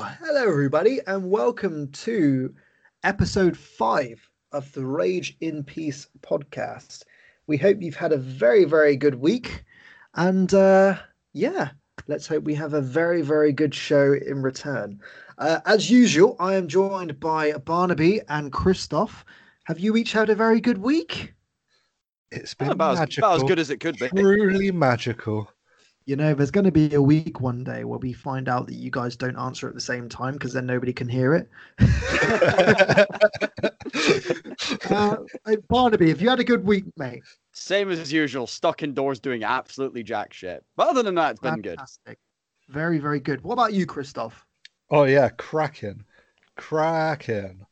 hello, everybody, and welcome to episode five of the Rage in Peace podcast. We hope you've had a very, very good week, and uh, yeah, let's hope we have a very, very good show in return. Uh, as usual, I am joined by Barnaby and Christoph. Have you each had a very good week? It's been about, as, about as good as it could be. Truly magical. You know, there's going to be a week one day where we find out that you guys don't answer at the same time because then nobody can hear it. uh, hey, Barnaby, have you had a good week, mate? Same as usual, stuck indoors doing absolutely jack shit. But other than that, it's been good. Fantastic. Very, very good. What about you, Christoph? Oh yeah, cracking, cracking.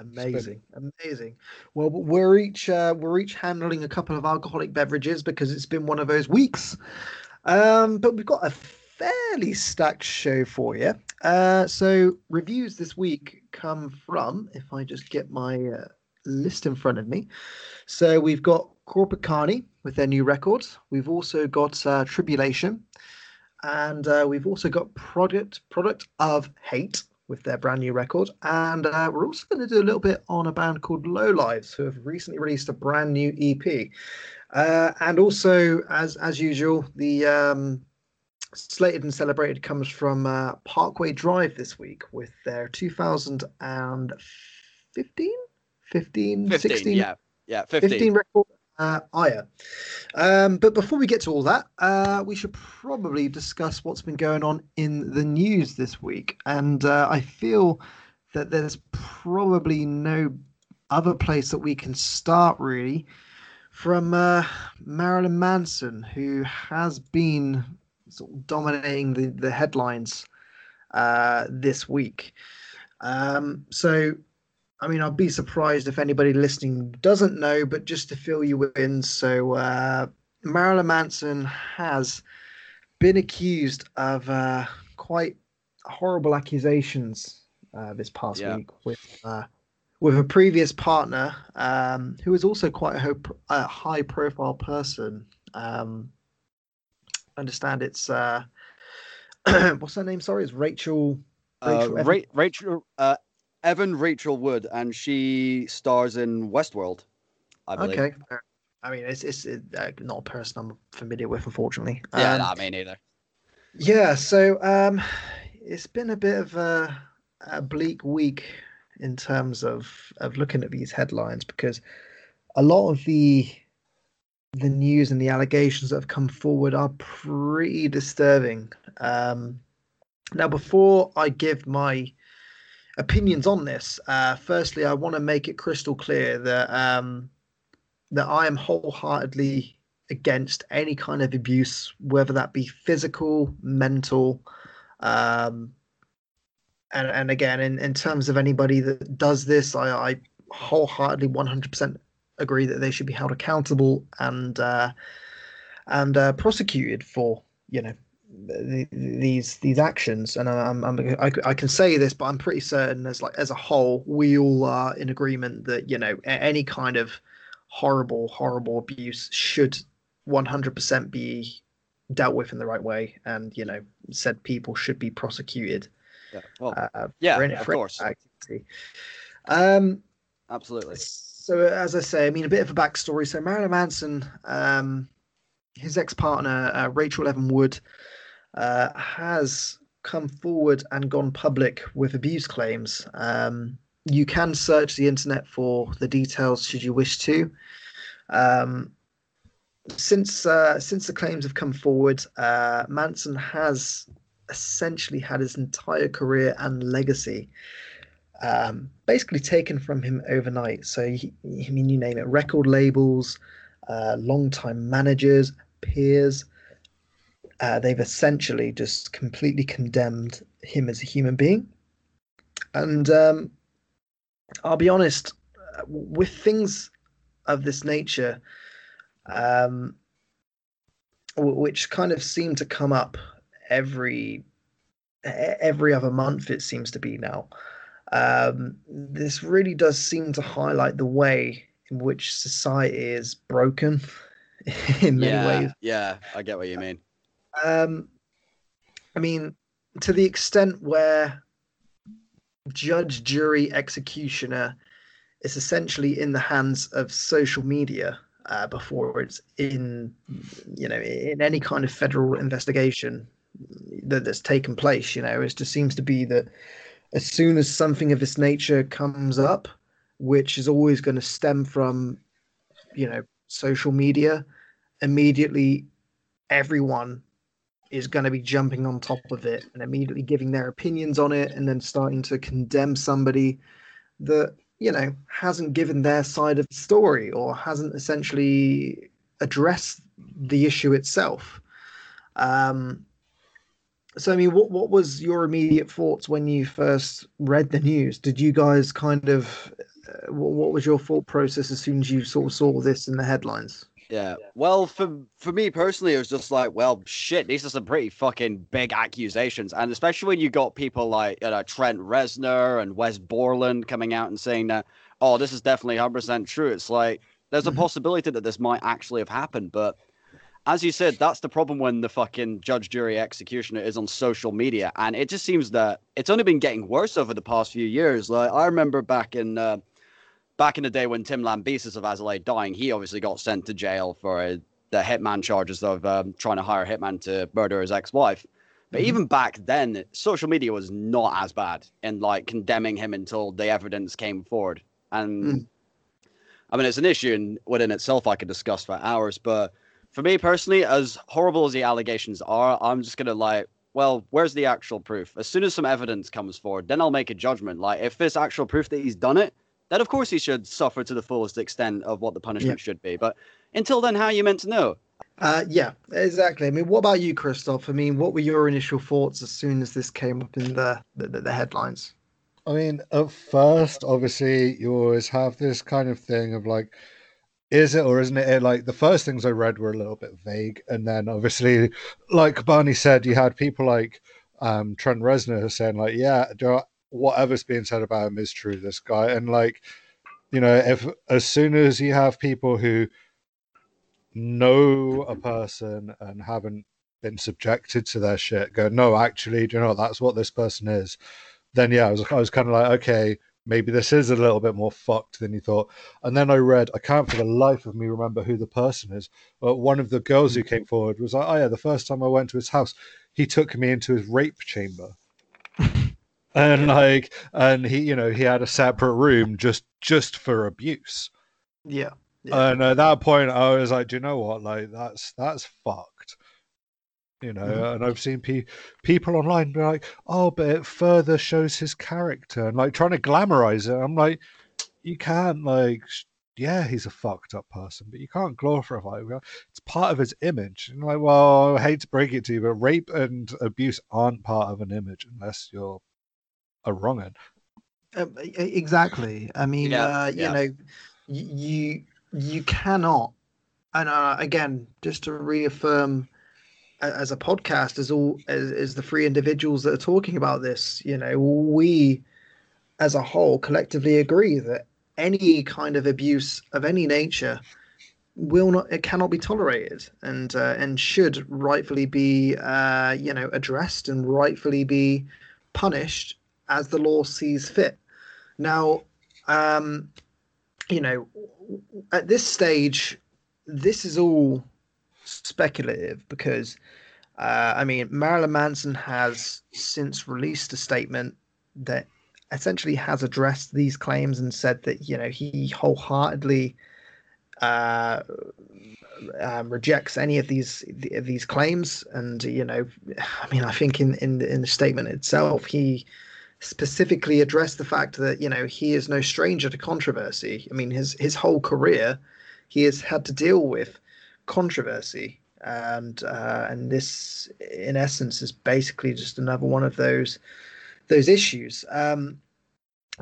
Amazing, amazing. Well, we're each uh, we're each handling a couple of alcoholic beverages because it's been one of those weeks. Um, but we've got a fairly stacked show for you. Uh, so reviews this week come from, if I just get my uh, list in front of me. So we've got Korpiklaani with their new records. We've also got uh, Tribulation, and uh, we've also got Product Product of Hate with their brand new record. And uh, we're also going to do a little bit on a band called Low Lives, who have recently released a brand new EP. Uh, and also, as as usual, the um, slated and celebrated comes from uh, Parkway Drive this week with their 2015, 15, 15, 16, yeah. Yeah, 15. 15 record uh, Ire. Um, but before we get to all that, uh, we should probably discuss what's been going on in the news this week. And uh, I feel that there's probably no other place that we can start really from uh, Marilyn Manson, who has been sort of dominating the, the headlines uh, this week. Um, so I mean, I'd be surprised if anybody listening doesn't know, but just to fill you in. So, uh, Marilyn Manson has been accused of uh, quite horrible accusations uh, this past Yeah. week with uh, with a previous partner um, who was also quite a, a high profile person. Um, I understand it's uh, what's her name? Sorry, it's Rachel. Uh, Rachel Evans. Ra- Rachel, uh, Evan Rachel Wood, and she stars in Westworld, I believe. Okay. I mean, it's it's uh, not a person I'm familiar with, unfortunately. Yeah, Um, nah, me neither. yeah. So um, it's been a bit of a, a bleak week in terms of of looking at these headlines because a lot of the the news and the allegations that have come forward are pretty disturbing. Um, now, before I give my opinions on this, uh, firstly, I want to make it crystal clear that um, that I am wholeheartedly against any kind of abuse, whether that be physical, mental, um, and and again, in, in terms of anybody that does this, I, I wholeheartedly, one hundred percent agree that they should be held accountable and uh, and uh, prosecuted for you know th- these these actions. And I'm, I'm I, I can say this, but I'm pretty certain as like as a whole, we all are in agreement that you know any kind of horrible horrible abuse should 100% be dealt with in the right way, and you know said people should be prosecuted. Yeah, well, Uh, yeah, for any, of for course, activity. Um, absolutely. so as I say, I mean a bit of a backstory. So Marilyn Manson, um, his ex-partner uh, Rachel Evan Wood, uh, has come forward and gone public with abuse claims. Um, you can search the internet for the details should you wish to. Um, since uh, since the claims have come forward, uh, Manson has essentially had his entire career and legacy um, basically taken from him overnight. So, he, I mean, you name it record labels, uh, long-time managers, peers. Uh, they've essentially just completely condemned him as a human being. And um, I'll be honest, uh, with things of this nature, um, which kind of seem to come up every every other month, it seems to be now um, this really does seem to highlight the way in which society is broken in many yeah, ways. yeah, I get what you mean. Um, I mean, to the extent where judge, jury, executioner is essentially in the hands of social media uh, before it's in, you know, in any kind of federal investigation that, that's taken place. You know, it just seems to be that as soon as something of this nature comes up, which is always going to stem from, you know, social media, immediately everyone is going to be jumping on top of it and immediately giving their opinions on it and then starting to condemn somebody that you know hasn't given their side of the story or hasn't essentially addressed the issue itself um so i mean what what was your immediate thoughts when you first read the news did you guys kind of uh, what, what was your thought process as soon as you sort of saw this in the headlines Yeah. Well, for for me personally, it was just like, well, shit, these are some pretty fucking big accusations, and especially when you got people like you know, Trent Reznor and Wes Borland coming out and saying that, oh, this is definitely 100% true. It's like there's a Mhm. possibility that this might actually have happened, but as you said, that's the problem when the fucking judge, jury, executioner is on social media, and it just seems that it's only been getting worse over the past few years. Like I remember back in. Uh, back in the day when Tim Lambesis of As I Lay Dying, he obviously got sent to jail for uh, the hitman charges of um, trying to hire a hitman to murder his ex-wife. But Mhm. even back then, social media was not as bad in like condemning him until the evidence came forward. And Mm. I mean, it's an issue in, within itself I could discuss for hours. But for me personally, as horrible as the allegations are, I'm just gonna like, well, where's the actual proof? As soon as some evidence comes forward, then I'll make a judgment. Like, if there's actual proof that he's done it, then of course he should suffer to the fullest extent of what the punishment should be. But until then, how are you meant to know? Uh, yeah, exactly. I mean, what about you, Christoph? I mean, what were your initial thoughts as soon as this came up in the the, the, the headlines? I mean, at first, obviously, you always have this kind of thing of like, is it or isn't it? Like the first things I read were a little bit vague, and then obviously, like Barney said, you had people like um, Trent Reznor saying like, yeah, whatever's being said about him is true. This guy, and like, you know, if as soon as you have people who know a person and haven't been subjected to their shit, go, no, actually, do you know that's what this person is? Then yeah, I was I was kind of like, okay, maybe this is a little bit more fucked than you thought. And then I read, I can't for the life of me remember who the person is, but one of the girls who mm. came forward was like, oh yeah, the first time I went to his house, he took me into his rape chamber. and like and he you know he had a separate room just just for abuse Yeah, yeah. and at that point i was like do you know what like that's that's fucked you know Mhm. and i've seen pe- people online be like oh but it further shows his character and like trying to glamorize it i'm like you can't like yeah he's a fucked up person but you can't glorify it it's part of his image and like well i hate to break it to you but rape and abuse aren't part of an image unless you're a wrong'un Um, e- e- exactly. I mean, Yeah, uh, you yeah. know, you you cannot. And uh, again, just to reaffirm, a- as a podcast, as all as, as the three individuals that are talking about this, you know, we as a whole collectively agree that any kind of abuse of any nature will not it cannot be tolerated and uh, and should rightfully be uh, you know addressed and rightfully be punished as the law sees fit. Now um you know at this stage this is all speculative because uh, I mean Marilyn Manson has since released a statement that essentially has addressed these claims and said that you know he wholeheartedly uh, um, rejects any of these these claims. And you know I mean I think in in in the statement itself he specifically addressed the fact that you know he is no stranger to controversy. I mean his his whole career he has had to deal with controversy and uh, and this in essence is basically just another one of those those issues. Um,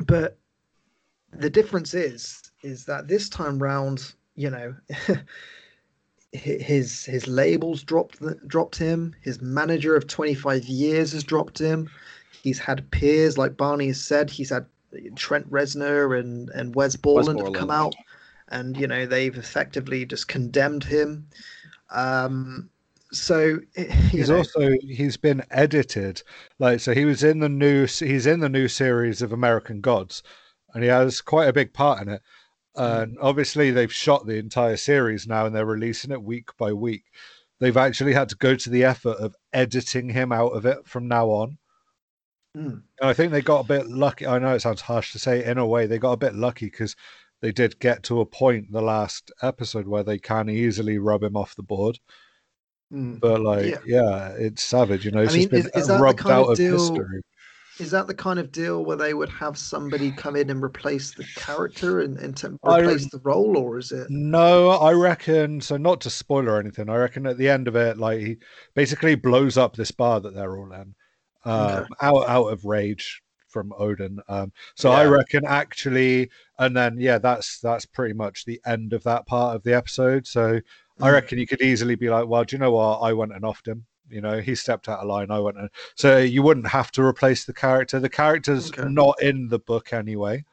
but the difference is is that this time round you know his his labels dropped dropped him. His manager of 25 years has dropped him. He's had peers like barney has said he's had trent reznor and and wes borland have come out and you know they've effectively just condemned him um so he's know. also he's been edited like so he was in the new he's in the new series of american gods and he has quite a big part in it mm. and obviously they've shot the entire series now and they're releasing it week by week they've actually had to go to the effort of editing him out of it from now on mm. and i think they got a bit lucky i know it sounds harsh to say in a way they got a bit lucky because they did get to a point in the last episode where they can easily rub him off the board Mm. But like, yeah. yeah. it's savage. You know, it's I mean, just been is, is that rubbed out of, of deal, history. Is that the kind of deal where they would have somebody come in and replace the character and, and to replace I, the role, or is it? No, I reckon. So, not to spoil or anything, I reckon at the end of it, like he basically blows up this bar that they're all in, um, okay. out out of rage from Odin. Um, so yeah. I reckon actually, and then yeah, that's that's pretty much the end of that part of the episode. So I mm. reckon you could easily be like, well, do you know what? I went and offed him. You know, he stepped out of line. I went and so you wouldn't have to replace the character. The character's okay. not in the book anyway.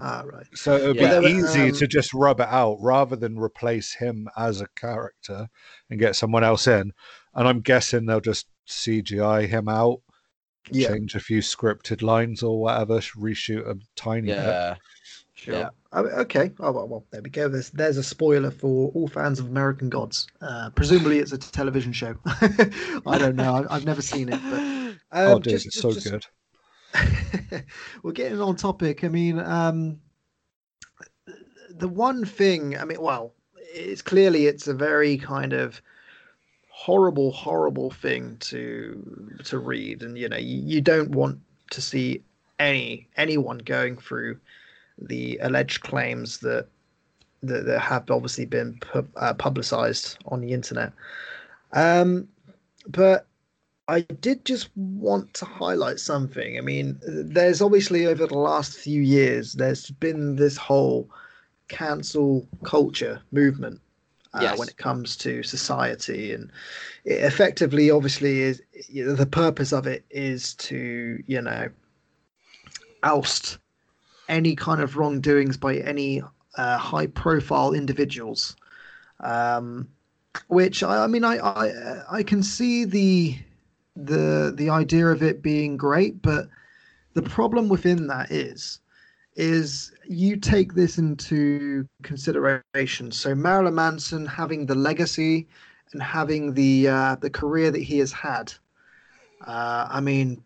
Ah, right. So it would yeah. be easy um... to just rub it out rather than replace him as a character and get someone else in. And I'm guessing they'll just CGI him out, yeah. change a few scripted lines or whatever, reshoot a tiny yeah. bit. Sure. Yeah. Okay. Oh well, well, there we go. There's there's a spoiler for all fans of American Gods. Uh, presumably, it's a television show. I don't know. I, have never seen it, but um, oh, dude, just, it's so just, good. we're getting on topic. I mean, um, the one thing. I mean, well, it's clearly it's a very kind of horrible, horrible thing to to read, and you know, you, you don't want to see any anyone going through the alleged claims that that, that have obviously been pu- uh, publicized on the internet. Um, but I did just want to highlight something. I mean, there's obviously over the last few years, there's been this whole cancel culture movement uh, yes. when it comes to society, and it effectively, obviously, is you know, the purpose of it is to you know oust any kind of wrongdoings by any uh, high profile individuals. Um, which I, I mean, I, I I can see the the the idea of it being great, but the problem within that is is you take this into consideration. So Marilyn Manson having the legacy and having the uh, the career that he has had. Uh, I mean,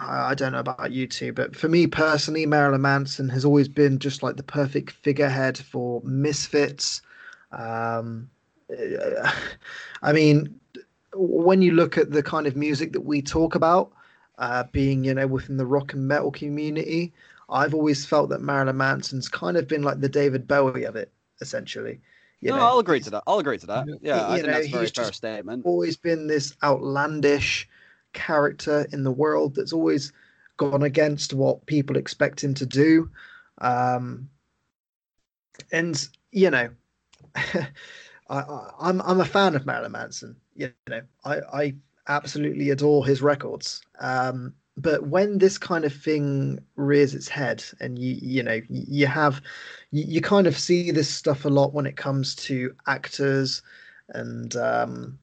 I don't know about you two, but for me personally, Marilyn Manson has always been just like the perfect figurehead for misfits. Um, I mean, when you look at the kind of music that we talk about, uh, being you know within the rock and metal community, I've always felt that Marilyn Manson's kind of been like the David Bowie of it, essentially. You no, know, I'll agree to that. I'll agree to that. Yeah, I think know, that's a very fair statement. Always been this outlandish character in the world that's always gone against what people expect him to do. Um, and you know, I, am I'm, I'm a fan of Marilyn Manson. You know, I I absolutely adore his records. Um, but when this kind of thing rears its head, and you you know you have you, you kind of see this stuff a lot when it comes to actors and um,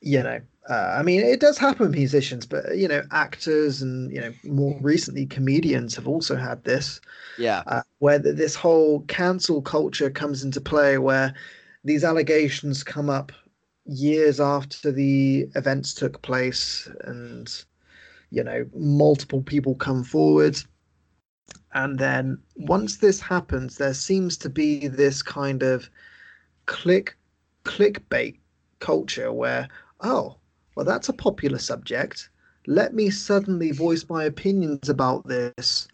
you know uh, I mean, it does happen musicians, but you know, actors and you know, more recently comedians have also had this. Yeah. Uh, where the, this whole cancel culture comes into play, where these allegations come up years after the events took place, and you know, multiple people come forward, and then once this happens, there seems to be this kind of click clickbait culture where oh well, that's a popular subject. Let me suddenly voice my opinions about this,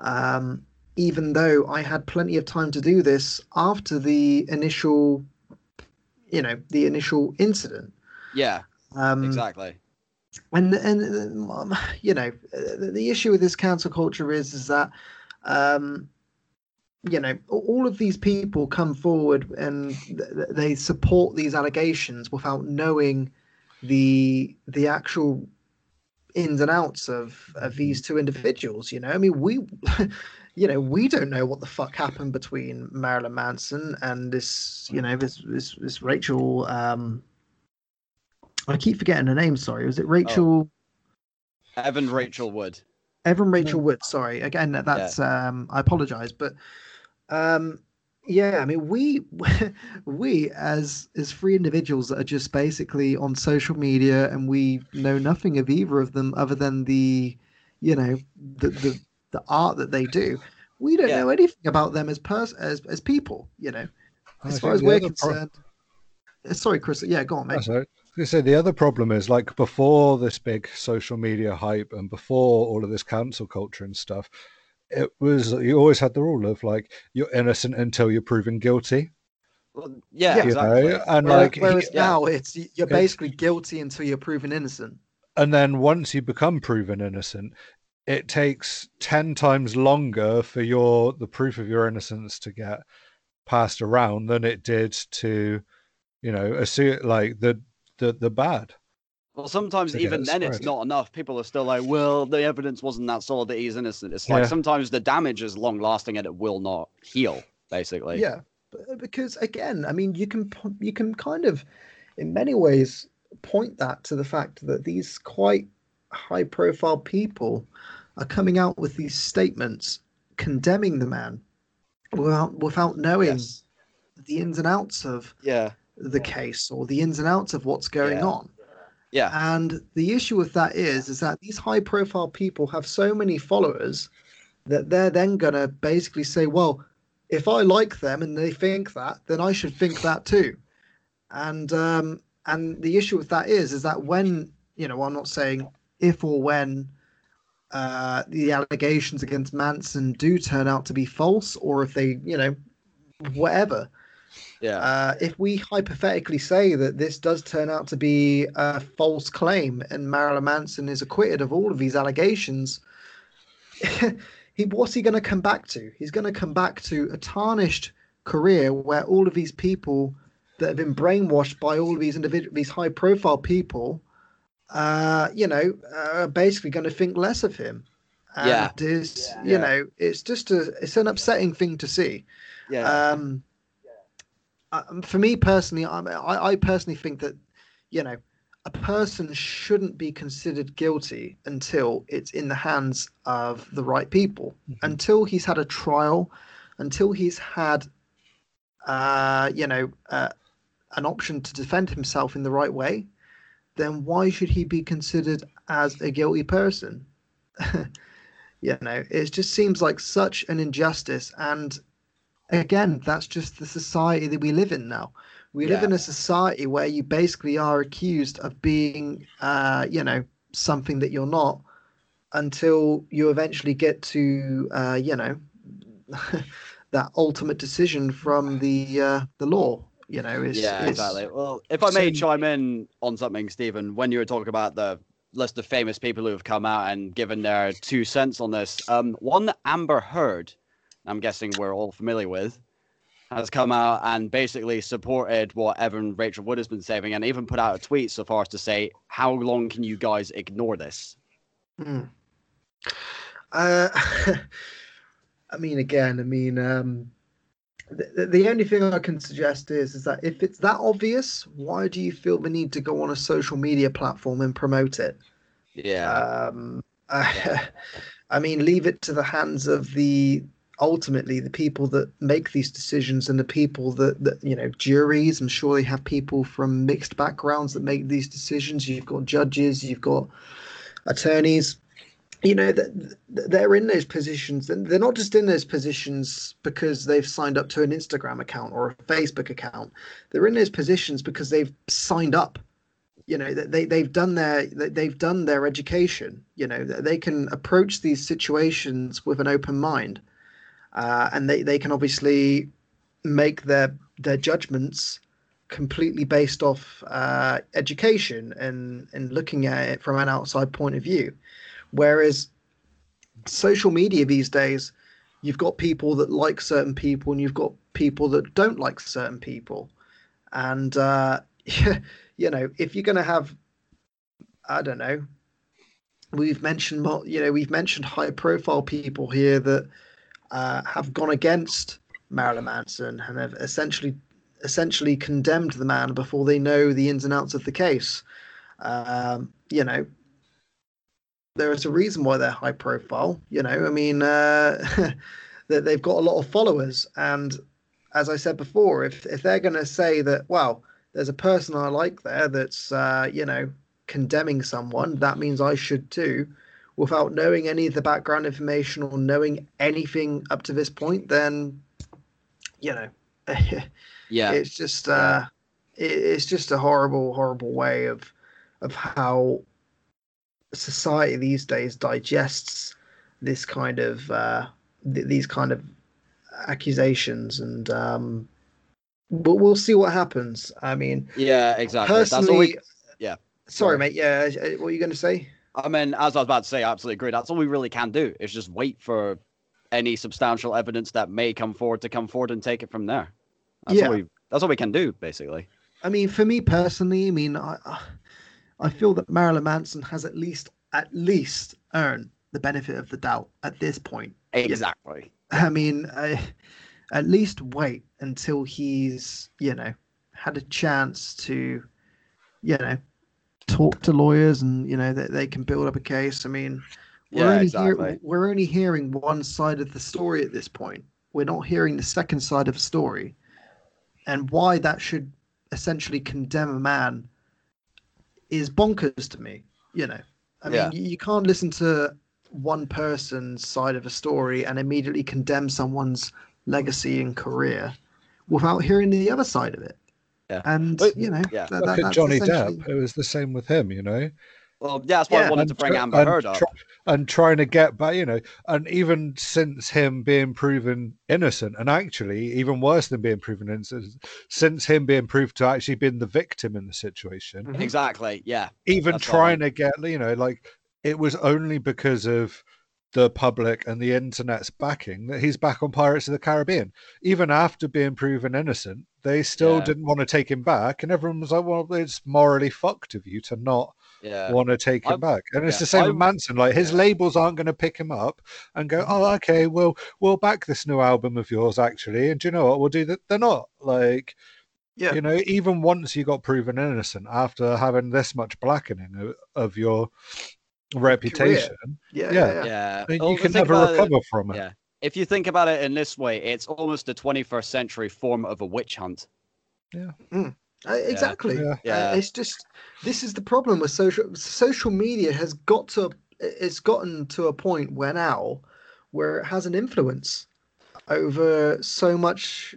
um, even though I had plenty of time to do this after the initial, you know, the initial incident. Yeah, um, exactly. And and um, you know, the, the issue with this cancel culture is is that um, you know all of these people come forward and th- they support these allegations without knowing the the actual ins and outs of, of mm-hmm. these two individuals. You know, I mean, we, you know, we don't know what the fuck happened between Marilyn Manson and this, you know, this this, this Rachel, um, I keep forgetting her name. Sorry, was it Rachel? Evan Rachel Wood. Evan Rachel Wood. Sorry, again, that- that's um, I apologize, but um, yeah, I mean, we we as as free individuals that are just basically on social media, and we know nothing of either of them other than the, you know, the the, the art that they do. We don't Yeah. know anything about them as pers as as people. You know, as think far as we're other pro- concerned. Uh, Sorry, Chris. Yeah, go on, mate. That's. I was say the other problem is like before this big social media hype and before all of this cancel culture and stuff, it was you always had the rule of like you're innocent until you're proven guilty. Well, yeah, Yeah. You exactly. know, and Whereas- like he- whereas yeah. now it's you're It's- basically guilty until you're proven innocent. and then once you become proven innocent, it takes ten times longer for your the proof of your innocence to get passed around than it did to, you know, assume like the the the bad. Well, sometimes even it then it's not enough. People are still like, well, the evidence wasn't that solid that he's innocent. It's like Yeah. sometimes the damage is long lasting and it will not heal, basically. yeah because again i mean you can you can kind of in many ways point that to the fact that these quite high profile people are coming out with these statements condemning the man without without knowing Yes. the ins and outs of Yeah. The case or the ins and outs of what's going Yeah. on Yeah. and the issue with that is, is that these high profile people have so many followers that they're then going to basically say, well, if I like them and they think that, then I should think that too. And um, and the issue with that is, is that when you know, I'm not saying if or when uh, the allegations against Manson do turn out to be false, or if they, you know, whatever. Yeah. Uh, if we hypothetically say that this does turn out to be a false claim and Marilyn Manson is acquitted of all of these allegations, he what's he going to come back to? He's going to come back to a tarnished career where all of these people that have been brainwashed by all of these individual, these high-profile people, uh, you know, are basically going to think less of him. And Yeah. is Yeah. you know, it's just a it's an upsetting thing to see. yeah. Um, uh, for me personally, I, I I personally think that you know a person shouldn't be considered guilty until it's in the hands of the right people. Mhm. Until he's had a trial, until he's had, uh, you know, uh, an option to defend himself in the right way, then why should he be considered as a guilty person? you know, it just seems like such an injustice and again, that's just the society that we live in now. We live in a society where you basically are accused of being, uh, you know, something that you're not until you eventually get to, uh, you know, that ultimate decision from the uh, the law. You know, it's, yeah, it's- exactly. Well, if I may so- chime in on something, Stephen, when you were talking about the list of famous people who have come out and given their two cents on this, um, one Amber Heard, I'm guessing we're all familiar with, has come out and basically supported what Evan Rachel Wood has been saying, and even put out a tweet so far as to say, "How long can you guys ignore this?" Mm. Uh, I mean, again, I mean, um, the, the only thing I can suggest is is that if it's that obvious, why do you feel the need to go on a social media platform and promote it? Yeah, Um, I mean, leave it to the hands of the ultimately the people that make these decisions and the people that, that you know juries. I'm sure they have people from mixed backgrounds that make these decisions. You've got judges, you've got attorneys. You know that they're in those positions, and they're not just in those positions because they've signed up to an Instagram account or a Facebook account. They're in those positions because they've signed up you know they they've done their they- they've done their education you know they can approach these situations with an open mind uh, and they they can obviously make their their judgments completely based off uh, education and and looking at it from an outside point of view. Whereas social media these days you've got people that like certain people and you've got people that don't like certain people. And uh, you know, if you're going to have, I don't know, we've mentioned, you know, we've mentioned high profile people here that uh, have gone against Marilyn Manson and have essentially, essentially condemned the man before they know the ins and outs of the case. Um, you know, there is a reason why they're high profile. You know, I mean, uh, that they've got a lot of followers, and as I said before, if if they're going to say that, well, there's a person I like there that's uh, you know condemning someone, that means I should too, without knowing any of the background information or knowing anything up to this point, then you know, Yeah. it's just uh, it, it's just a horrible, horrible way of of how society these days digests this kind of uh, th- these kind of accusations, and um, but we'll see what happens. I mean, yeah, exactly. That's all we, personally, yeah. Sorry, Sorry. mate. Yeah, uh, what are you going to say? I mean, as I was about to say, I absolutely agree. That's all we really can do is just wait for any substantial evidence that may come forward to come forward and take it from there. That's Yeah. all we that's all we can do, basically. I mean, for me personally, I mean, I I- feel that Marilyn Manson has at least at least earned the benefit of the doubt at this point. Exactly. I mean, I, at least wait until he's you know had a chance to, you know, talk to lawyers and you know that they can build up a case. I mean, we're Yeah, only exactly. hear, we're only hearing one side of the story at this point. We're not hearing the second side of the story, and why that should essentially condemn a man is bonkers to me. You know, I Yeah. mean, you can't listen to one person's side of a story and immediately condemn someone's legacy and career without hearing the other side of it. Yeah. And But- you know, yeah. that, Look that- at Johnny essentially- Depp. It was the same with him, you know. Well, yeah, that's why Yeah. I wanted And to bring tr- Amber and Heard up. tr- and trying to get back, you know, and even since him being proven innocent, and actually even worse than being proven innocent, since him being proved to actually been the victim in the situation. Exactly. Yeah. even That's what I trying to get, you know, like it was only because of the public and the internet's backing that he's back on Pirates of the Caribbean. Even after being proven innocent, they still Yeah. didn't want to take him back, and everyone was like, "Well, it's morally fucked of you to not." Yeah. want to take him I- back. And it's the same with Manson. Like his yeah. labels aren't going to pick him up and go, "Oh, mm-hmm. okay, we'll we'll back this new album of yours actually." And do you know what? We'll do that. They're not like Yeah. you know. Even once you got proven innocent after having this much blackening of, of your reputation, Yeah, Yeah. yeah, yeah. Yeah. then Well, you can never about it- recover from it. Yeah. If you think about it in this way, it's almost a 21st century form of a witch hunt. Uh, exactly. Yeah. Uh, it's just this is the problem with social social media has got to it's gotten to a point where now where it has an influence over so much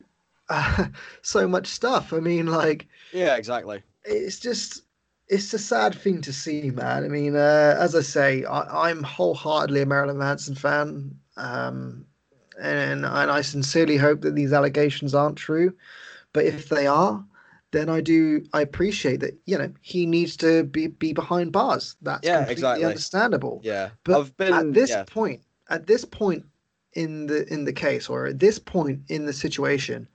uh, so much stuff. I mean, like Yeah, exactly. it's just it's a sad thing to see, man. I mean, uh, as I say, I, I'm wholeheartedly a Marilyn Manson fan, um, and and I sincerely hope that these allegations aren't true. But if they are, then I do I appreciate that you know he needs to be be behind bars. That's Yeah, completely exactly. understandable. Yeah. But been at this yeah. point, at this point in the in the case, or at this point in the situation,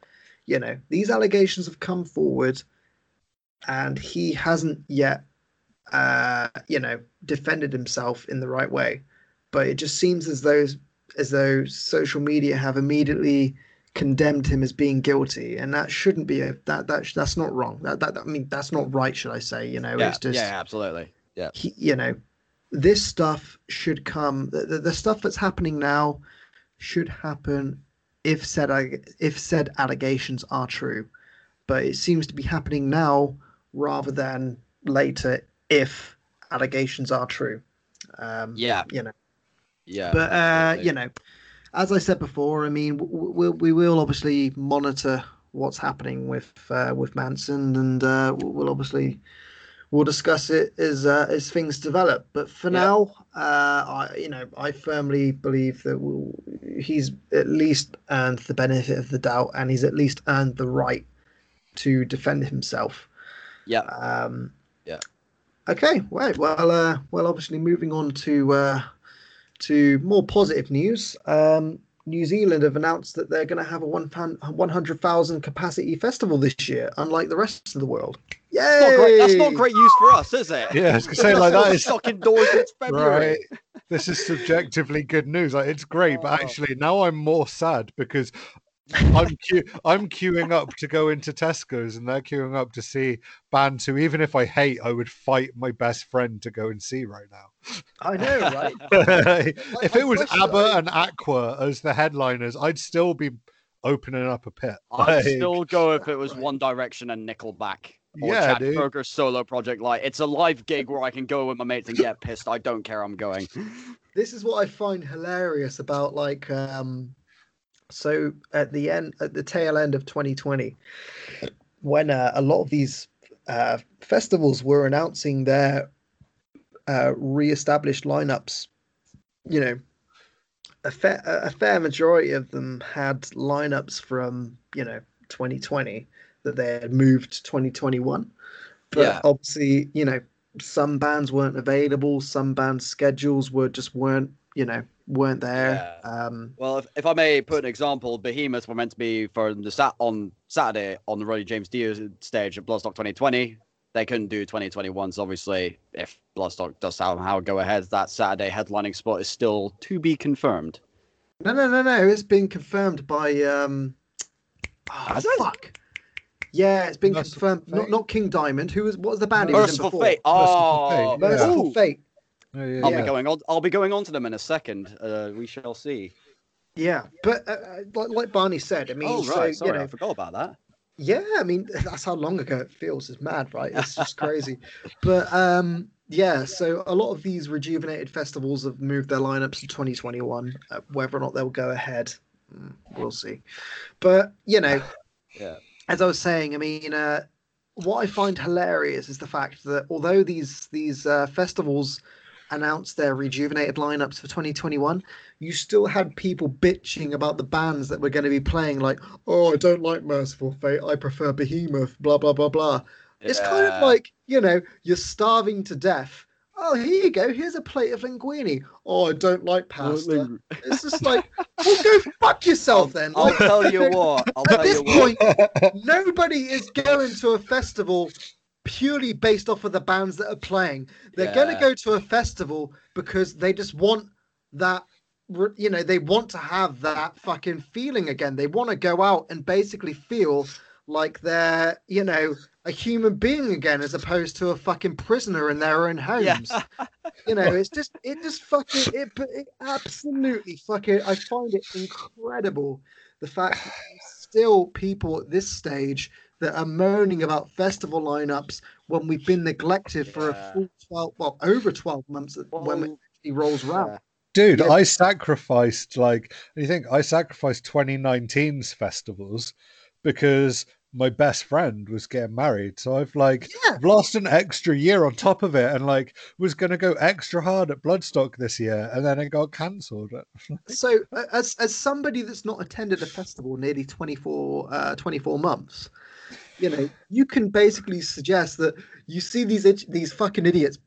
you know, these allegations have come forward, and he hasn't yet, uh, you know, defended himself in the right way. But it just seems as though as though social media have immediately condemned him as being guilty, and that shouldn't be a that that that's not wrong. That that I mean that's not right, should I say? You know, yeah, it's just yeah, absolutely. Yeah. he, you know, this stuff should come. The, the, the stuff that's happening now should happen if said if said allegations are true, but it seems to be happening now rather than later if allegations are true. Um, Yeah. you know, Yeah. but uh, you know, as I said before, I mean, w- w- we will obviously monitor what's happening with uh, with Manson, and uh, we'll we'll obviously we'll discuss it as uh, as things develop. But for Yeah. now, uh, I you know I firmly believe that we'll, he's at least earned the benefit of the doubt, and he's at least earned the right to defend himself. Yeah. Um, Yeah. Okay. Right. Well. Uh, well. Obviously, moving on to uh, to more positive news. Um, New Zealand have announced that they're going to have a one one hundred thousand capacity festival this year, unlike the rest of the world. Yay! That's not great. That's not great use for us, is it? Yeah, I was gonna say like that is stuck indoors. It's February. right. This is subjectively good news. Like it's great, but Oh. actually now I'm more sad because I'm que- I'm queuing up to go into Tesco's, and they're queuing up to see bands who, even if I hate, I would fight my best friend to go and see right now. I know, right? if it was question- ABBA and Aqua as the headliners, I'd still be opening up a pit. I'd Like, still go if it was One Direction and Nickelback. Or Yeah, Chad dude. Kroeger's solo project. Like, it's a live gig where I can go with my mates and get pissed. I don't care. I'm going. this is what I find hilarious about like um so at the end at the tail end of 2020 when uh, a lot of these uh festivals were announcing their uh re-established lineups you know a fair a fair majority of them had lineups from you know 2020 that they had moved to 2021 but Yeah. obviously you know some bands weren't available some bands schedules were just weren't you know weren't there um Well, if, if I may put an example, Behemoth were meant to be for the sat on Saturday on the Ronnie James Dio stage at Bloodstock 2020. They couldn't do 2021. So obviously, if Bloodstock does somehow go ahead, that Saturday headlining spot is still to be confirmed. no no no no it's been confirmed by um oh, Has it? fuck yeah it's been Mercyful confirmed not, Fate? not king diamond who was what was the band he was in Mercyful before Fate. Mercyful Fate, Oh, yeah. mercyful fate yeah, yeah, I'll Yeah. be going on. I'll be going on to them in a second. Uh, we shall see. yeah but uh, uh, like, like barney said i mean oh so, sorry, you know I forgot about that. Yeah, I mean that's how long ago it feels. It's mad, right? It's just crazy. But um yeah, so a lot of these rejuvenated festivals have moved their lineups to 2021. Uh, whether or not they'll go ahead, mm, we'll see. But you know, Yeah. as I was saying, I mean, uh, what I find hilarious is the fact that although these these uh, festivals announced their rejuvenated lineups for 2021, you still had people bitching about the bands that were going to be playing, like, oh, I don't like Mercyful Fate, I prefer Behemoth, blah blah blah blah. It's kind of like you know you're starving to death. Oh, here you go. Here's a plate of linguine. Oh, I don't like pasta. It's just like, well, go fuck yourself then. I'll Like, tell you what. I'll At tell this you what. point, nobody is going to a festival purely based off of the bands that are playing. They're going to go to a festival because they just want that. You know, they want to have that fucking feeling again. They want to go out and basically feel like they're, you know, a human being again, as opposed to a fucking prisoner in their own Yeah. homes. you know, it's just, it just fucking, it, it absolutely fucking. I find it incredible the fact that still people at this stage that are moaning about festival lineups when we've been neglected for a full 12 well over 12 months when Well, it rolls around. Dude, Yeah. I sacrificed like you think I sacrificed 2019's festivals because my best friend was getting married. So I've like yeah lost an extra year on top of it and like was gonna go extra hard at Bloodstock this year and then it got cancelled. so as as somebody that's not attended a festival nearly 24 uh 24 months you know you can basically suggest that you see these these fucking idiots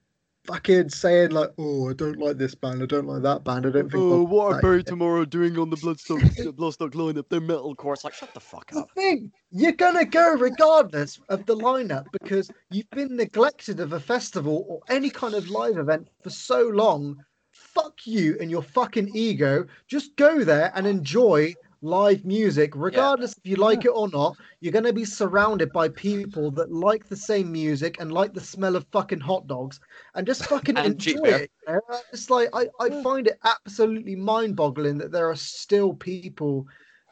fucking saying like oh i don't like this band i don't like that band i don't think Oh, what are Bury. Tomorrow doing on the Bloodstock Bloodstock lineup? They're metalcore. It's like shut the fuck up. the thing you're gonna go regardless of the lineup because you've been neglected of a festival or any kind of live event for so long fuck you and your fucking ego just go there and enjoy live music regardless if you like it or not you're going to be surrounded by people that like the same music and like the smell of fucking hot dogs and just fucking And enjoy beer. it you know? it's like I, I find it absolutely mind-boggling that there are still people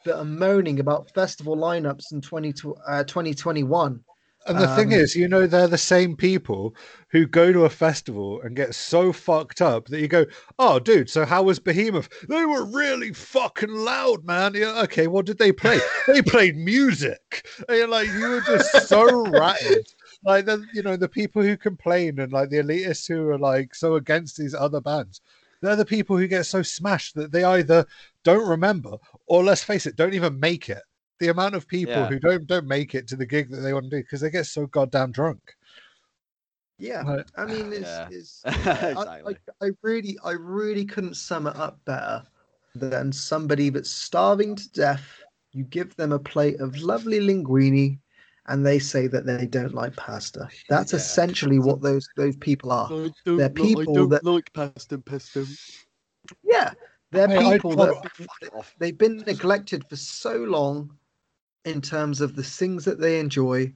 that are moaning about festival lineups in 20, uh, 2021 And the thing Um, is, you know, they're the same people who go to a festival and get so fucked up that you go, "Oh, dude, so how was Behemoth? They were really fucking loud, man." Yeah, okay, what did they play? they played music. And you're like, you were just so ratted. Like the, you know, the people who complain and like the elitists who are like so against these other bands. They're the people who get so smashed that they either don't remember or, let's face it, don't even make it the amount of people Yeah. who don't don't make it to the gig that they want to do because they get so goddamn drunk. yeah Like, i mean it's, Yeah. it's I, exactly. I, I really i really couldn't sum it up better than somebody that's starving to death you give them a plate of lovely linguine and they say that they don't like pasta that's Yeah. essentially what those those people are I They're don't, li- I people don't that- like pasta and pesto. yeah They're Hey, I- people that well, Fuck off. they've been neglected for so long in terms of the things that they enjoy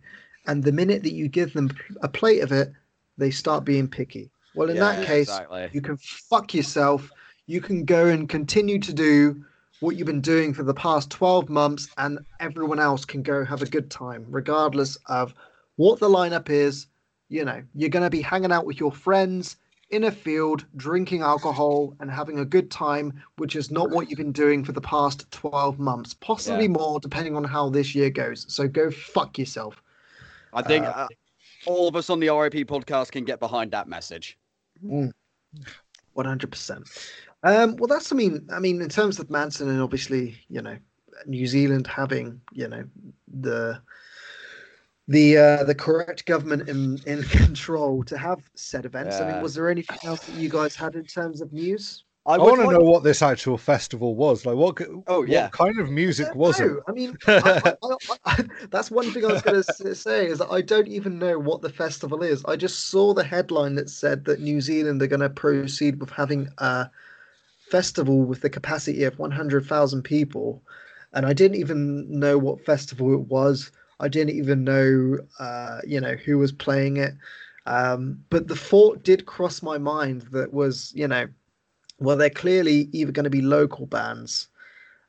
and the minute that you give them a plate of it they start being picky. Well in Yeah, that case exactly. you can fuck yourself. You can go and continue to do what you've been doing for the past 12 months and everyone else can go have a good time regardless of what the lineup is. You know you're going to be hanging out with your friends in a field drinking alcohol and having a good time which is not what you've been doing for the past 12 months possibly Yeah. more depending on how this year goes so go fuck yourself I think Uh, uh, all of us on the RIP podcast can get behind that message. 100%. Um, well, that's, I mean, I mean, in terms of Manson and obviously, you know, New Zealand having, you know, the the uh, the correct government in in control to have said events. I mean, was there anything else that you guys had in terms of news? I, I want to know what this actual festival was. Like, what? Oh, what yeah. kind of music don't was it? know. I mean, I, I, I, I, that's one thing I was going to say is that I don't even know what the festival is. I just saw the headline that said that New Zealand are going to proceed with having a festival with the capacity of 100,000 people, and I didn't even know what festival it was. I didn't even know, uh, you know, who was playing it. Um, but the thought did cross my mind that was, you know, well, they're clearly either going to be local bands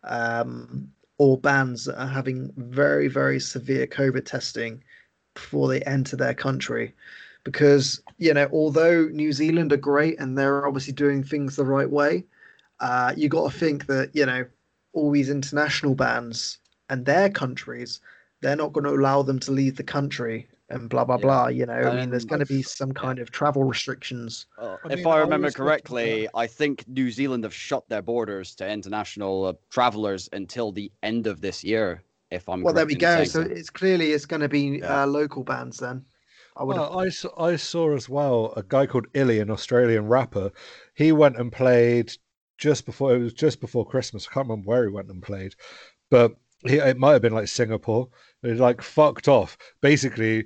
um, or bands that are having very, very severe COVID testing before they enter their country. Because, you know, although New Zealand are great and they're obviously doing things the right way, uh, you got to think that, you know, all these international bands and their countries, they're not going to allow them to leave the country and blah, blah, Yeah. blah. You know, I mean, there's Um, going to be some kind of travel restrictions. Uh, I if mean, I I remember was correctly, I think New Zealand have shut their borders to international uh, travelers until the end of this year. If I'm Well, there we go. saying So it's clearly it's going to be Yeah. uh, local bands then. I would have Well, I, saw, I saw as well a guy called Illy, an Australian rapper. He went and played just before it was just before Christmas. I can't remember where he went and played, but he, it might have been like Singapore. He like fucked off. Basically,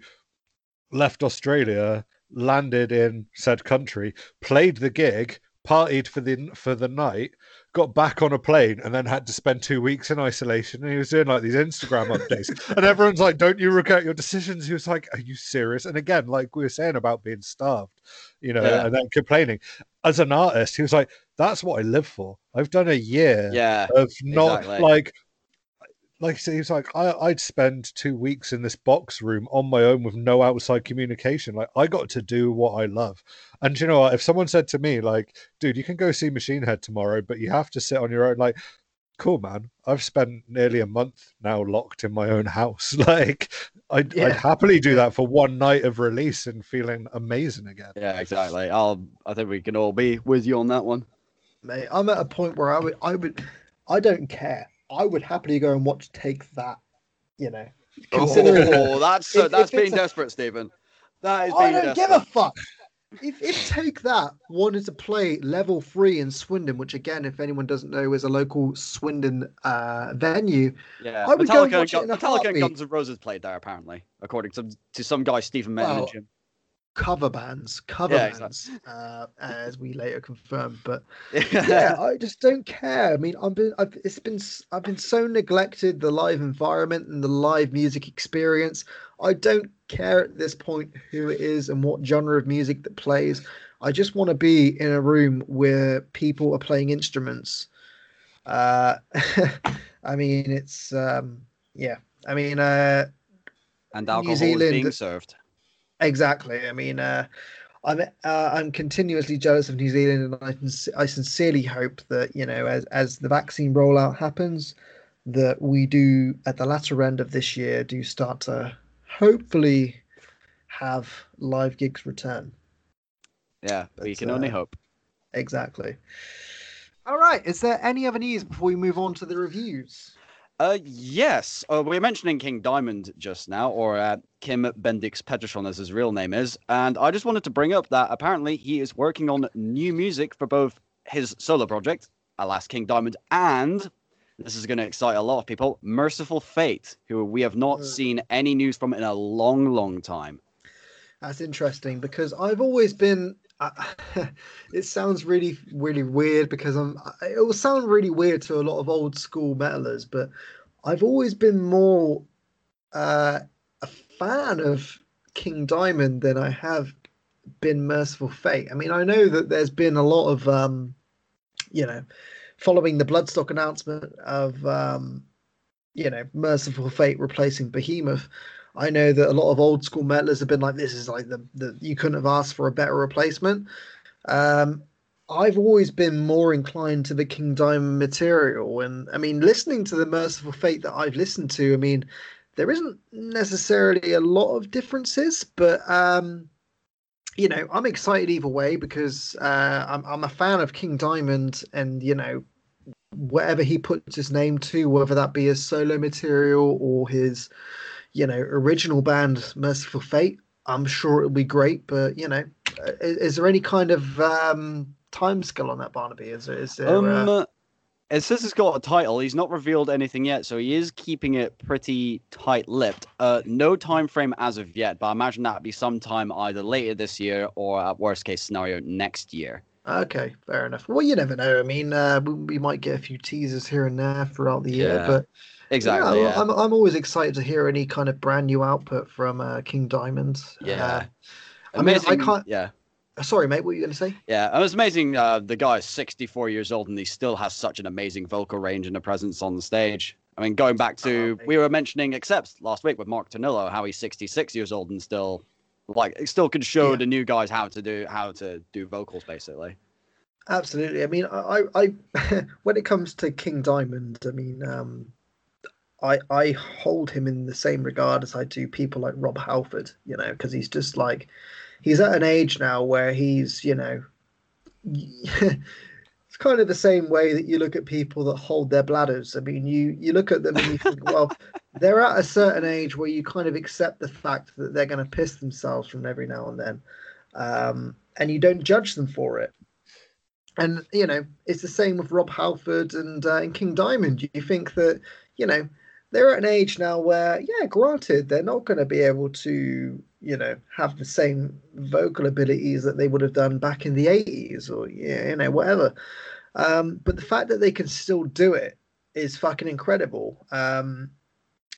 left Australia, landed in said country, played the gig, partied for the for the night, got back on a plane, and then had to spend two weeks in isolation. And he was doing like these Instagram updates, and everyone's like, "Don't you regret your decisions?" He was like, "Are you serious?" And again, like we were saying about being starved, you know, Yeah. and then complaining. As an artist, he was like, "That's what I live for. I've done a year yeah, of not exactly. like." Like I say, he's like, I, I'd spend two weeks in this box room on my own with no outside communication. Like, I got to do what I love. And you know what? If someone said to me, like, dude, you can go see Machine Head tomorrow, but you have to sit on your own, like, cool, man. I've spent nearly a month now locked in my own house. Like, I'd, Yeah. I'd happily do that for one night of release and feeling amazing again. yeah, exactly. I'll. I think we can all be with you on that one. mate. I'm at a point where I would, I would, I don't care. I would happily go and watch Take That. You know, considering oh, that's so, that's being desperate, Stephen. That is I being don't desperate. give a fuck. If if Take That wanted to play level three in Swindon, which again, if anyone doesn't know, is a local Swindon uh, venue, Yeah, I would go and Metallica, watch it and, in a Metallica and. Guns N' Roses played there apparently, according to to some guy Stephen met in Well, the gym. Cover bands, cover Yeah, bands, uh, as we later confirmed. But yeah, yeah, I just don't care. I mean, I've been, I've, it's been, I've been so neglected the live environment and the live music experience. I don't care at this point who it is and what genre of music that plays. I just want to be in a room where people are playing instruments. Uh, I mean, it's, um, yeah. I mean, uh, and New alcohol is being served. Exactly. I mean, uh, I'm uh, I'm continuously jealous of New Zealand, and I sin- I sincerely hope that you know as as the vaccine rollout happens, that we do at the latter end of this year do start to hopefully have live gigs return. Yeah, we That's, can only uh, hope. Exactly. All right. Is there any other news before we move on to the reviews? Uh, yes, uh, we were mentioning King Diamond just now, or uh, Kim Bendix Petersen as his real name is, and I just wanted to bring up that apparently he is working on new music for both his solo project, Alas King Diamond, and this is going to excite a lot of people, Mercyful Fate, who we have not Uh. seen any news from in a long, long time. That's interesting because I've always been I, it sounds really, really weird because I'm. It will sound really weird to a lot of old school metalers, but I've always been more uh, a fan of King Diamond than I have been Mercyful Fate. I mean, I know that there's been a lot of, um, you know, following the Bloodstock announcement of, um, you know, Mercyful Fate replacing Behemoth. I know that a lot of old school metalers have been like, "This is like the, the you couldn't have asked for a better replacement." Um, I've always been more inclined to the King Diamond material, and I mean, listening to the Mercyful Fate that I've listened to, I mean, there isn't necessarily a lot of differences, but um, you know, I'm excited either way because uh, I'm I'm a fan of King Diamond, and you know, whatever he puts his name to, whether that be his solo material or his you know, original band Mercyful Fate, I'm sure it'll be great. But you know, is, is there any kind of um, time scale on that, Barnaby? Is there? Is there um, uh... it says it's got a title. He's not revealed anything yet, so he is keeping it pretty tight-lipped. Uh, no time frame as of yet, but I imagine that'd be sometime either later this year or, at worst case scenario, next year. Okay, fair enough. Well, you never know. I mean, uh, we, we, might get a few teasers here and there throughout the year, yeah. but Exactly. Yeah, yeah. I'm I'm always excited to hear any kind of brand new output from uh, King Diamond. Yeah. Uh, I amazing. mean, I can't. Yeah. Sorry, mate. What were you going to say? Yeah, it was amazing. Uh, the guy is 64 years old and he still has such an amazing vocal range and a presence on the stage. I mean, going back to Oh, we were mentioning Accepts last week with Mark Tornillo, how he's 66 years old and still like still can show Yeah. the new guys how to do how to do vocals basically. Absolutely. I mean, I, I, I when it comes to King Diamond, I mean, um, I, I hold him in the same regard as I do people like Rob Halford, you know, because he's just like, he's at an age now where he's, you know, it's kind of the same way that you look at people that hold their bladders. I mean, you you look at them and you think, well, they're at a certain age where you kind of accept the fact that they're going to piss themselves from every now and then, um, and you don't judge them for it and you know it's the same with Rob Halford and uh, and King Diamond. You think that you know they're at an age now where, yeah, granted, they're not going to be able to you know have the same vocal abilities that they would have done back in the eighties or yeah, you know whatever. Um, but the fact that they can still do it is fucking incredible. Um,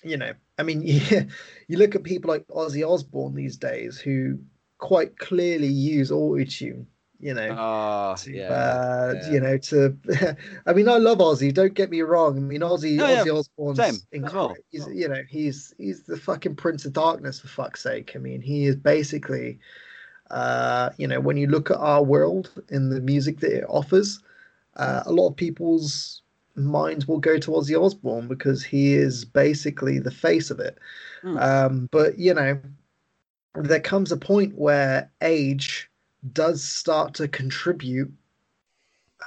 you know, I mean, yeah, you look at people like Ozzy Osbourne these days who quite clearly use autotune you know, Oh, to, yeah, uh, yeah. you know, to. I mean, I love Ozzy. Don't get me wrong. I mean, Ozzy, No, yeah, Ozzy Osbourne's same as incre- well. He's, you know, he's he's the fucking Prince of Darkness for fuck's sake. I mean, he is basically, uh, you know, when you look at our world in the music that it offers, uh, a lot of people's minds will go to Ozzy Osbourne because he is basically the face of it. Hmm. Um, but you know, there comes a point where age does start to contribute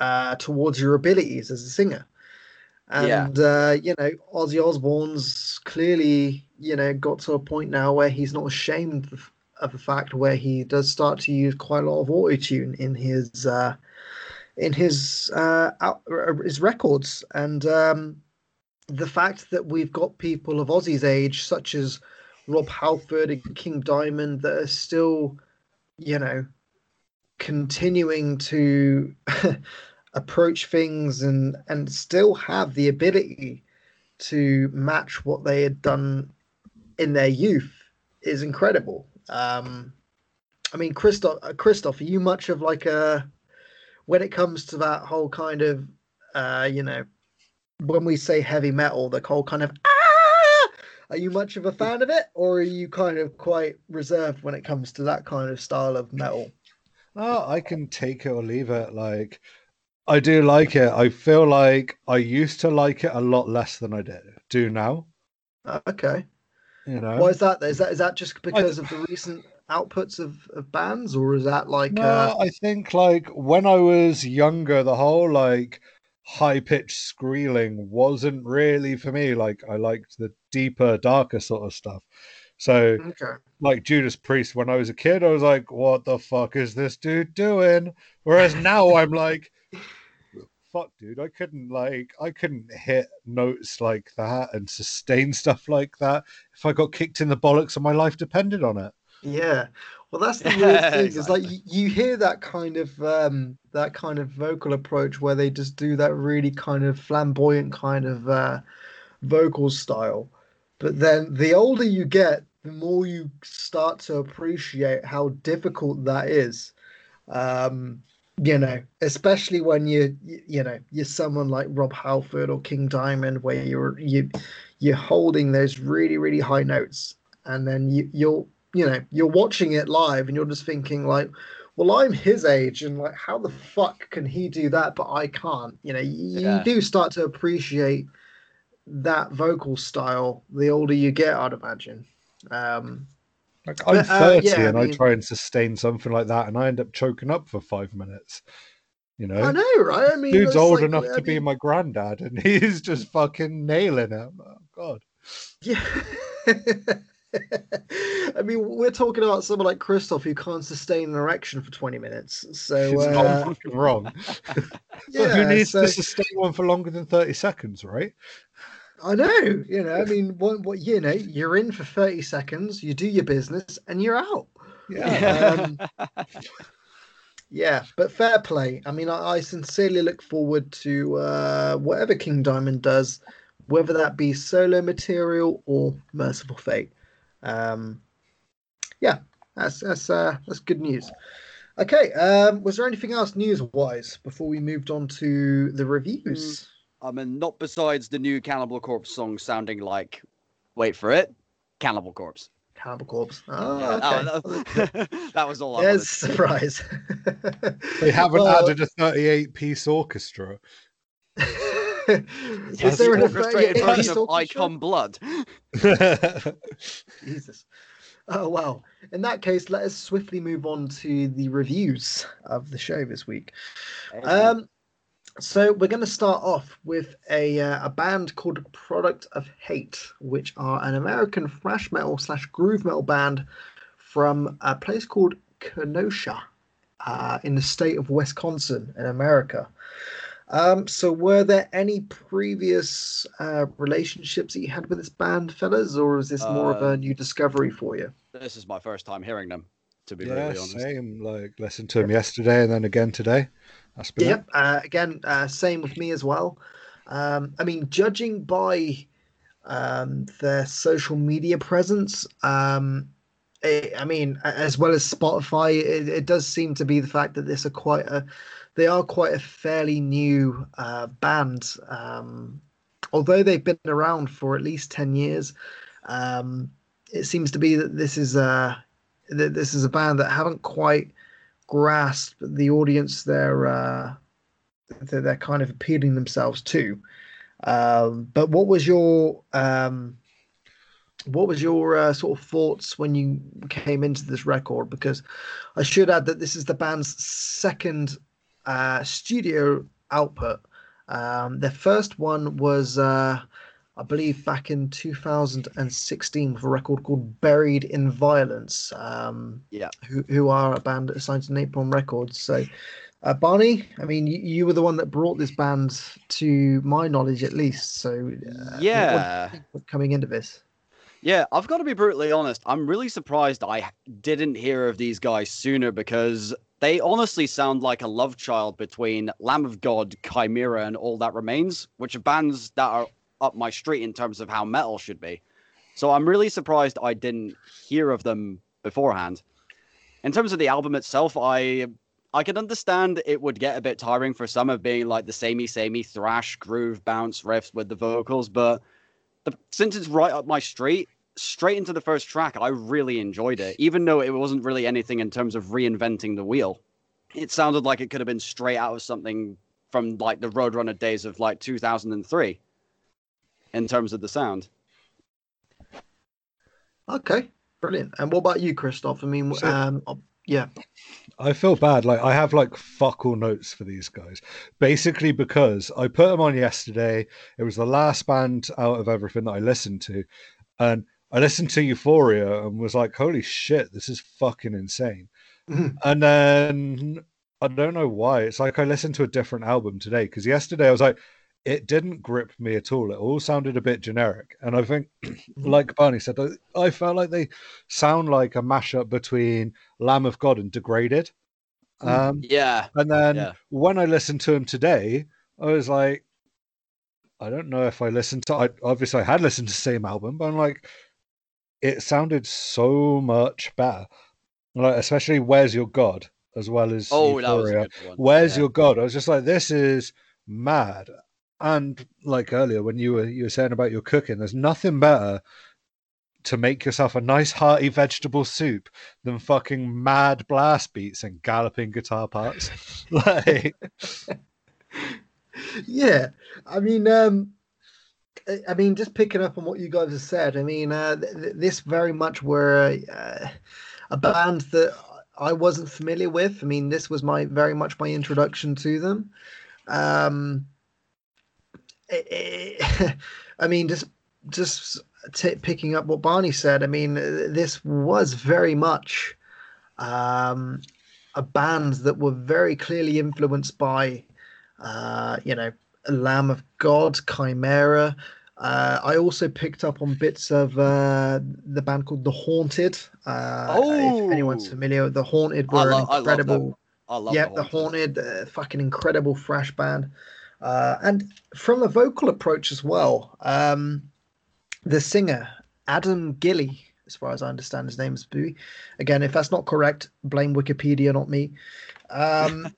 uh, towards your abilities as a singer. Yeah. And uh, you know, Ozzy Osbourne's clearly, you know, got to a point now where he's not ashamed of, of the fact where he does start to use quite a lot of autotune in his uh, in his uh, out, uh, his records. And um, the fact that we've got people of Ozzy's age, such as Rob Halford and King Diamond, that are still, you know, continuing to approach things and and still have the ability to match what they had done in their youth is incredible. Um, I mean, Christoph, uh, Christoph, are you much of like a when it comes to that whole kind of, uh, you know, when we say heavy metal, the whole kind of ah, are you much of a fan of it, or are you kind of quite reserved when it comes to that kind of style of metal? Oh, I can take it or leave it. Like, I do like it. I feel like I used to like it a lot less than I did do now. Uh, Okay. You know, Why is that? Is that is that just because of the recent outputs of, of bands, or is that like no, uh, I think like when I was younger, the whole like high pitched squealing wasn't really for me. Like, I liked the deeper, darker sort of stuff. So, okay? Like Judas Priest, when I was a kid, I was like, "What the fuck is this dude doing?" Whereas now I'm like, "Fuck, dude, I couldn't like, I couldn't hit notes like that and sustain stuff like that if I got kicked in the bollocks and my life depended on it." Yeah. Well, that's the weird thing. Is like you, you hear that kind of um, that kind of vocal approach where they just do that really kind of flamboyant kind of uh, vocal style, but then the older you get, the more you start to appreciate how difficult that is. Um, you know, especially when you you know you're someone like Rob Halford or King Diamond, where you're you you're holding those really really high notes, and then you you're you know you're watching it live, and you're just thinking like, well, I'm his age, and like, how the fuck can he do that, but I can't? You know, you, Yeah. you do start to appreciate that vocal style the older you get, I'd imagine. Um, Like I'm But, uh, 30 yeah, and I mean- try and sustain something like that, and I end up choking up for five minutes. You know, I know, right? I mean, dude's old like- enough I to be my granddad, and he's just fucking nailing it. Oh, God, Yeah. I mean, we're talking about someone like Christoph who can't sustain an erection for 20 minutes. So, he's uh, not fucking wrong. yeah, Who needs so, to sustain one for longer than 30 seconds, right? I know, you know, I mean, what, what, you know, you're in for 30 seconds, you do your business, and you're out. Yeah. Um, yeah, but fair play. I mean, I, I sincerely look forward to uh, whatever King Diamond does, whether that be solo material or Mercyful Fate. Um, yeah, that's that's uh, that's good news. Okay, um, was there anything else news-wise before we moved on to the reviews? I mean, not besides the new Cannibal Corpse song sounding like, wait for it, Cannibal Corpse. Cannibal Corpse. Oh, Yeah, okay. that, that- that was all I There's wanted. surprise. They haven't Well, added a 38 piece orchestra. Is Yes, there an the orchestrated 38 version of orchestra? Icon Blood. Jesus. Oh wow. In that case, let us swiftly move on to the reviews of the show this week. Um, so we're going to start off with a uh, a band called Product of Hate, which are an American thrash metal slash groove metal band from a place called Kenosha, uh, in the state of Wisconsin in America. Um, so were there any previous uh, relationships that you had with this band, fellas, or is this more of Uh, a new discovery for you? this is my first time hearing them, to be yeah, brutally honest. same. Like, listened to them yesterday and then again today. That's been Yep. Uh, again, uh, same with me as well. Um, I mean, judging by um, their social media presence, um, it, I mean, as well as Spotify, it, it does seem to be the fact that this are quite a, they are quite a fairly new uh, band. Um, although they've been around for at least ten years, um, it seems to be that this is a that this is a band that haven't quite grasp the audience they're uh, that they're kind of appealing themselves to. Um, but what was your um, what was your uh, sort of thoughts when you came into this record? Because I should add that this is the band's second uh, studio output. Um, their first one was, uh, I believe, back in 2016 with a record called "Buried in Violence." Um, Yeah. who who are a band assigned to Napalm Records. So, uh, Barney, I mean, you, you were the one that brought this band to my knowledge, at least. So, uh, Yeah. coming into this. Yeah, I've got to be brutally honest. I'm really surprised I didn't hear of these guys sooner because they honestly sound like a love child between Lamb of God, Chimaira, and All That Remains, which are bands that are up my street in terms of how metal should be. So I'm really surprised I didn't hear of them beforehand. In terms of the album itself, I I can understand it would get a bit tiring for some of being like the samey samey thrash groove bounce riffs with the vocals, but the, since it's right up my street, straight into the first track, I really enjoyed it, even though it wasn't really anything in terms of reinventing the wheel. It sounded like it could have been straight out of something from like the Roadrunner days of like 2003 in terms of the sound. Okay, brilliant. And what about you, Christoph? I mean, So- um, yeah, I feel bad. Like I have like fuck all notes for these guys, basically because I put them on yesterday. It was the last band out of everything that I listened to, and I listened to Euphoria and was like, "Holy shit, this is fucking insane." Mhm. and then I don't know why. It's like I listened to a different album today because yesterday I was like, it didn't grip me at all. It all sounded a bit generic. And I think, Mm-hmm. like Barney said, I, I felt like they sound like a mashup between Lamb of God and Degraded. Mm. Um, Yeah. and then Yeah. when I listened to him today, I was like, I don't know if I listened to. I obviously I had listened to the same album, but I'm like, it sounded so much better. Like especially "Where's Your God" as well as Oh, that was a Euphoria. good one. Where's yeah. Your God? I was just like, this is mad. And like earlier when you were you were saying about your cooking, there's nothing better to make yourself a nice hearty vegetable soup than fucking mad blast beats and galloping guitar parts. like yeah. I mean um I- mean just picking up on what you guys have said i mean uh th- th- this very much were uh, a band that i wasn't familiar with. I mean this was my very much my introduction to them. Um i mean just just t- picking up what barney said i mean this was very much um a band that were very clearly influenced by uh, you know, Lamb of God, Chimaira. Uh, I also picked up on bits of uh, the band called The Haunted. Uh, if anyone's Oh. familiar, The Haunted I were lo- an I love them. incredible. I love Yep, The Haunted. Haunted, uh, fucking incredible thrash band. Uh, and from a vocal approach as well, um, the singer, Adam Gilly, as far as I understand his name is Booey. Again, if that's not correct, blame Wikipedia, not me. Um,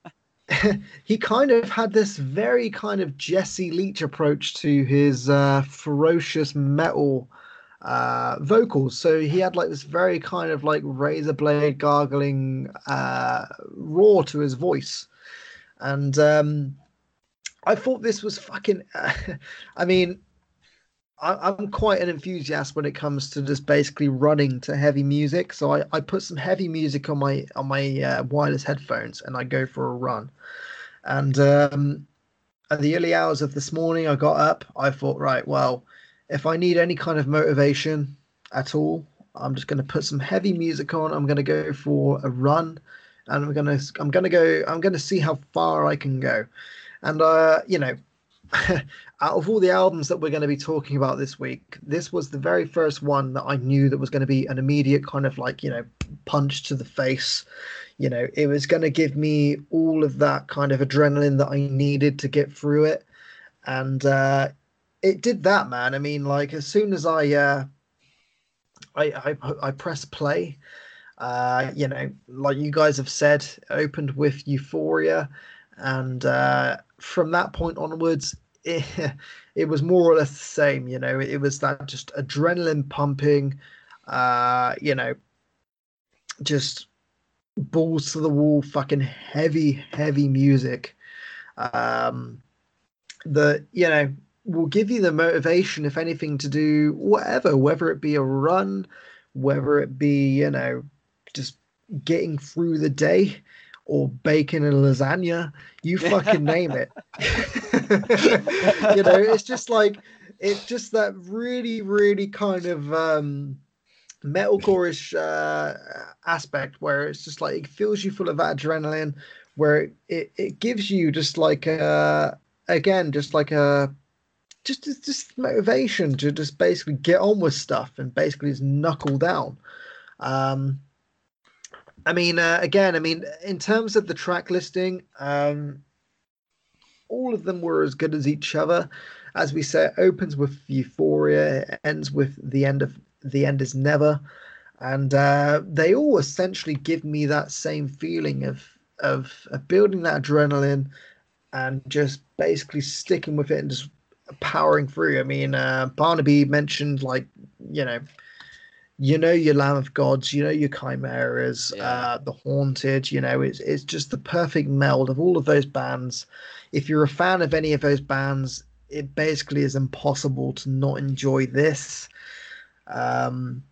he kind of had this very kind of Jesse Leach approach to his uh, ferocious metal uh, vocals. So he had like this very kind of like razor blade gargling uh, roar to his voice, and um, I thought this was fucking. I mean, I, I'm quite an enthusiast when it comes to just basically running to heavy music. So I, I put some heavy music on my on my uh, wireless headphones and I go for a run. And um, at the early hours of this morning, I got up. I thought, right, well, if I need any kind of motivation at all, I'm just going to put some heavy music on. I'm going to go for a run, and I'm to I'm to go. I'm going to see how far I can go. And uh, you know, out of all the albums that we're going to be talking about this week, this was the very first one that I knew that was going to be an immediate kind of like, you know, punch to the face. You know, it was going to give me all of that kind of adrenaline that I needed to get through it. And uh, it did that, man. I mean, like, as soon as I, uh, I, I, I press play, uh, you know, like you guys have said, opened with Euphoria. And uh, from that point onwards, it, it was more or less the same. You know, it was that just adrenaline pumping, uh, you know, just balls to the wall, fucking heavy, heavy music. Um, that you know will give you the motivation, if anything, to do whatever, whether it be a run, whether it be you know just getting through the day or bacon and lasagna. You fucking name it. You know it's just like it's just that really really kind of um metalcore-ish uh aspect where it's just like it fills you full of adrenaline where it, it, it gives you just like a again just like a just just motivation to just basically get on with stuff and basically just knuckle down. Um I mean, uh, again, I mean, in terms of the track listing, um, all of them were as good as each other. As we say, it opens with Euphoria, it ends with the end of the end is never, and uh, they all essentially give me that same feeling of of, of building that adrenaline and just basically sticking with it and just powering through. I mean, uh, Barnaby mentioned like you know you know your Lamb of Gods, you know your Chimairas, Yeah. uh, the Haunted. You know, it's it's just the perfect meld of all of those bands. If you're a fan of any of those bands, it basically is impossible to not enjoy this. Um,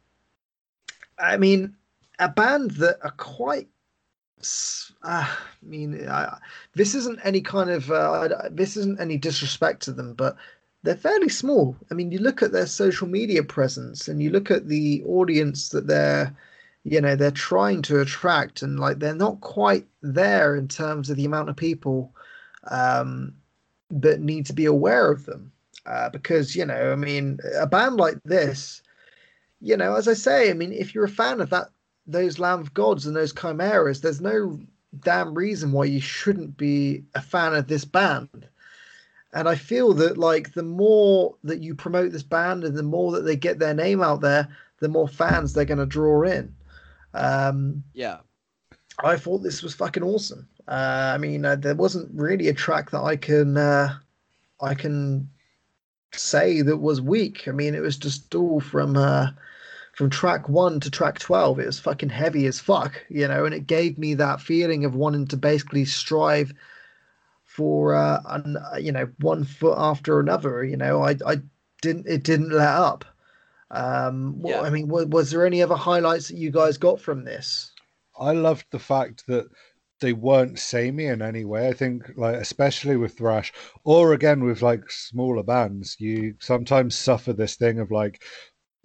I mean, a band that are quite. Uh, I mean, I, this isn't any kind of uh, this isn't any disrespect to them, but they're fairly small. I mean, you look at their social media presence and you look at the audience that they're, you know, they're trying to attract, and like they're not quite there in terms of the amount of people um, but need to be aware of them uh, because you know, I mean, a band like this, you know, as I say, I mean, if you're a fan of that, those Lamb of Gods and those Chimairas, there's no damn reason why you shouldn't be a fan of this band. And I feel that like the more that you promote this band and the more that they get their name out there, the more fans they're going to draw in. Um, yeah, I thought this was fucking awesome. Uh, I mean, uh, there wasn't really a track that I can uh, I can say that was weak. I mean, it was just all from uh, from track one to track twelve. It was fucking heavy as fuck, you know, and it gave me that feeling of wanting to basically strive for uh, an, you know one foot after another. You know, I I didn't it didn't let up. Um, yeah. I mean, was, was there any other highlights that you guys got from this? I loved the fact that they weren't samey in any way. I think, like especially with thrash, or again with like smaller bands, you sometimes suffer this thing of like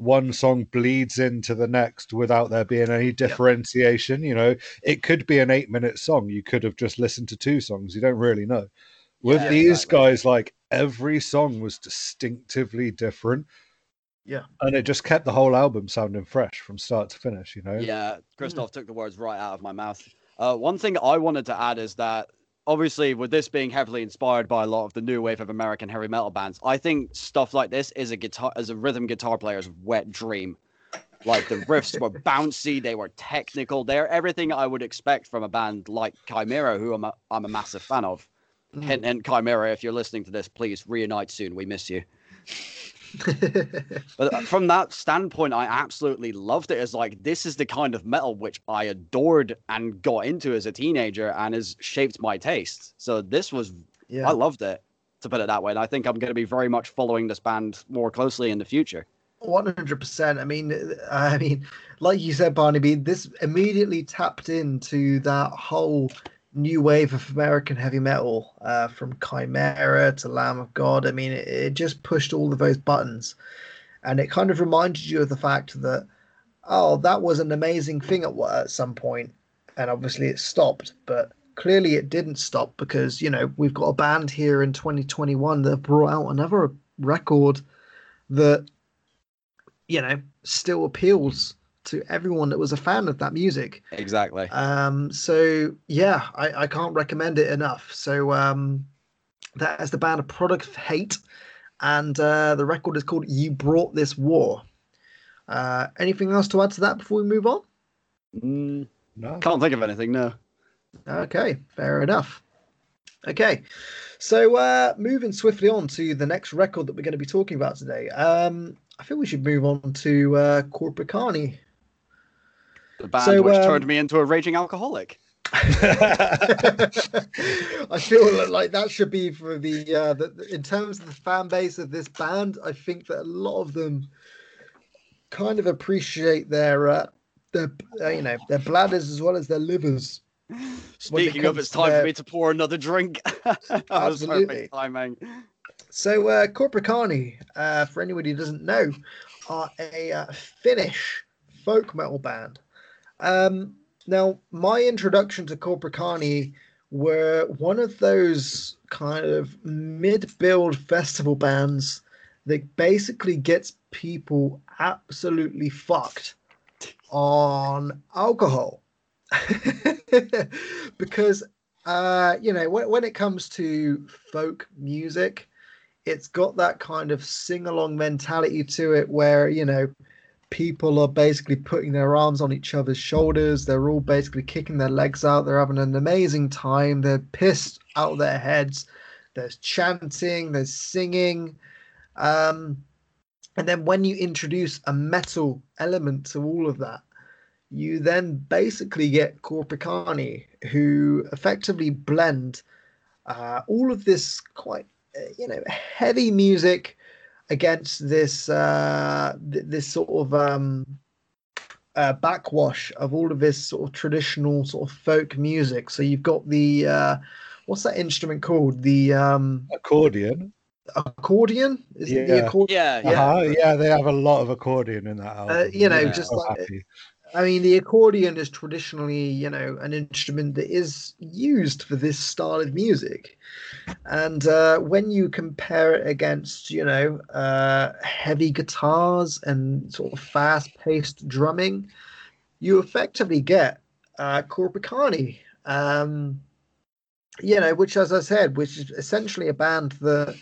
one song bleeds into the next without there being any differentiation. Yep. You know, it could be an eight-minute song. You could have just listened to two songs. You don't really know. With yeah, these exactly. guys, like every song was distinctively different. Yeah. And it just kept the whole album sounding fresh from start to finish, you know? Yeah. Christoph mm. took the words right out of my mouth. Uh, one thing I wanted to add is that obviously with this being heavily inspired by a lot of the new wave of American heavy metal bands, I think stuff like this is a guitar as a rhythm guitar player's wet dream. Like the riffs were bouncy, they were technical, they're everything I would expect from a band like Chimaira, who I'm a, I'm a massive fan of. Mm. Hint, hint, Chimaira, if you're listening to this, please reunite soon. We miss you. But uh, from that standpoint, I absolutely loved it. As like this is the kind of metal which I adored and got into as a teenager, and has shaped my taste. So this was, yeah. I loved it to put it that way. And I think I'm going to be very much following this band more closely in the future. One hundred percent. I mean, uh, I mean, like you said, Barnaby, this immediately tapped into that whole new wave of American heavy metal, uh, from Chimaira to Lamb of God. I mean, it, it, just pushed all of those buttons, and it kind of reminded you of the fact that, oh, that was an amazing thing at at some point, and obviously it stopped, but clearly it didn't stop because you know we've got a band here in 2021 that brought out another record that you know still appeals to everyone that was a fan of that music. Exactly. Um, so yeah, I, I can't recommend it enough. So um, that is the band of Product of Hate, and uh, the record is called "You Brought This War." Uh, anything else to add to that before we move on? Mm, no, can't think of anything. No. Okay, fair enough. Okay, so uh, moving swiftly on to the next record that we're going to be talking about today. Um, I think we should move on to uh, Korpiklaani. The band so, which um, turned me into a raging alcoholic. I feel like that should be for the, uh, the in terms of the fan base of this band. I think that a lot of them kind of appreciate their uh, their uh, you know their bladders as well as their livers. Speaking it of, it's time their... for me to pour another drink. Absolutely, timing. So, uh, uh, for anybody who doesn't know, are a uh, Finnish folk metal band. Um, now, my introduction to Carni were one of those kind of mid-build festival bands that basically gets people absolutely fucked on alcohol. Because uh, you know when, when it comes to folk music it's got that kind of sing-along mentality to it where you know people are basically putting their arms on each other's shoulders. They're all basically kicking their legs out. They're having an amazing time. They're pissed out of their heads. There's chanting, there's singing. Um, and then when you introduce a metal element to all of that, you then basically get Korpiklaani, who effectively blend uh, all of this quite, uh, you know, heavy music against this uh, th- this sort of um, uh, backwash of all of this sort of traditional sort of folk music. So you've got the uh, what's that instrument called? The um, accordion. Accordion? Is yeah. it the accordion? Yeah, yeah, uh-huh. yeah. They have a lot of accordion in that album. Uh, you know, yeah. just so like, I mean, the accordion is traditionally, you know, an instrument that is used for this style of music. And uh, when you compare it against, you know, uh, heavy guitars and sort of fast paced drumming, you effectively get uh, Korpiklaani. Um, you know, which, as I said, which is essentially a band that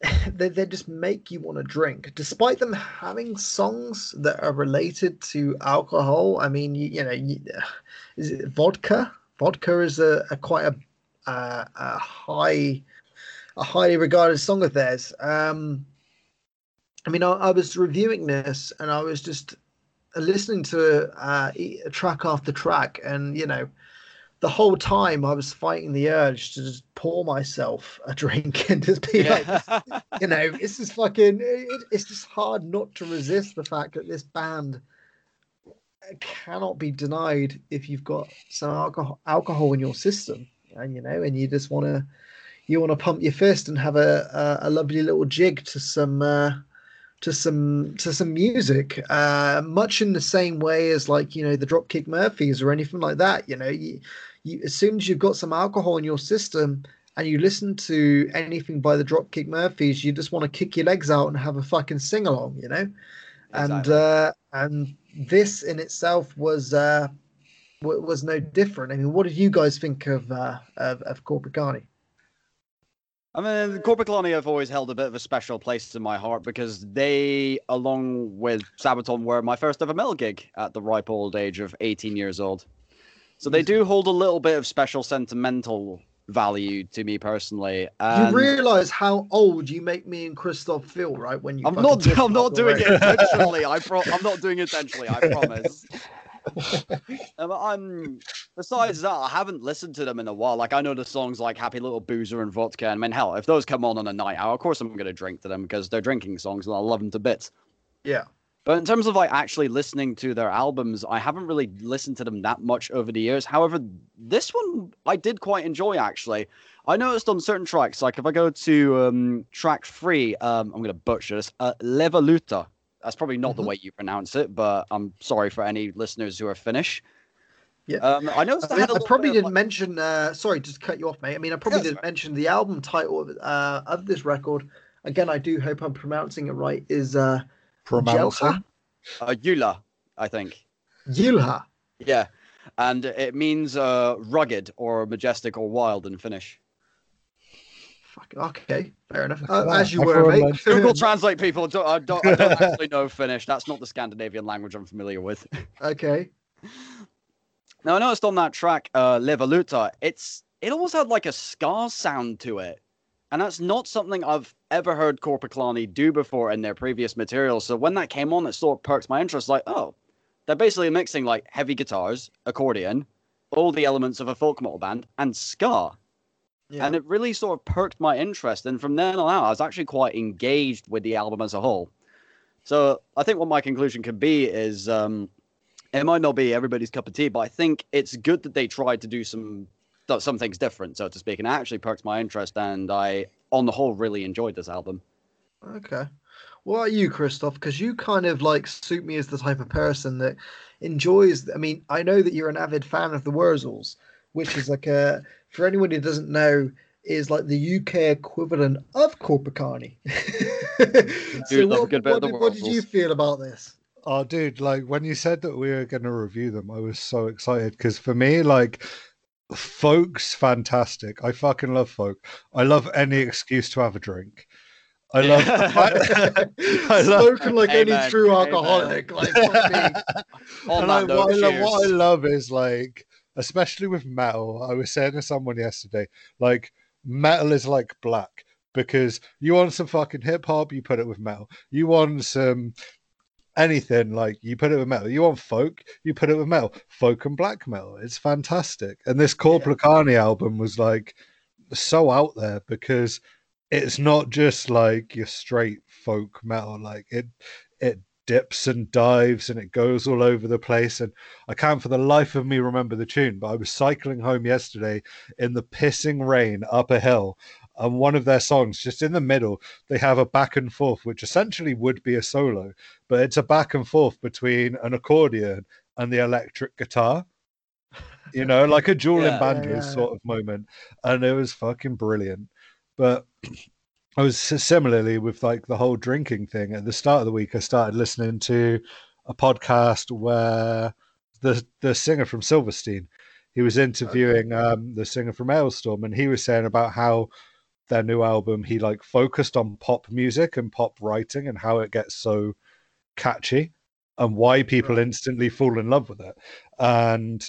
they, they just make you want to drink. Despite them having songs that are related to alcohol i mean you, you know you, is it vodka? Vodka is a, a quite a, a, a high a highly regarded song of theirs. Um i mean I, I was reviewing this and i was just listening to uh, a track after track and you know the whole time I was fighting the urge to just pour myself a drink and just be yeah. like, you know, this is fucking. It, it's just hard not to resist the fact that this band cannot be denied if you've got some alcohol alcohol in your system, and you know, and you just want to you want to pump your fist and have a, a, a lovely little jig to some. Uh, to some to some music uh much in the same way as like you know the dropkick murphys or anything like that you know? You, you as soon as you've got some alcohol in your system and you listen to anything by the dropkick murphys you just want to kick your legs out and have a fucking sing along you know? Exactly. and uh and this in itself was uh was no different. I mean what did you guys think of uh of, of Korpiklaani I mean, Korpiklaani have always held a bit of a special place in my heart because they, along with Sabaton, were my first ever metal gig at the ripe old age of 18 years old. So they do hold a little bit of special sentimental value to me personally. And you realize how old you make me and Christoph feel, right? When you I'm not I'm not doing it intentionally. I pro- I'm not doing it intentionally, I promise. um, I'm besides that, I haven't listened to them in a while. Like I know the songs like Happy Little Boozer and Vodka, and I mean hell, if those come on on a night out, of course I'm gonna drink to them because they're drinking songs and I love them to bits. Yeah. But in terms of like actually listening to their albums, I haven't really listened to them that much over the years. However, this one I did quite enjoy actually. I noticed on certain tracks, like if I go to um, track three, um, I'm gonna butcher this, uh, Leväluhta. That's probably not mm-hmm. the way you pronounce it, but I'm sorry for any listeners who are Finnish. Yeah, um, I know. I, I, I probably didn't like... mention. Uh, sorry, just cut you off, mate. I mean, I probably didn't mention the album title of, uh, of this record. Again, I do hope I'm pronouncing it right. Is uh, Pronouncing? Uh, Jylhä, I think. Jylhä. Yeah, and it means uh, rugged or majestic or wild in Finnish. Okay, fair enough. Uh, as you were, mate. Google Translate people. Don't, I, don't, I don't actually know Finnish. That's not the Scandinavian language I'm familiar with. Okay. Now I noticed on that track, uh, Leväluhta, it's it almost had like a ska sound to it. And that's not something I've ever heard Korpiklaani do before in their previous material. So when that came on, it sort of perked my interest. Like, oh, they're basically mixing like heavy guitars, accordion, all the elements of a folk metal band, and ska. Yeah. And it really sort of perked my interest. And from then on out, I was actually quite engaged with the album as a whole. So I think what my conclusion could be is um, it might not be everybody's cup of tea, but I think it's good that they tried to do some some things different, so to speak, and it actually perked my interest, and I, on the whole, really enjoyed this album. Okay. What are you, Christoph? Because you kind of like suit me as the type of person that enjoys. I mean, I know that you're an avid fan of the Wurzels, which is like a for anyone who doesn't know is like the UK equivalent of Korpiklaani. so what, what, did, what did you feel about this? Oh, dude! Like when you said that we were going to review them, I was so excited because for me, like folk's fantastic. I fucking love folk. I love any excuse to have a drink. I love. I, I love spoken like Amen. any true alcoholic. Like, and I, what, I love, what I love is like, especially with metal. I was saying to someone yesterday, like metal is like black because you want some fucking hip hop, you put it with metal. You want some anything like you put it with metal. You want folk, you put it with metal. Folk and black metal. It's fantastic. And this Korpiklaani yeah. album was like so out there because it's not just like your straight folk metal. Like it it dips and dives and it goes all over the place. And I can't for the life of me remember the tune, but I was cycling home yesterday in the pissing rain up a hill And one of their songs, just in the middle, they have a back and forth, which essentially would be a solo, but it's a back and forth between an accordion and the electric guitar. You know, like a dueling Yeah. banjos Yeah, yeah. sort of moment. And it was fucking brilliant. But I was similarly with like the whole drinking thing. At the start of the week, I started listening to a podcast where the the singer from Silverstein, he was interviewing um, the singer from Alestorm, and he was saying about how their new album he like focused on pop music and pop writing and how it gets so catchy and why people Right. instantly fall in love with it. And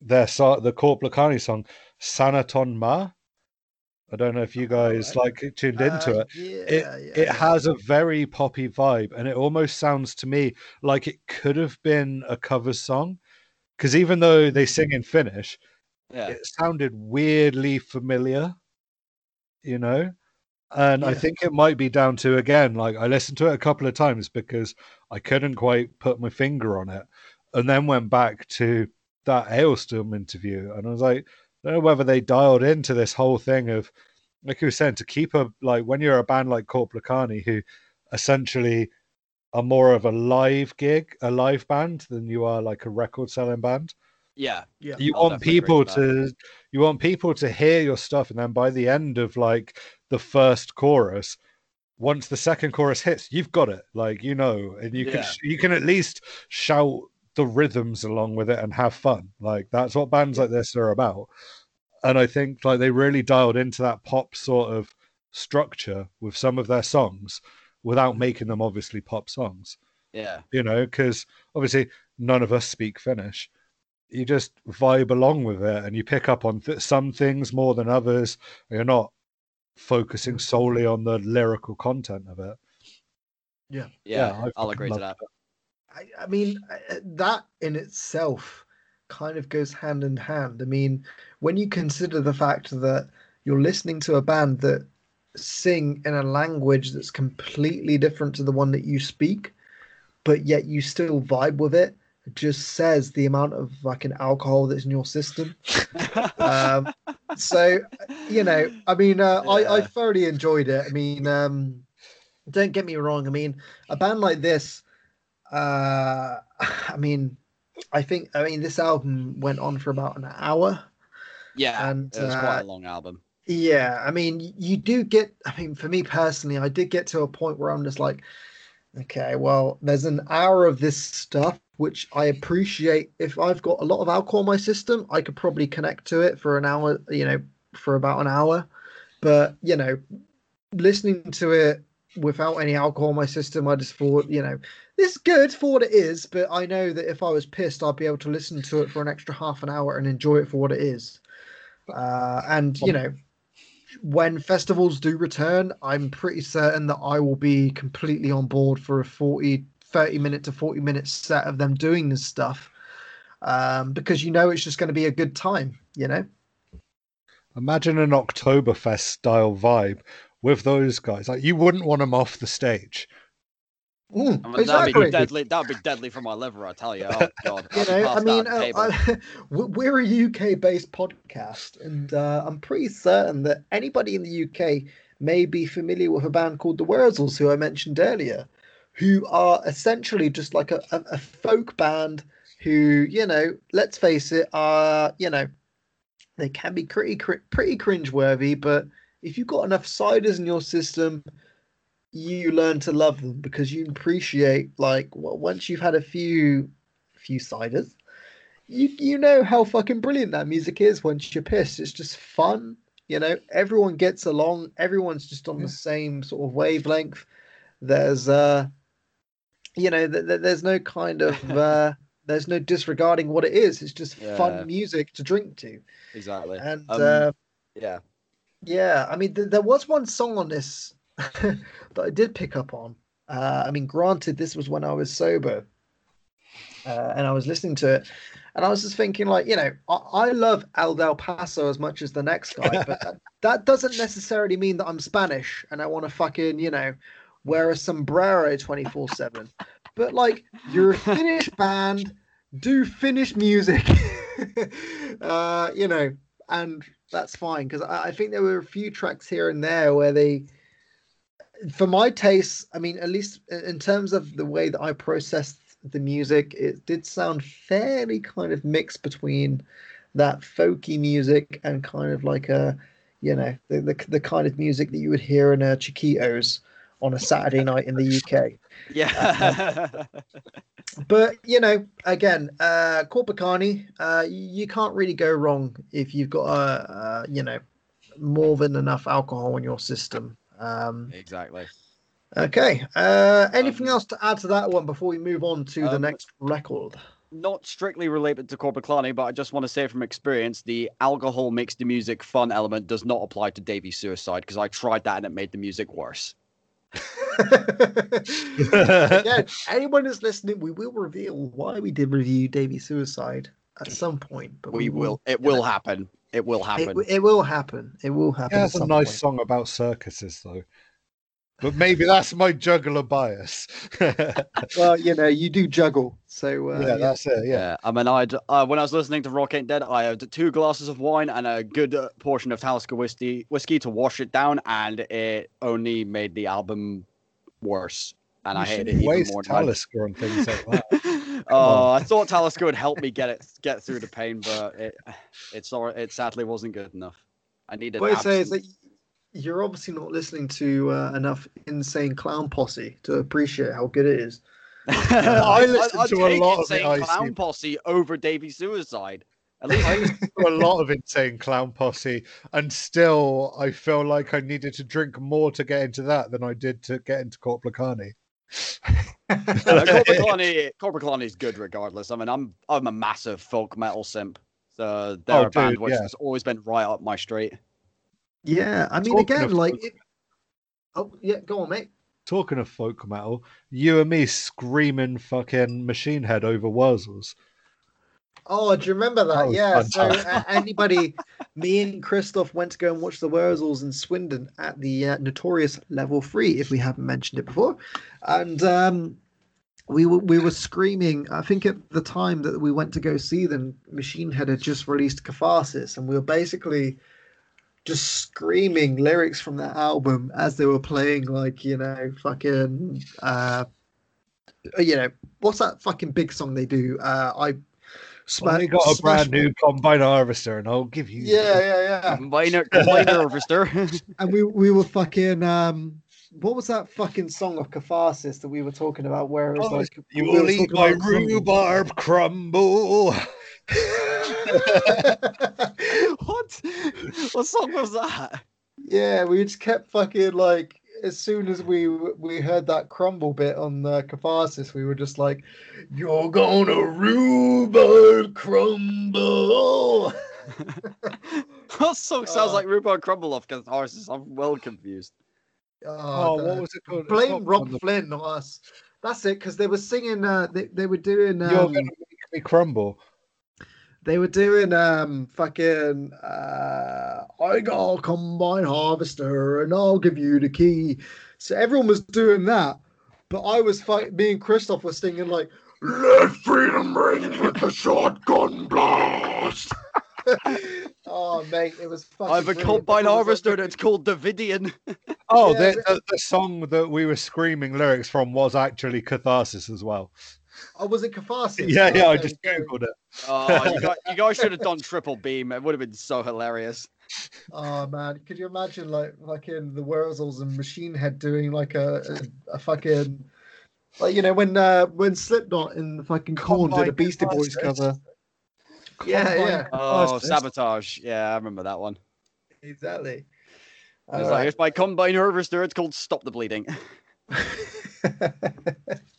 their the Korpiklaani song Sanaton Maa. I don't know if you guys Alright. like tuned into Uh, it Yeah, it yeah, it yeah. has a very poppy vibe and it almost sounds to me like it could have been a cover song because even though they sing in finnish Yeah. it sounded weirdly familiar you know and i think it might be down to again like i listened to it a couple of times because i couldn't quite put my finger on it and then went back to that Alestorm interview and i was like I don't know whether they dialed into this whole thing of like you were saying to keep a like when you're a band like Korpiklaani who essentially are more of a live gig a live band than you are like a record selling band Yeah. yeah. you I'll want people with that. to you want people to hear your stuff and then by the end of like the first chorus once the second chorus hits you've got it like you know and you can Yeah. sh- you can at least shout the rhythms along with it and have fun like that's what bands like this are about and i think like they really dialed into that pop sort of structure with some of their songs without mm-hmm. making them obviously pop songs Yeah. you know, because obviously none of us speak Finnish. You just vibe along with it and you pick up on th- some things more than others. You're not focusing mm-hmm. solely on the lyrical content of it. Yeah. Yeah, I I'll agree to that. I, I mean, uh, that in itself kind of goes hand in hand. I mean, when you consider the fact that you're listening to a band that sing in a language that's completely different to the one that you speak, but yet you still vibe with it, it just says the amount of fucking alcohol that's in your system. Um, so you know, I mean, uh, I, I thoroughly enjoyed it. I mean, um, don't get me wrong. I mean, a band like this, uh, I mean, I think, I mean, this album went on for about an hour. yeah. And, it was quite uh, a long album. Yeah, I mean, you do get. I mean, for me personally, I did get to a point where I'm just like, okay, well, there's an hour of this stuff which I appreciate. If I've got a lot of alcohol in my system, I could probably connect to it for an hour. You know, for about an hour. But you know, listening to it without any alcohol in my system, I just thought, you know, this is good for what it is. But I know that if I was pissed, I'd be able to listen to it for an extra half an hour and enjoy it for what it is. Uh, and you know, when festivals do return, I'm pretty certain that I will be completely on board for a 40, 30 minute to 40 minute set of them doing this stuff. Um, because you know it's just going to be a good time, you know? Imagine an Oktoberfest style vibe with those guys. Like you wouldn't want them off the stage. Mm, I mean, exactly. That'd be deadly. That'd be deadly for my liver, I tell you. Oh god. you know, I mean, uh, at the table. I, we- we're a UK based podcast, and uh, I'm pretty certain that anybody in the UK may be familiar with a band called the Wurzels, who I mentioned earlier, who are essentially just like a, a, a folk band who, you know, let's face it, are, you know, they can be pretty, pretty cringeworthy, but if you've got enough ciders in your system, you learn to love them because you appreciate like well, once you've had a few few ciders you you know how fucking brilliant that music is once you're pissed it's just fun you know everyone gets along everyone's just on Yeah. the same sort of wavelength there's uh you know th- th- there's no kind of uh there's no disregarding what it is it's just Yeah. fun music to drink to exactly. and Um, uh Yeah. yeah, I mean, th- there was one song on this that I did pick up on. Uh, I mean, granted, this was when I was sober, uh, and I was listening to it, and I was just thinking, like, you know, I, I love El Del Paso as much as the next guy, but that, that doesn't necessarily mean that I'm Spanish and I want to fucking, you know, wear a sombrero twenty four seven. But like, you're a Finnish band, do Finnish music. uh, you know, and that's fine because I, I think there were a few tracks here and there where they, for my taste, I mean, at least in- terms of the way that I processed the music, it did sound fairly kind of mixed between that folky music and kind of like a, you know, the the, the kind of music that you would hear in a Chiquitos on a Saturday night in the UK. Yeah. But you know, again, uh, Korpiklaani, uh, you can't really go wrong if you've got a, uh, you know, more than enough alcohol in your system. Um, exactly. okay. Uh, anything Um, else to add to that one before we move on to the um, next record? Not strictly related to Korpiklaani, but I just want to say from experience, the alcohol makes the music fun element does not apply to Davey Suicide because I tried that and it made the music worse. Again, anyone who's listening, we will reveal why we did review Davey Suicide at some point. But We will. It will happen. It will happen. it will happen. It will happen. has at a nice point. song about circuses, though. But maybe that's my juggler bias. yeah, Well, you know, you do juggle, so uh, yeah. that's it. Yeah. Yeah, I mean, I uh, when I was listening to Rock Ain't Dead, I had two glasses of wine and a good uh, portion of Talisker whiskey, whiskey to wash it down, and it only made the album worse. And You I hated it even waste more. than I- Talisker on things like that. oh, I thought Talisker would help me get it get through the pain, but it it's sor- it sadly wasn't good enough. I needed. What I say is that you're obviously not listening to uh, enough insane clown posse to appreciate how good it is. I listen I'd to a lot of Insane it, Clown. Posse over Davey Suicide. At least I listen to a lot of insane clown posse, and still, I feel like I needed to drink more to get into that than I did to get into Korpiklaani. Korpiklaani, Korpiklaani is good regardless. I mean, I'm I'm a massive folk metal simp, so they're Oh, a band dude, which yeah. has always been right up my street. yeah, I mean, Talking again, like, folk- it... oh yeah, go on, mate. Talking of folk metal, you and me screaming fucking Machine Head over Wurzels. Oh, do you remember that? That yeah. So uh, anybody, me and Christoph went to go and watch the Wurzels in Swindon at the uh, notorious Level Three, if we haven't mentioned it before, and um, we were we were screaming. I think at the time that we went to go see them, Machine Head had just released Catharsis, and we were basically just screaming lyrics from that album as they were playing, like you know, fucking. Uh, you know what's that fucking big song they do? Uh, I. Well, got a smash- brand new combine harvester, and I'll give you. Yeah, yeah, yeah. Combiner, combiner harvester. And we we were fucking um what was that fucking song of Catharsis that we were talking about where it was Oh, like You we were will eat my about crumble. rhubarb crumble. what? What song was that? yeah, we just kept fucking like as soon as we we heard that crumble bit on the Catharsis, we were just like, "You're gonna rhubarb crumble." that song sounds Oh. like Rhubarb Crumble off Catharsis? I'm well confused. Oh, the- what was it called? Blame not Rob on the- Flynn, not us. That's it, because they were singing. Uh, they they were doing. You're Um, gonna make me crumble. They were doing um fucking uh I got a combine harvester and I'll give you the key. So everyone was doing that, but I was fight me and Christoph were singing like Let freedom ring with the shotgun blast. oh mate, it was fucking I have a combine harvester like- that's called Davidian. Oh, Yeah, the, the, the song that we were screaming lyrics from was actually Catharsis as well. Oh, was it Kafasi? Yeah, yeah, I just googled it. Oh, you guys, you guys should have done triple beam. It would have been so hilarious. Oh man, could you imagine like fucking the Wurzels and Machine Head doing like a, a, a fucking like you know when uh when Slipknot in the fucking Korn did a Beastie Boys Catharsis. cover. Yeah, Combine yeah. Oh, Catharsis. sabotage. Yeah, I remember that one. Exactly. It's like if my combine harvester, it's called Stop the Bleeding.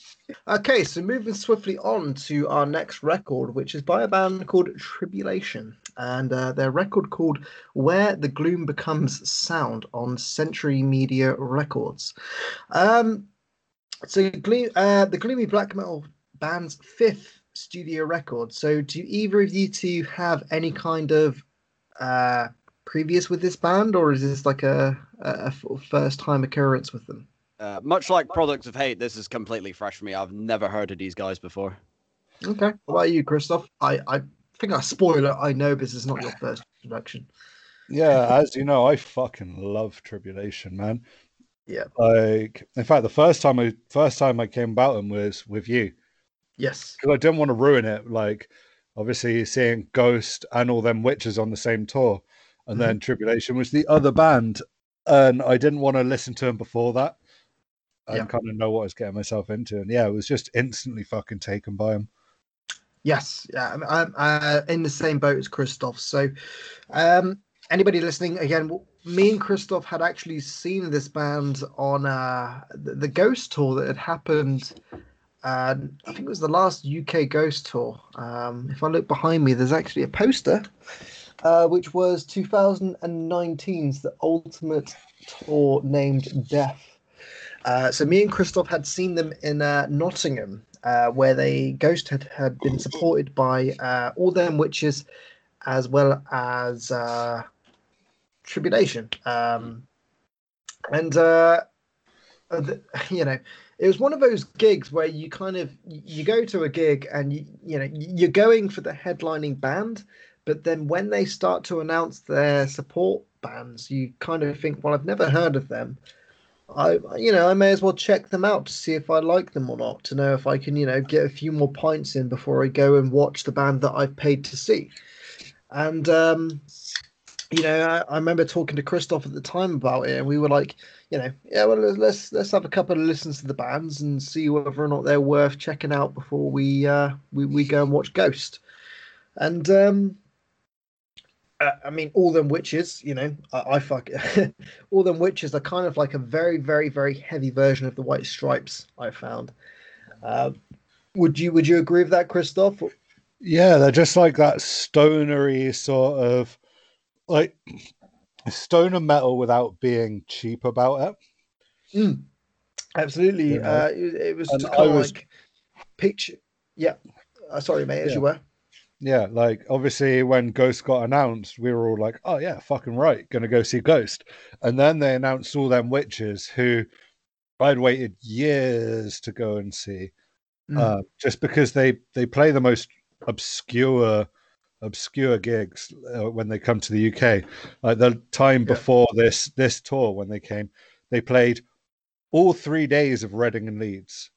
okay, so moving swiftly on to our next record, which is by a band called Tribulation, and uh, their record called "Where the Gloom Becomes Sound" on Century Media Records. Um, so uh, the gloomy black metal band's fifth studio record. So, do either of you two have any kind of uh, previous with this band, or is this like a, a first time occurrence with them? Uh, much like Products of Hate, this is completely fresh for me. I've never heard of these guys before. Okay. What about you, Christoph? I, I think I spoil it. I know this is not your first production. Yeah, as you know, I fucking love Tribulation, man. Yeah. Like, in fact, the first time I first time I came about them was with you Yes. because I didn't want to ruin it. Like, obviously, seeing Ghost and all them witches on the same tour, and then Tribulation was the other band, and I didn't want to listen to them before that and Yeah. kind of know what I was getting myself into. And yeah, it was just instantly fucking taken by them. Yes, yeah, I'm, I'm uh, in the same boat as Christoph. So, um, anybody listening, again, me and Christoph had actually seen this band on uh, the, the Ghost tour that had happened. Uh, I think it was the last UK Ghost tour. Um, if I look behind me, there's actually a poster, uh, which was 2019's The Ultimate Tour named Death. Uh, so me and Christoph had seen them in uh, Nottingham, uh, where they Ghost had, had been supported by uh, all them witches, as well as uh, Tribulation. Um, and uh, the, you know, it was one of those gigs where you kind of you go to a gig and you you know you're going for the headlining band, but then when they start to announce their support bands, you kind of think, well, I've never heard of them. I you know I may as well check them out to see if I like them or not to know if I can you know get a few more pints in before I go and watch the band that I've paid to see. And um, you know I, I remember talking to Christoph at the time about it, and we were like, you know, yeah, well let's let's, have a couple of listens to the bands and see whether or not they're worth checking out before we uh, we we go and watch Ghost. And um, uh, I mean, all them witches, you know, I, I fuck all them witches are kind of like a very, very, very heavy version of the White Stripes. I found. Uh, would you Would you agree with that, Christoph? Yeah, they're just like that stonery sort of like stoner metal without being cheap about it. Absolutely. Yeah. Uh, it, it was I of was- like picture. Yeah. Uh, sorry, mate. As Yeah. you were. Yeah, like obviously when Ghost got announced, we were all like, "Oh yeah, fucking right, gonna go see Ghost." And then they announced all them witches who I'd waited years to go and see, Mm. uh, just because they they play the most obscure obscure gigs uh, when they come to the UK. Like the time Yeah. before this this tour when they came, they played all three days of Reading and Leeds.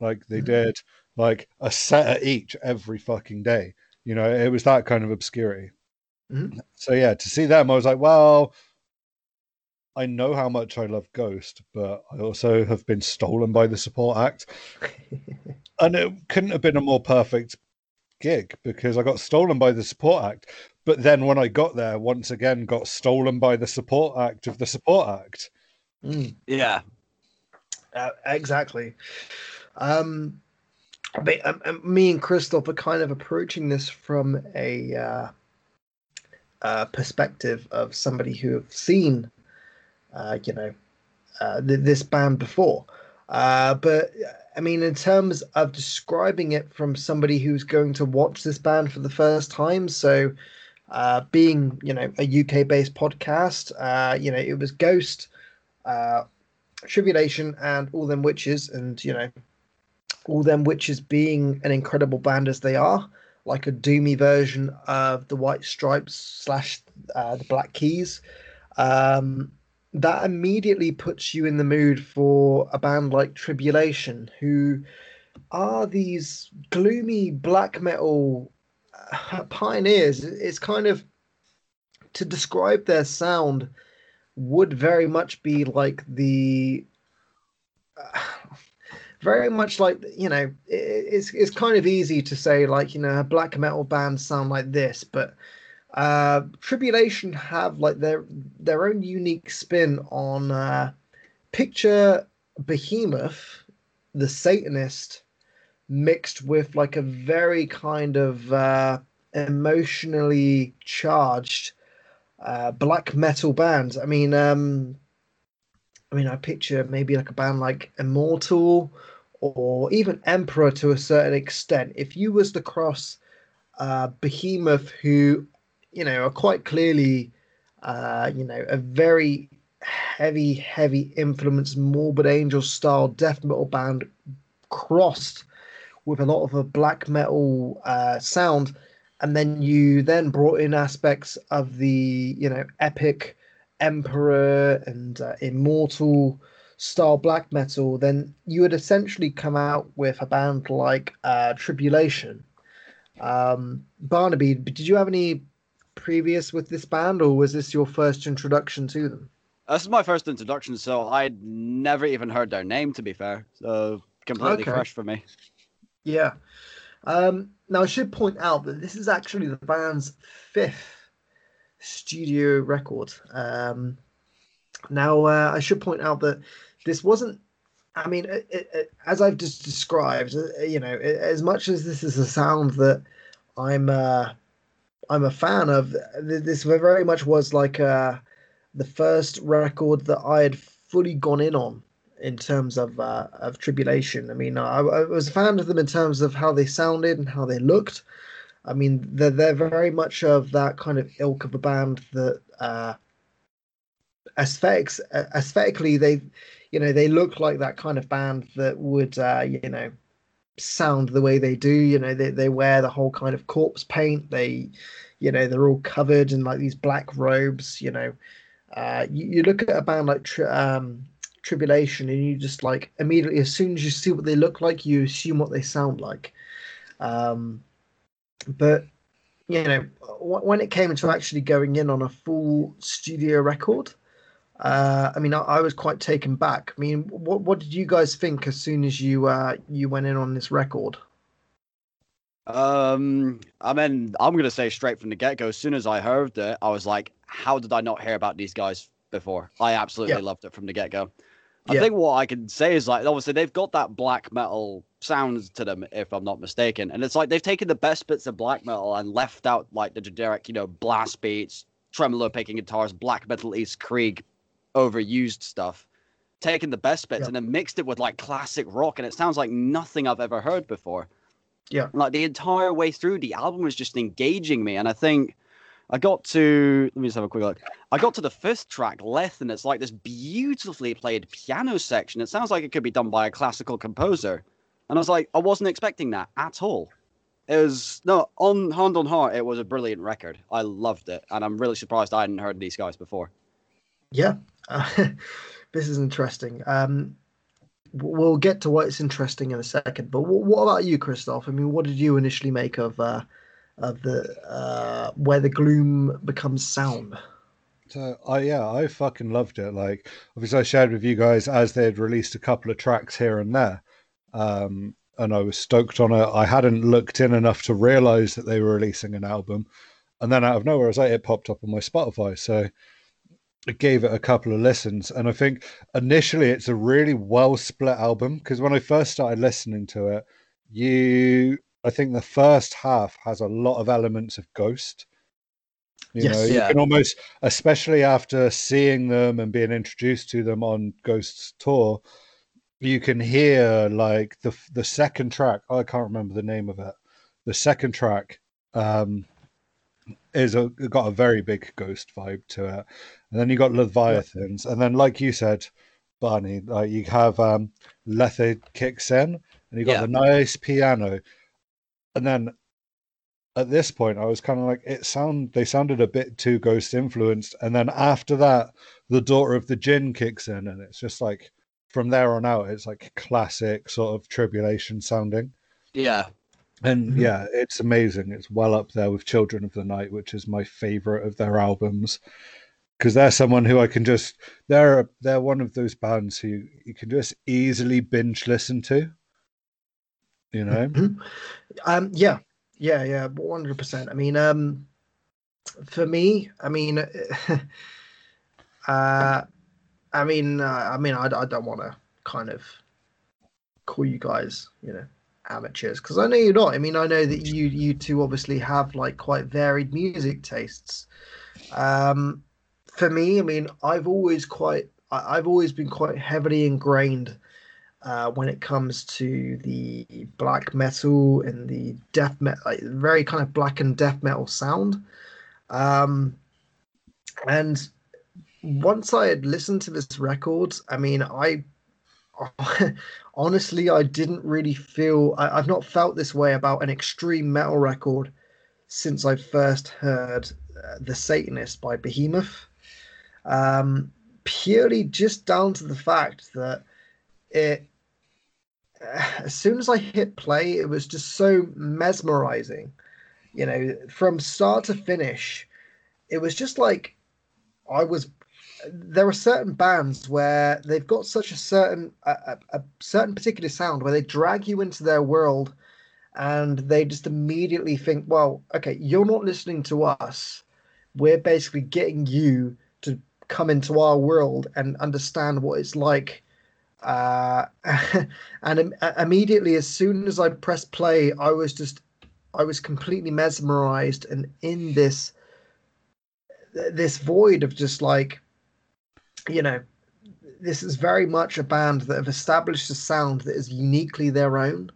Like they Mhm. did like a set at each every fucking day. You know, it was that kind of obscurity. Mhm. So yeah, to see them, I was like, well, I know how much I love Ghost, but I also have been stolen by the support act, and it couldn't have been a more perfect gig because I got stolen by the support act. But then when I got there, once again, got stolen by the support act of the support act. Mm. Yeah. Uh, exactly. Um, um, um, me and Christoph are kind of approaching this from a uh, uh, perspective of somebody who have seen, uh, you know, uh, th- this band before. Uh, but I mean, in terms of describing it from somebody who's going to watch this band for the first time, so uh, being you know a UK based podcast, you know, it was Ghost. Tribulation and All Them Witches, and you know, All Them Witches being an incredible band as they are, like a doomy version of the White Stripes slash uh, the Black Keys. Um, that immediately puts you in the mood for a band like Tribulation, who are these gloomy black metal uh, pioneers. It's kind of to describe their sound would very much be like the uh, very much like you know it's it's kind of easy to say like you know black metal band sound like this but uh tribulation have like their their own unique spin on uh picture behemoth the satanist mixed with like a very kind of uh emotionally charged uh, black metal bands. I mean, um, I mean, I picture maybe like a band like Immortal or even Emperor to a certain extent. If you was to cross uh, Behemoth, who you know are quite clearly, uh, you know, a very heavy, heavy influence, Morbid Angel style death metal band, crossed with a lot of a black metal uh, sound and then you then brought in aspects of the you know epic emperor and uh, immortal style black metal, then you would essentially come out with a band like uh, Tribulation. Um, Barnaby, did you have any previous with this band, or was this your first introduction to them? This is my first introduction, so I'd never even heard their name. To be fair, so completely Okay. fresh for me. Yeah. Um, now I should point out that this is actually the band's fifth studio record. Um, now uh, I should point out that this wasn't. I mean, it, it, it- as I've just described, uh, you know, a- as much as this is a sound that I'm, uh, I'm a fan of, this very much was like uh, the first record that I had fully gone in on in terms of uh, of tribulation. I mean, I, I was a fan of them in terms of how they sounded and how they looked. I mean, they're they're very much of that kind of ilk of a band that uh, aesthetics uh, aesthetically they, you know, they look like that kind of band that would uh, you know sound the way they do. You know, they they wear the whole kind of corpse paint. They, you know, they're all covered in like these black robes. You know, uh, you, you look at a band like Tri- um, Tribulation, and you just like immediately, as soon as you see what they look like, you assume what they sound like. Um, but you know, when it came to actually going in on a full studio record, uh, I mean, I, I was quite taken back. I mean, what what did you guys think as soon as you uh, you went in on this record? Um, I mean, I'm gonna say straight from the get go. As soon as I heard it, I was like, "How did I not hear about these guys before?" I absolutely Yeah. loved it from the get go. I Yeah. think what I can say is like, obviously they've got that black metal sound to them, if I'm not mistaken, and it's like they've taken the best bits of black metal and left out like the generic, you know, blast beats, tremolo picking guitars, black metal ist Krieg, overused stuff. Taken the best bits Yeah. and then mixed it with like classic rock, and it sounds like nothing I've ever heard before. Yeah. Like the entire way through, the album was just engaging me, and I think I got to let me just have a quick look. I got to the fifth track, Lethe, and it's like this beautifully played piano section. It sounds like it could be done by a classical composer, and I was like, I wasn't expecting that at all. It was no on hand on heart. It was a brilliant record. I loved it, and I'm really surprised I hadn't heard these guys before. Yeah, uh, this is interesting. Um, we'll get to why it's interesting in a second. But w- what about you, Christoph? I mean, what did you initially make of uh, of the uh, where the gloom becomes sound? So I yeah, I fucking loved it. Like obviously I shared with you guys as they had released a couple of tracks here and there. Um and I was stoked on it. I hadn't looked in enough to realize that they were releasing an album. And then out of nowhere, I was like, it popped up on my Spotify. So I gave it a couple of listens. And I think initially it's a really well split album because when I first started listening to it, you I think the first half has a lot of elements of Ghost. You Yes. know, you can almost, especially after seeing them and being introduced to them on Ghost's tour, you can hear like the the second track. I can't remember the name of it. The second track um, is a got a very big Ghost vibe to it, and then you got Leviathans, and then like you said, Barney, like you have um, Lethe kicks in, and you got Yeah. the nice piano, and then at this point I was kind of like it sound they sounded a bit too ghost influenced. And then after that the daughter of the Djinn kicks in and it's just like from there on out it's like classic sort of tribulation sounding. Yeah, and Mhm. yeah it's amazing it's well up there with Children of the Night which is my favorite of their albums because they're someone who I can just they're they're one of those bands who you can just easily binge listen to you know Mhm. Um, yeah, yeah, yeah, one hundred percent. I mean, um, for me, I mean, uh, I mean, uh, I mean, I, I don't want to kind of call you guys, you know, amateurs because I know you're not. I mean, I know that you you two obviously have like quite varied music tastes. Um, for me, I mean, I've always quite, I, I've always been quite heavily ingrained uh, when it comes to the black metal and the death metal, like very kind of black and death metal sound. Um, and once I had listened to this record, I mean, I honestly, I didn't really feel, I, I've not felt this way about an extreme metal record since I first heard uh, The Satanist by Behemoth. Um, purely just down to the fact that it, as soon as I hit play, it was just so mesmerizing. You know, from start to finish, it was just like I was. There are certain bands where they've got such a certain a, a certain particular sound where they drag you into their world and they just immediately think, well, okay, you're not listening to us. We're basically getting you to come into our world and understand what it's like. Uh, and Im- immediately, as soon as I pressed play, I was just, I was completely mesmerized and in this, this void of just like, you know, this is very much a band that have established a sound that is uniquely their own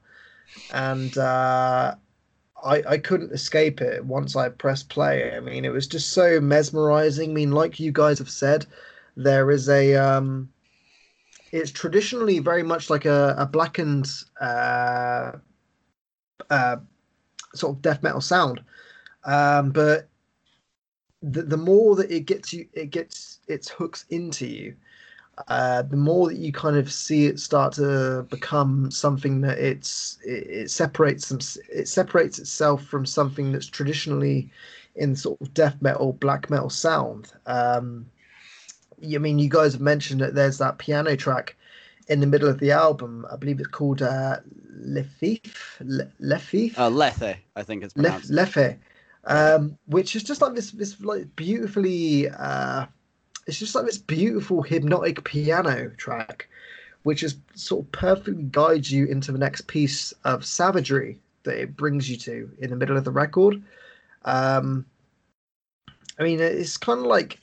and uh, I I couldn't escape it once I pressed play. I mean, it was just so mesmerizing. I mean, like you guys have said, there is a um, it's traditionally very much like a, a blackened uh, uh, sort of death metal sound, um, but the, the more that it gets you, it gets its hooks into you uh, the more that you kind of see it start to become something that it's it, it separates them it separates itself from something that's traditionally in sort of death metal black metal sound. Um i mean you guys have mentioned that there's that piano track in the middle of the album. I believe it's called uh lefif Le- lefif uh, lethe i think it's pronounced. Le- lefe um which is just like this this like beautifully uh it's just like this beautiful hypnotic piano track, which is sort of perfectly guides you into the next piece of savagery that it brings you to in the middle of the record. Um, I mean, it's kind of like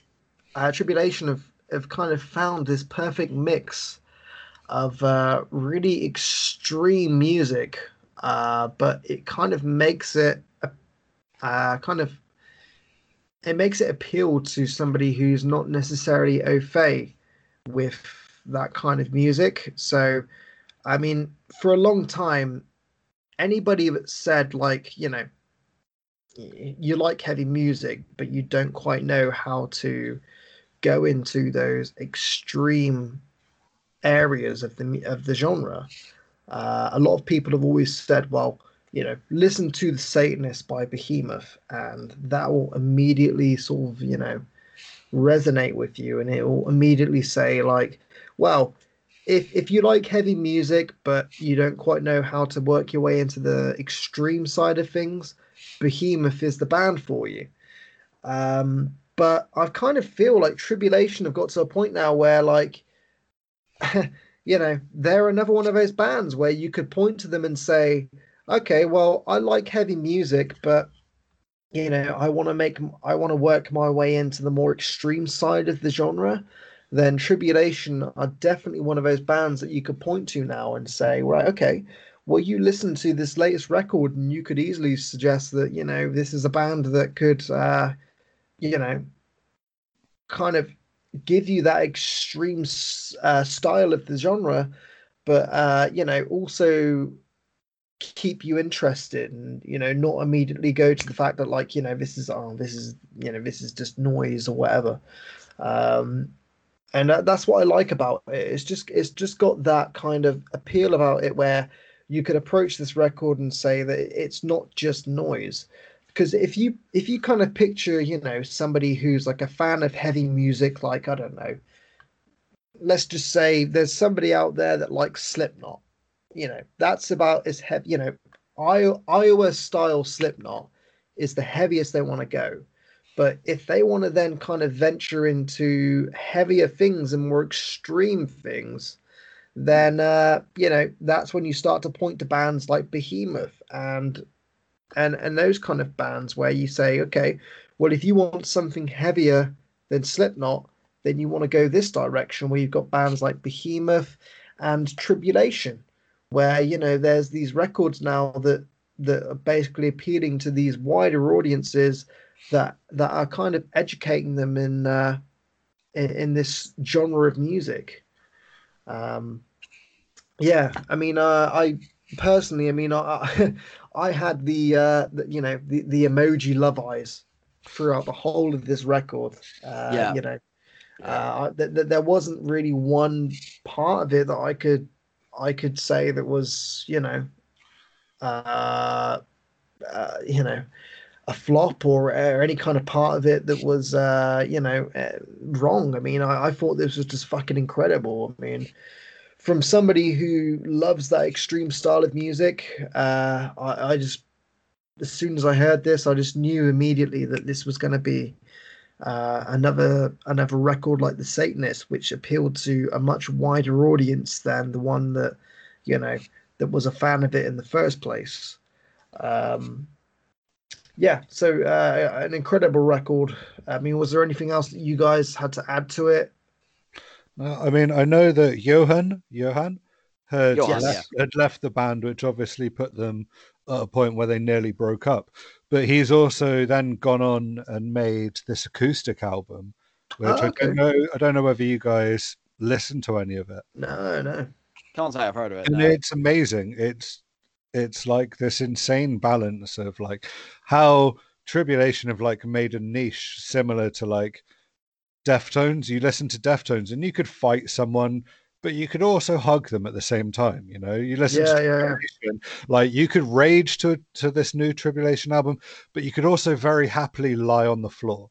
uh, Tribulation have, have kind of found this perfect mix of uh, really extreme music, uh, but it kind of makes it a, uh, kind of it makes it appeal to somebody who's not necessarily au fait with that kind of music. So, I mean, for a long time, anybody that said like, you know, you like heavy music, but you don't quite know how to go into those extreme areas of the of the genre. Uh, a lot of people have always said, well, you know, listen to The Satanist by Behemoth, and that will immediately sort of, you know, resonate with you, and it will immediately say, like, well, if if you like heavy music, but you don't quite know how to work your way into the extreme side of things, Behemoth is the band for you. Um, but I kind of feel like Tribulation have got to a point now where, like, you know, they're another one of those bands where you could point to them and say, okay, well, I like heavy music, but you know, I want to make, I want to work my way into the more extreme side of the genre. Then Tribulation are definitely one of those bands that you could point to now and say, right, okay, well, you listen to this latest record and you could easily suggest that you know this is a band that could, uh, you know, kind of give you that extreme uh, style of the genre, but uh, you know also keep you interested and you know not immediately go to the fact that like you know this is oh this is you know this is just noise or whatever. Um and that, that's what i like about it. It's just it's just got that kind of appeal about it where you could approach this record and say that it's not just noise. Because if you if you kind of picture you know somebody who's like a fan of heavy music like i don't know let's just say there's somebody out there that likes slipknot you know that's about as heavy you know iowa style slipknot is the heaviest they want to go. But if they want to then kind of venture into heavier things and more extreme things then uh you know that's when you start to point to bands like behemoth and and and those kind of bands where you say okay well if you want something heavier than slipknot then you want to go this direction where you've got bands like behemoth and tribulation where you know there's these records now that that are basically appealing to these wider audiences that that are kind of educating them in uh, in, in this genre of music. Um, yeah, I mean, uh, I personally, I mean, I I had the, uh, the you know the, the emoji love eyes throughout the whole of this record. Uh, Yeah. You know, uh, th- th- there wasn't really one part of it that I could I could say that was you know, uh, uh, you know, a flop or, or any kind of part of it that was uh, you know uh, wrong. I mean, I, I thought this was just fucking incredible. I mean. From somebody who loves that extreme style of music, uh, I, I just as soon as I heard this, I just knew immediately that this was going to be uh, another another record like the Satanist, which appealed to a much wider audience than the one that you know that was a fan of it in the first place. Um, yeah, so uh, an incredible record. I mean, was there anything else that you guys had to add to it? Uh, I mean, I know that Johan Johan had Johan, left, had left the band, which obviously put them at a point where they nearly broke up. But he's also then gone on and made this acoustic album, which Oh, I ah, don't know. I don't know whether you guys listen to any of it. No, no. Can't say I've heard of it. and no. it's amazing it's it's like this insane balance of like how tribulation have like made a niche similar to like deftones you listen to deftones and you could fight someone but you could also hug them at the same time you know you listen Yeah, to yeah. Like you could rage to to this new tribulation album but you could also very happily lie on the floor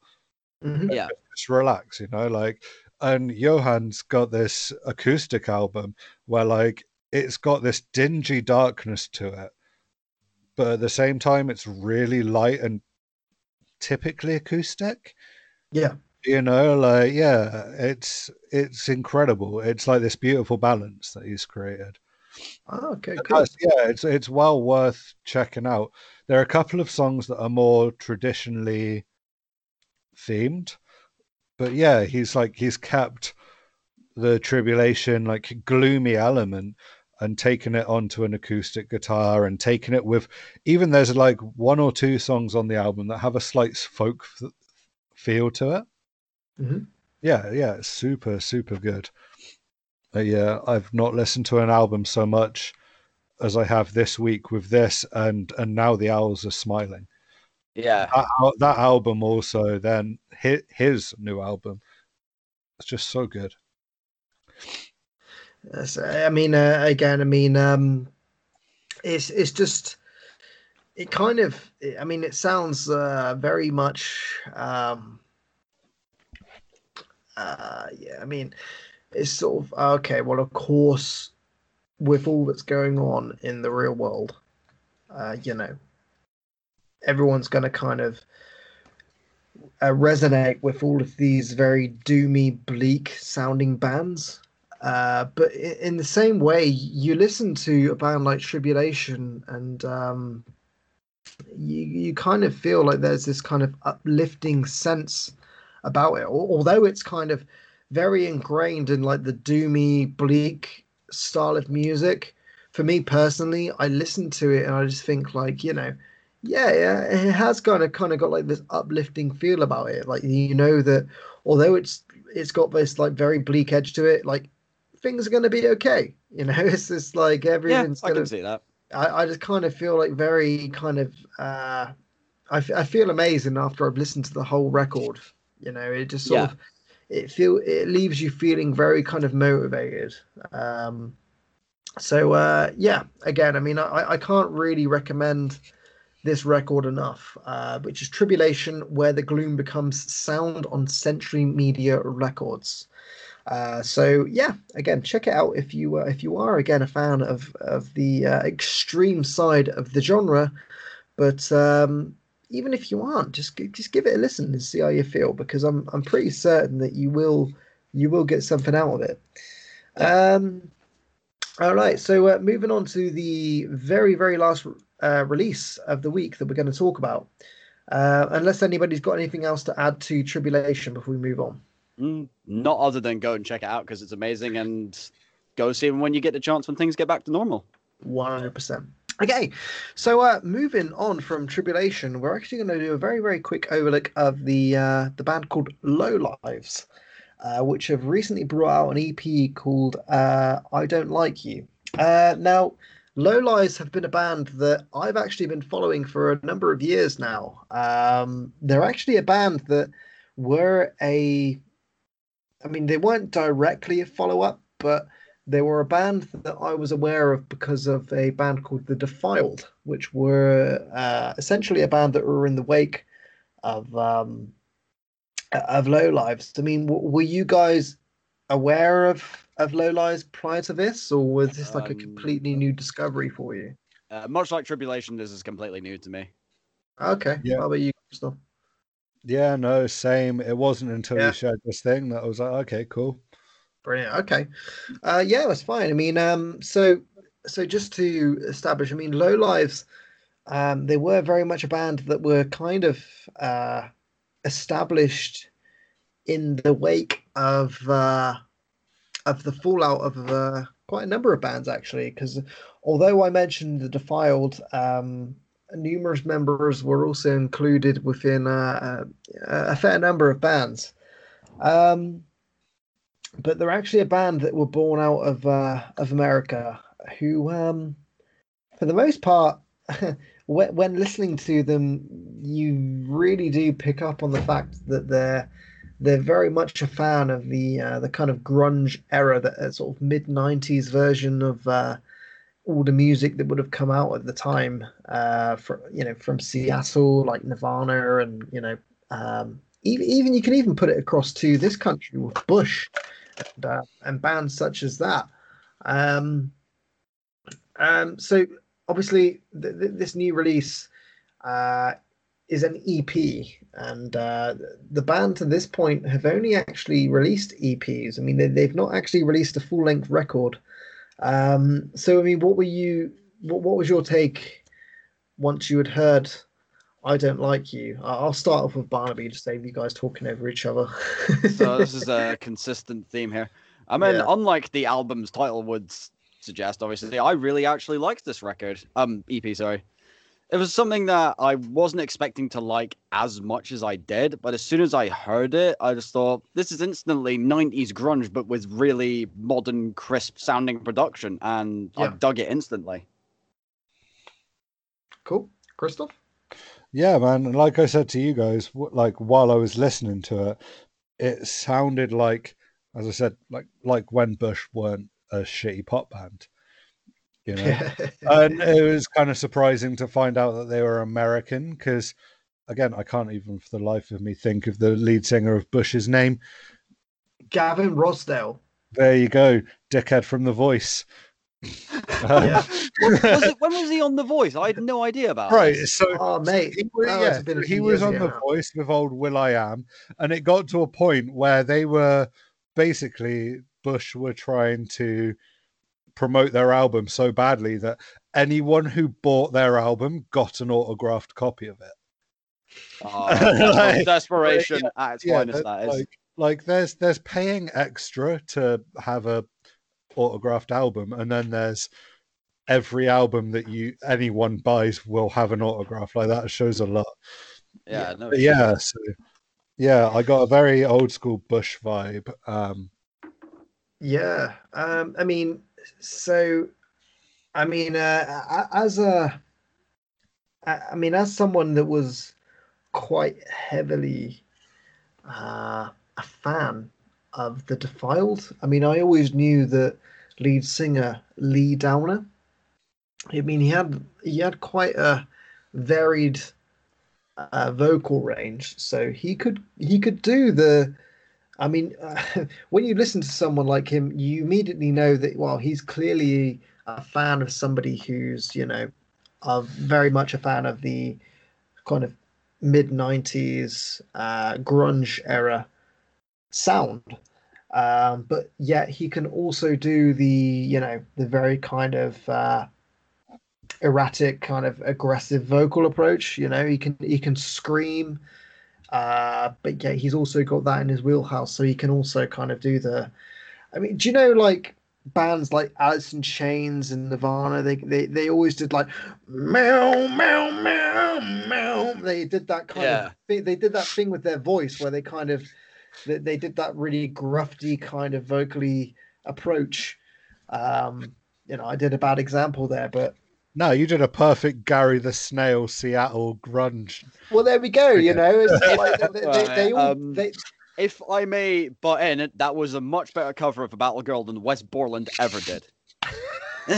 Mhm. Yeah. just relax, you know, like and Johan's got this acoustic album where like it's got this dingy darkness to it, but at the same time it's really light and typically acoustic. Yeah. You know, like yeah, it's it's incredible. It's like this beautiful balance that he's created. Oh, okay, cool. yeah, it's it's well worth checking out. There are a couple of songs that are more traditionally themed, but yeah, he's like he's kept the tribulation like gloomy element and taken it onto an acoustic guitar and taken it with even there's like one or two songs on the album that have a slight folk feel to it. Mhm. Yeah, yeah, super super good. Uh, yeah, I've not listened to an album so much as I have this week with this, and and now the owls are smiling. Yeah. That, that album also, then his, his new album, it's just so good. Yes, I mean, uh, again, I mean, um, it's it's just it kind of. I mean, it sounds uh, very much. Um, uh, yeah, I mean, it's sort of okay. Well, of course, with all that's going on in the real world, uh, you know, everyone's going to kind of uh, resonate with all of these very doomy, bleak sounding bands. Uh, but in the same way, you listen to a band like Tribulation, and um, you you kind of feel like there's this kind of uplifting sense about it, although it's kind of very ingrained in like the doomy, bleak style of music. For me personally, I listen to it and I just think like you know, yeah, yeah, it has kind of kind of got like this uplifting feel about it. Like you know that although it's it's got this like very bleak edge to it, like things are going to be okay. You know, it's just like Yeah, everything's I going can to. see that. I, I just kind of feel like very kind of. uh I, f- I feel amazing after I've listened to the whole record. You know, it just sort Yeah. of it feel it leaves you feeling very kind of motivated. Um, so uh, yeah, again, I mean, I, I can't really recommend this record enough, uh, which is Tribulation, where the gloom becomes sound on Century Media Records. Uh, so yeah, again, check it out if you uh, if you are again a fan of of the uh, extreme side of the genre, but um, even if you aren't, just just give it a listen and see how you feel because I'm I'm pretty certain that you will you will get something out of it. Um, all right, so uh, moving on to the very very last uh, release of the week that we're going to talk about. Uh, unless anybody's got anything else to add to Tribulation before we move on. Mm, not other than go and check it out because it's amazing and go see them when you get the chance when things get back to normal. One hundred percent. Okay, so uh, moving on from Tribulation, we're actually going to do a very, very quick overlook of the uh, the band called Low Lives, uh, which have recently brought out an EP called uh, "I Don't Like You." Uh, now, Low Lives have been a band that I've actually been following for a number of years now. Um, they're actually a band that were a, I mean, they weren't directly a follow up, but they were a band that I was aware of because of a band called The Defiled, which were uh, essentially a band that were in the wake of um, of Low Lives. I mean, w- were you guys aware of of Low Lives prior to this, or was this like a Um, completely new discovery for you? Uh, much like Tribulation, this is completely new to me. Okay, Yeah. how about you, Crystal? Yeah, no, same. It wasn't until Yeah. you shared this thing that I was like, okay, cool. Brilliant. Okay. Uh, yeah, that's fine. I mean, um, so so just to establish, I mean, Low Lives, um, they were very much a band that were kind of uh, established in the wake of uh, of the fallout of uh, quite a number of bands, actually. Because although I mentioned the Defiled, um, numerous members were also included within uh, a, a fair number of bands. Um, but they're actually a band that were born out of uh, of America, who, um, for the most part, when, when listening to them, you really do pick up on the fact that they're they're very much a fan of the uh, the kind of grunge era, that uh, sort of mid '90s version of uh, all the music that would have come out at the time, uh, from you know from Seattle, like Nirvana, and you know um, even even you can even put it across to this country with Bush and, uh, and bands such as that. Um, um, so obviously, th- th- this new release uh, is an EP, and uh, the band to this point have only actually released EPs. I mean, they, they've not actually released a full length record. Um, so, I mean, what were you? What, what was your take once you had heard? I don't like you. I'll start off with Barnaby to save you guys talking over each other. So this is a consistent theme here. I mean, Yeah. unlike the album's title would suggest, obviously, I really actually liked this record. Um, EP, sorry. It was something that I wasn't expecting to like as much as I did, but as soon as I heard it, I just thought this is instantly 90s grunge, but with really modern, crisp sounding production, and I dug it instantly. cool, Christoph. Yeah, man. And like I said to you guys, like while I was listening to it, it sounded like, as I said, like like when Bush weren't a shitty pop band, you know. and it was kind of surprising to find out that they were American because, again, I can't even for the life of me think of the lead singer of Bush's name. Gavin Rossdale. There you go, dickhead from The Voice. Yeah. Was, was it, when was he on The Voice? I had no idea about it. right. this. So Oh, mate. he was, that yeah, been he was on ago The now. Voice with old Will I Am, and it got to a point where they were basically Bush were trying to promote their album so badly that anyone who bought their album got an autographed copy of it. Oh, Like- desperation at its Yeah, finest, that- that is. like like there's there's paying extra to have a autographed album, and then there's every album that you anyone buys will have an autograph. Like that shows a lot. yeah, no, yeah, so yeah, I got a very old school Bush vibe. Um, Yeah. Um, I mean, so, I mean, uh, a- as a, I mean, as someone that was quite heavily uh, a fan of the Defiled, I mean, I always knew that lead singer Lee Downer. I mean, he had he had quite a varied uh, vocal range, so he could he could do the. I mean, when you listen to someone like him, you immediately know that well, he's clearly a fan of somebody who's you know, of very much a fan of the kind of mid '90s uh, grunge era sound. Um, but yet he can also do the you know the very kind of uh, erratic kind of aggressive vocal approach. You know he can he can scream uh, but yeah, he's also got that in his wheelhouse, so he can also kind of do the. I mean, do you know like bands like Alice in Chains and Nirvana? They they they always did like meow meow meow meow. They did that kind Yeah. of thing. They did that thing with their voice where they kind of they, they did that really grufty kind of vocally approach. Um, you know, I did a bad example there, but No, you did a perfect Gary the Snail Seattle grunge. well, there we go. You know, it's like they, they, they all Um, they, If I may butt in, that was a much better cover of a Battle Girl than Wes Borland ever did.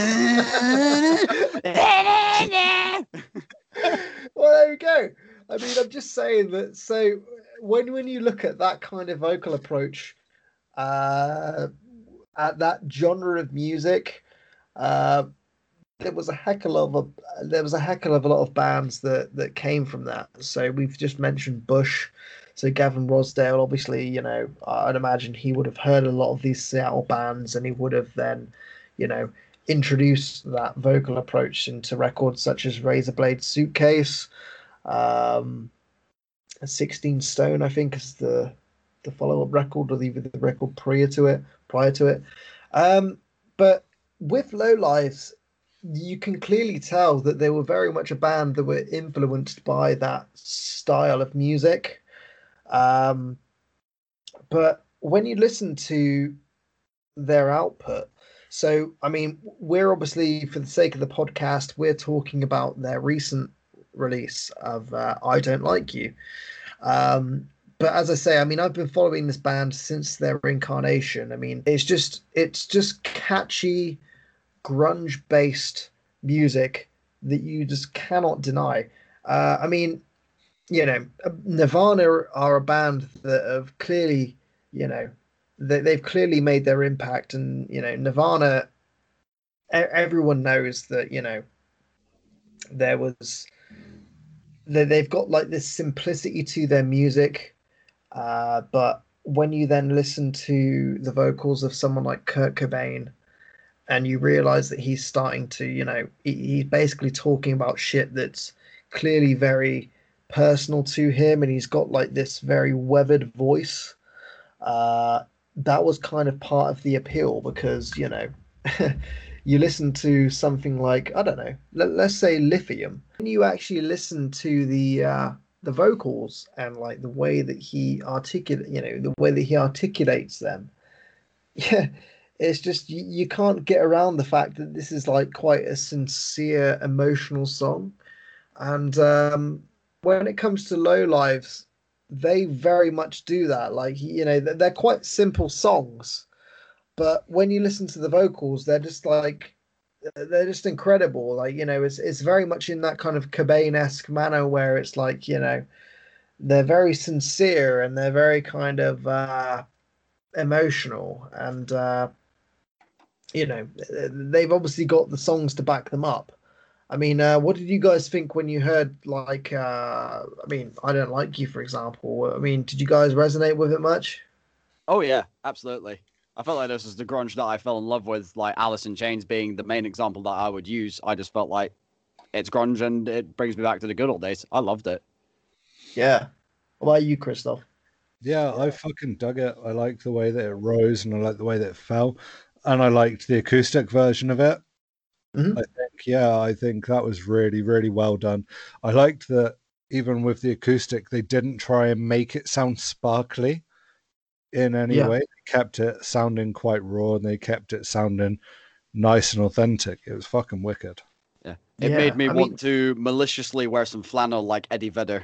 well, there we go. I mean, I'm just saying that. So when when you look at that kind of vocal approach, uh, at that genre of music, uh, there was a heck of a there was a heck of a lot of bands that that came from that. So we've just mentioned Bush. So Gavin Rossdale, obviously, you know, I'd imagine he would have heard a lot of these Seattle bands, and he would have then, you know, introduced that vocal approach into records such as Razorblade Suitcase, um, 16 Stone, I think, is the the follow up record, or even the record prior to it. Prior to it, um, but with Low Lives, you can clearly tell that they were very much a band that were influenced by that style of music. Um, but when you listen to their output, so I mean, we're obviously for the sake of the podcast, we're talking about their recent release of uh, "I Don't Like You." Um, but as I say, I mean, I've been following this band since their incarnation. I mean, it's just it's just catchy, grunge-based music that you just cannot deny. Uh, I mean, you know, Nirvana are a band that have clearly, you know, they, they've clearly made their impact, and you know, Nirvana. Everyone knows that you know there was they've got like this simplicity to their music, uh, but when you then listen to the vocals of someone like Kurt Cobain, and you realize that he's starting to, you know, he, he's basically talking about shit that's clearly very personal to him, and he's got like this very weathered voice. Uh, that was kind of part of the appeal because you know you listen to something like I don't know, let, let's say Lithium, when you actually listen to the uh, the vocals and like the way that he articulate, you know, the way that he articulates them, yeah, it's just you, you can't get around the fact that this is like quite a sincere, emotional song, and um, when it comes to Low Lives, they very much do that. Like you know, they're quite simple songs, but when you listen to the vocals, they're just like they're just incredible. Like you know, it's it's very much in that kind of Cobain esque manner where it's like you know, they're very sincere and they're very kind of uh, emotional and uh, you know they've obviously got the songs to back them up. I mean, uh, what did you guys think when you heard like? Uh, I mean, I don't like you, for example. I mean, did you guys resonate with it much? Oh yeah, absolutely. I felt like this was the grunge that I fell in love with, like Alice in Chains being the main example that I would use. I just felt like it's grunge and it brings me back to the good old days. I loved it. Yeah. What about you, Christoph? Yeah, I fucking dug it. I liked the way that it rose and I liked the way that it fell. And I liked the acoustic version of it. Mhm. I think, yeah, I think that was really, really well done. I liked that even with the acoustic, they didn't try and make it sound sparkly in any Yeah. way. They kept it sounding quite raw and they kept it sounding nice and authentic. It was fucking wicked. Yeah. It Yeah, made me I want mean- to maliciously wear some flannel like Eddie Vedder.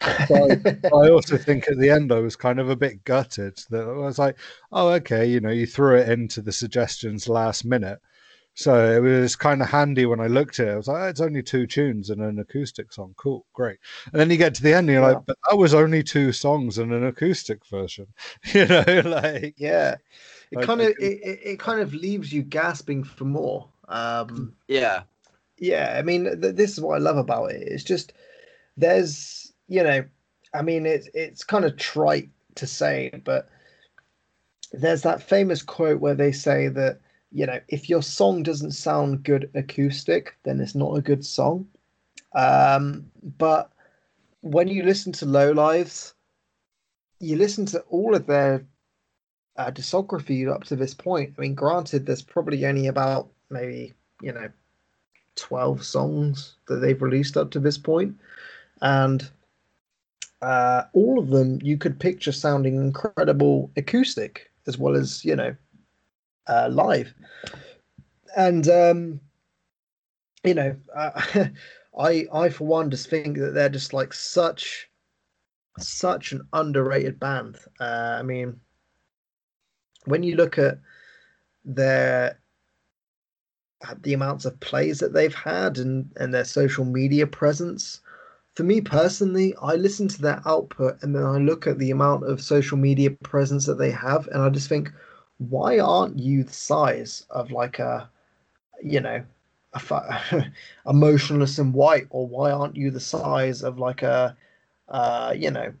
I also think at the end I was kind of a bit gutted that I was like, oh, okay, you know, you threw it into the suggestions last minute. So it was kind of handy when I looked at it. I was like, oh, it's only two tunes and an acoustic song. Cool, great. And then you get to the end and you're Yeah. like, but that was only two songs and an acoustic version. You know, like, yeah. It I- kind of it, it, it kind of leaves you gasping for more. Um, Yeah. yeah, I mean, th- this is what I love about it. It's just there's, you know, I mean, it's it's kind of trite to say, but there's that famous quote where they say that you know if your song doesn't sound good acoustic, then it's not a good song. Um, but when you listen to Low Lives, you listen to all of their uh, discography up to this point. I mean, granted, there's probably only about maybe you know 12 songs that they've released up to this point and uh, all of them you could picture sounding incredible acoustic as well as you know uh, live and um, you know, uh, I I for one just think that they're just like such such an underrated band. Uh, I mean, when you look at their the amounts of plays that they've had and and their social media presence for me personally i listen to their output and then i look at the amount of social media presence that they have and i just think why aren't you the size of like a you know a, a motionless in white? Or why aren't you the size of like a uh you know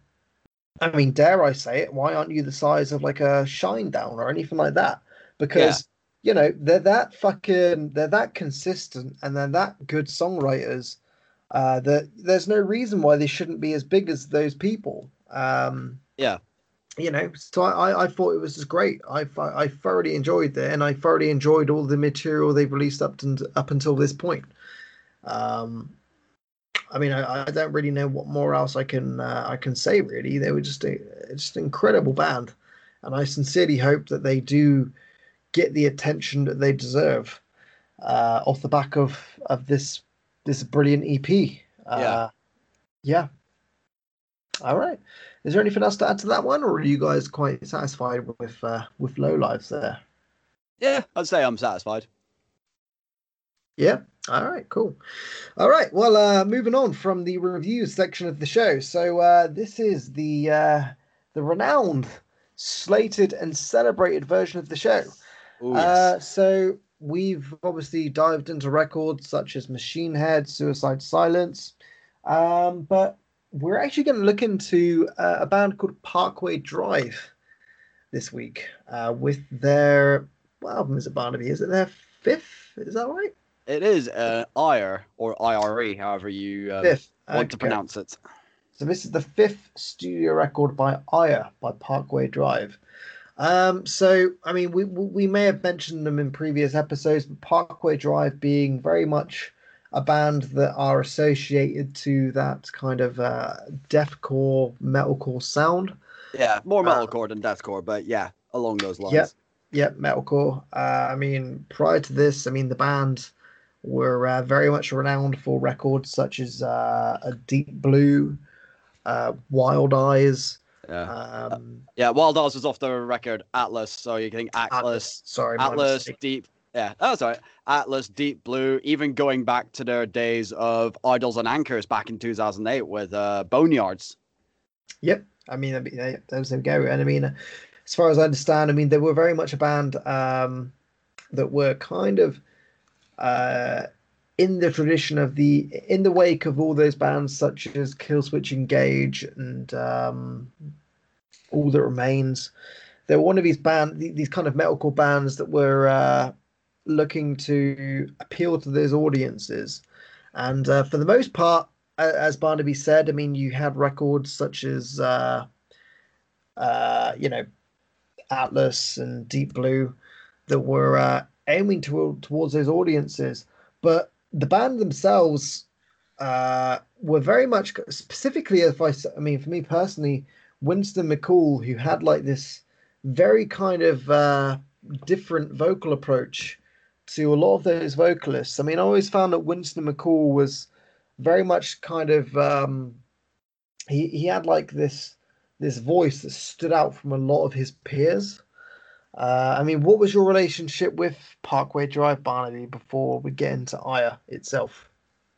i mean dare i say it why aren't you the size of like a Shinedown or anything like that? Because you know they're that fucking they're that consistent and they're that good songwriters uh that there's no reason why they shouldn't be as big as those people. Um Yeah. You know so i i thought it was just great i i thoroughly enjoyed it and i thoroughly enjoyed all the material they've released up to up until this point um I mean, I, I don't really know what more else I can uh, I can say. Really, they were just a just an incredible band, and I sincerely hope that they do get the attention that they deserve uh, off the back of of this this brilliant EP. Uh, Yeah. yeah. All right. Is there anything else to add to that one, or are you guys quite satisfied with uh, with low lives there? Yeah, I'd say I'm satisfied. Yeah. All right. Cool. All right. Well, uh, moving on from the reviews section of the show. So uh, this is the uh, the renowned, slated, and celebrated version of the show. Ooh, Uh, so we've obviously dived into records such as Machine Head, Suicide Silence, um, but we're actually going to look into uh, a band called Parkway Drive this week uh, with their what album is it, Barnaby? Is it their fifth? Is that right? It is uh, IRE or IRE, however you uh, Fifth. want to pronounce it. So this is the fifth studio record by IRE by Parkway Drive. Um, so I mean, we we may have mentioned them in previous episodes, but Parkway Drive being very much a band that are associated to that kind of uh, deathcore, metalcore sound. Yeah, more Uh, metalcore than deathcore, but yeah, along those lines. Yep. Yep, metalcore. Uh, I mean, prior to this, I mean, the band were uh, very much renowned for records such as uh, a Deep Blue, uh, Wild Eyes. Yeah. Um, Yeah, Wild Eyes was off the record Atlas, so you think Atlas, Atlas. Sorry, Atlas. Deep. Yeah, oh sorry, Atlas, Deep Blue, even going back to their days of Idols and Anchors back in 2008 with uh, Boneyards. Yep. I mean, I mean, those they go. And I mean, as far as I understand, I mean, they were very much a band um, that were kind of uh, in the tradition of the in the wake of all those bands such as Killswitch Engage and um, All That Remains. They were one of these band, these kind of metalcore bands that were uh, looking to appeal to those audiences, and uh, for the most part, as Barnaby said, I mean, you had records such as, uh, uh, you know, Atlas and Deep Blue that were uh, aiming to, towards those audiences. But the band themselves uh, were very much, specifically, if I, I mean, for me personally, Winston McCall, who had like this very kind of uh, different vocal approach to a lot of those vocalists. I mean, I always found that Winston McCall was very much kind of um he he had like this this voice that stood out from a lot of his peers uh i mean what was your relationship with parkway drive barnaby before we get into Ire itself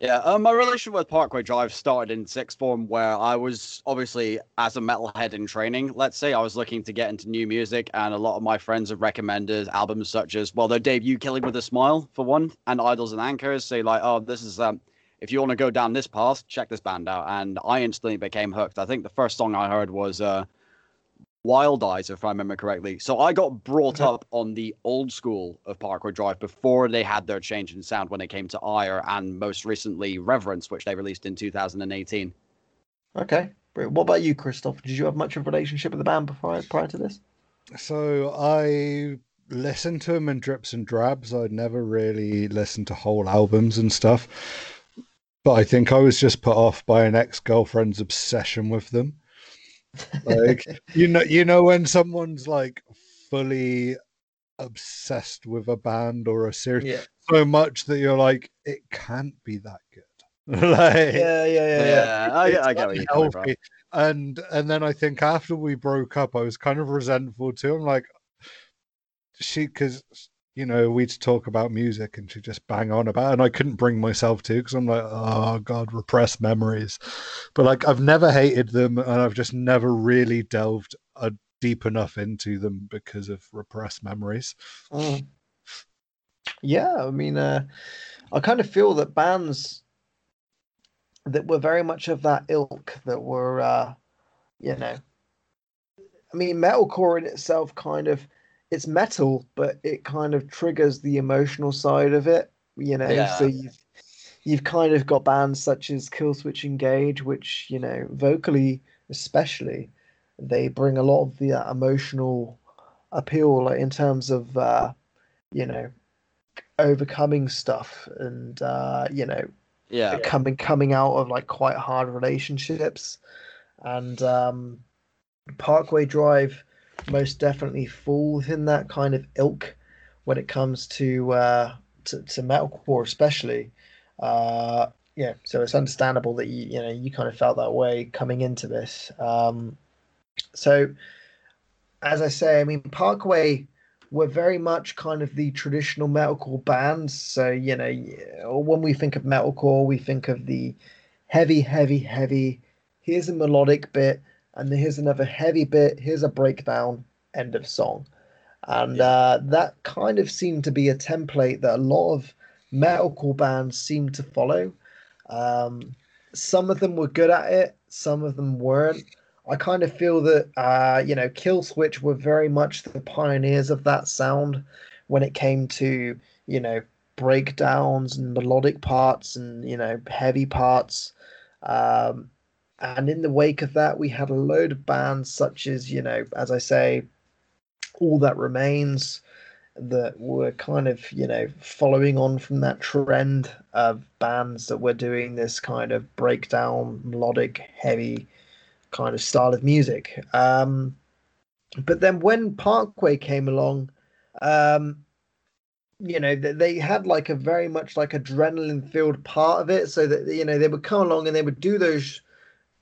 Yeah, um, my relationship with Parkway Drive started in sixth form, where I was obviously as a metalhead in training. Let's say I was looking to get into new music, and a lot of my friends have recommended albums such as, well, their debut "Killing with a Smile" for one, and "Idols and Anchors." Say like, oh, this is um, if you want to go down this path, check this band out, and I instantly became hooked. I think the first song I heard was uh, Wild Eyes, if I remember correctly. So I got brought Okay. up on the old school of Parkway Drive before they had their change in sound when they came to Ire and most recently Reverence, which they released in 2018. okay what about you christoph did you have much of a relationship with the band before prior to this So I listened to them in drips and drabs. I'd never really listened to whole albums and stuff. But I think I was just put off by an ex girlfriend's obsession with them. Like you know, you know when someone's like fully obsessed with a band or a series Yeah. so much that you're like, it can't be that good. like, Yeah, yeah, yeah, yeah. I, it's I get what you're coming from. And and then I think after we broke up, I was kind of resentful too. I'm like, she because you know we'd talk about music and she'd just bang on about, it, and I couldn't bring myself to because I'm like, oh god, repressed memories. But like I've never hated them, and I've just never really delved uh, deep enough into them because of repressed memories. Mm. Yeah, I mean, uh, I kind of feel that bands that were very much of that ilk, that were, uh, you know, I mean, metalcore in itself kind of, it's metal, but it kind of triggers the emotional side of it, you know. Yeah. So you've you've kind of got bands such as Killswitch Engage, which you know, vocally especially, they bring a lot of the uh, emotional appeal, like in terms of, uh, you know, overcoming stuff and uh, you know Yeah. coming coming out of like quite hard relationships and um parkway drive most definitely falls in that kind of ilk when it comes to uh to, to metalcore especially uh yeah so it's understandable that you you know you kind of felt that way coming into this um so as i say i mean parkway were very much kind of the traditional metalcore bands. So, you know, when we think of metalcore, we think of the heavy, heavy, heavy. Here's a melodic bit, and here's another heavy bit. Here's a breakdown. End of song. And Yeah. uh, that kind of seemed to be a template that a lot of metalcore bands seemed to follow. Um, some of them were good at it, some of them weren't. I kind of feel that uh, you know, Killswitch were very much the pioneers of that sound when it came to you know breakdowns and melodic parts and you know heavy parts. Um, and in the wake of that, we had a load of bands such as you know, as I say, All That Remains, that were kind of you know following on from that trend of bands that were doing this kind of breakdown, melodic, heavy kind of style of music. Um, but then when Parkway came along, um, you know, they, had like a very much like adrenaline filled part of it, so that you know they would come along and they would do those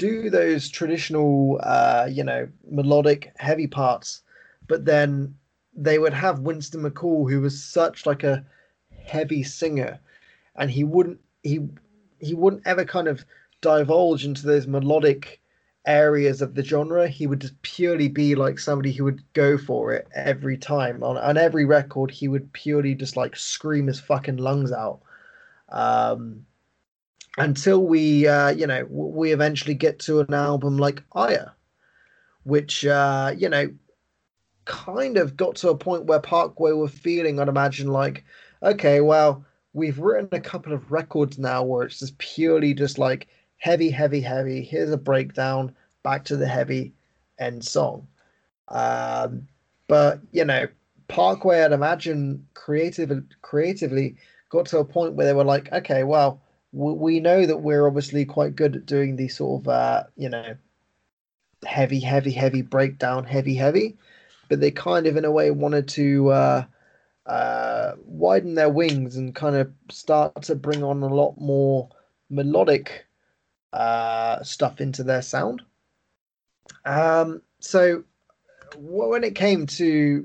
do those traditional, uh, you know, melodic heavy parts, but then they would have Winston McCall, who was such like a heavy singer, and he wouldn't he he wouldn't ever kind of divulge into those melodic areas of the genre. He would just purely be like somebody who would go for it every time. On on every record, he would purely just like scream his fucking lungs out. Um, until we, uh, you know, we eventually get to an album like Ire, which, uh, you know, kind of got to a point where Parkway were feeling, I'd imagine, like, okay, well, we've written a couple of records now where it's just purely just like heavy, heavy, heavy. Here's a breakdown, back to the heavy end song. Um, but you know, Parkway, I'd imagine, creative, creatively got to a point where they were like, okay, well, we, know that we're obviously quite good at doing these sort of, uh, you know, heavy, heavy, heavy breakdown, heavy, heavy. But they kind of, in a way, wanted to uh, uh, widen their wings and kind of start to bring on a lot more melodic uh, stuff into their sound. Um, so when it came to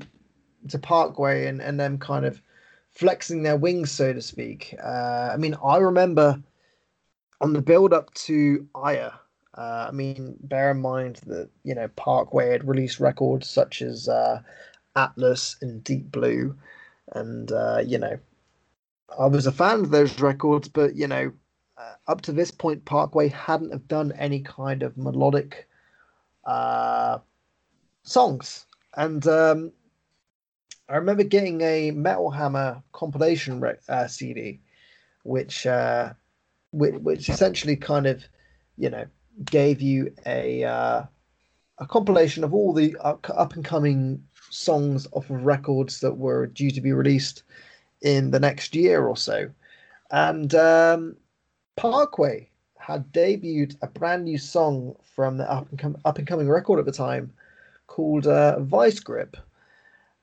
to Parkway and, and them kind of flexing their wings, so to speak, uh, I mean, I remember on the build up to Ire. Uh, I mean, bear in mind that you know Parkway had released records such as uh, Atlas and Deep Blue, and uh, you know, I was a fan of those records, but you know, uh, up to this point, Parkway hadn't have done any kind of melodic uh, songs, and um, I remember getting a Metal Hammer compilation uh, CD, which, uh, which which essentially kind of, you know, gave you a uh, a compilation of all the up, and coming songs off of records that were due to be released in the next year or so, and um, Parkway had debuted a brand new song from the up and up and coming record at the time called uh, Vice Grip.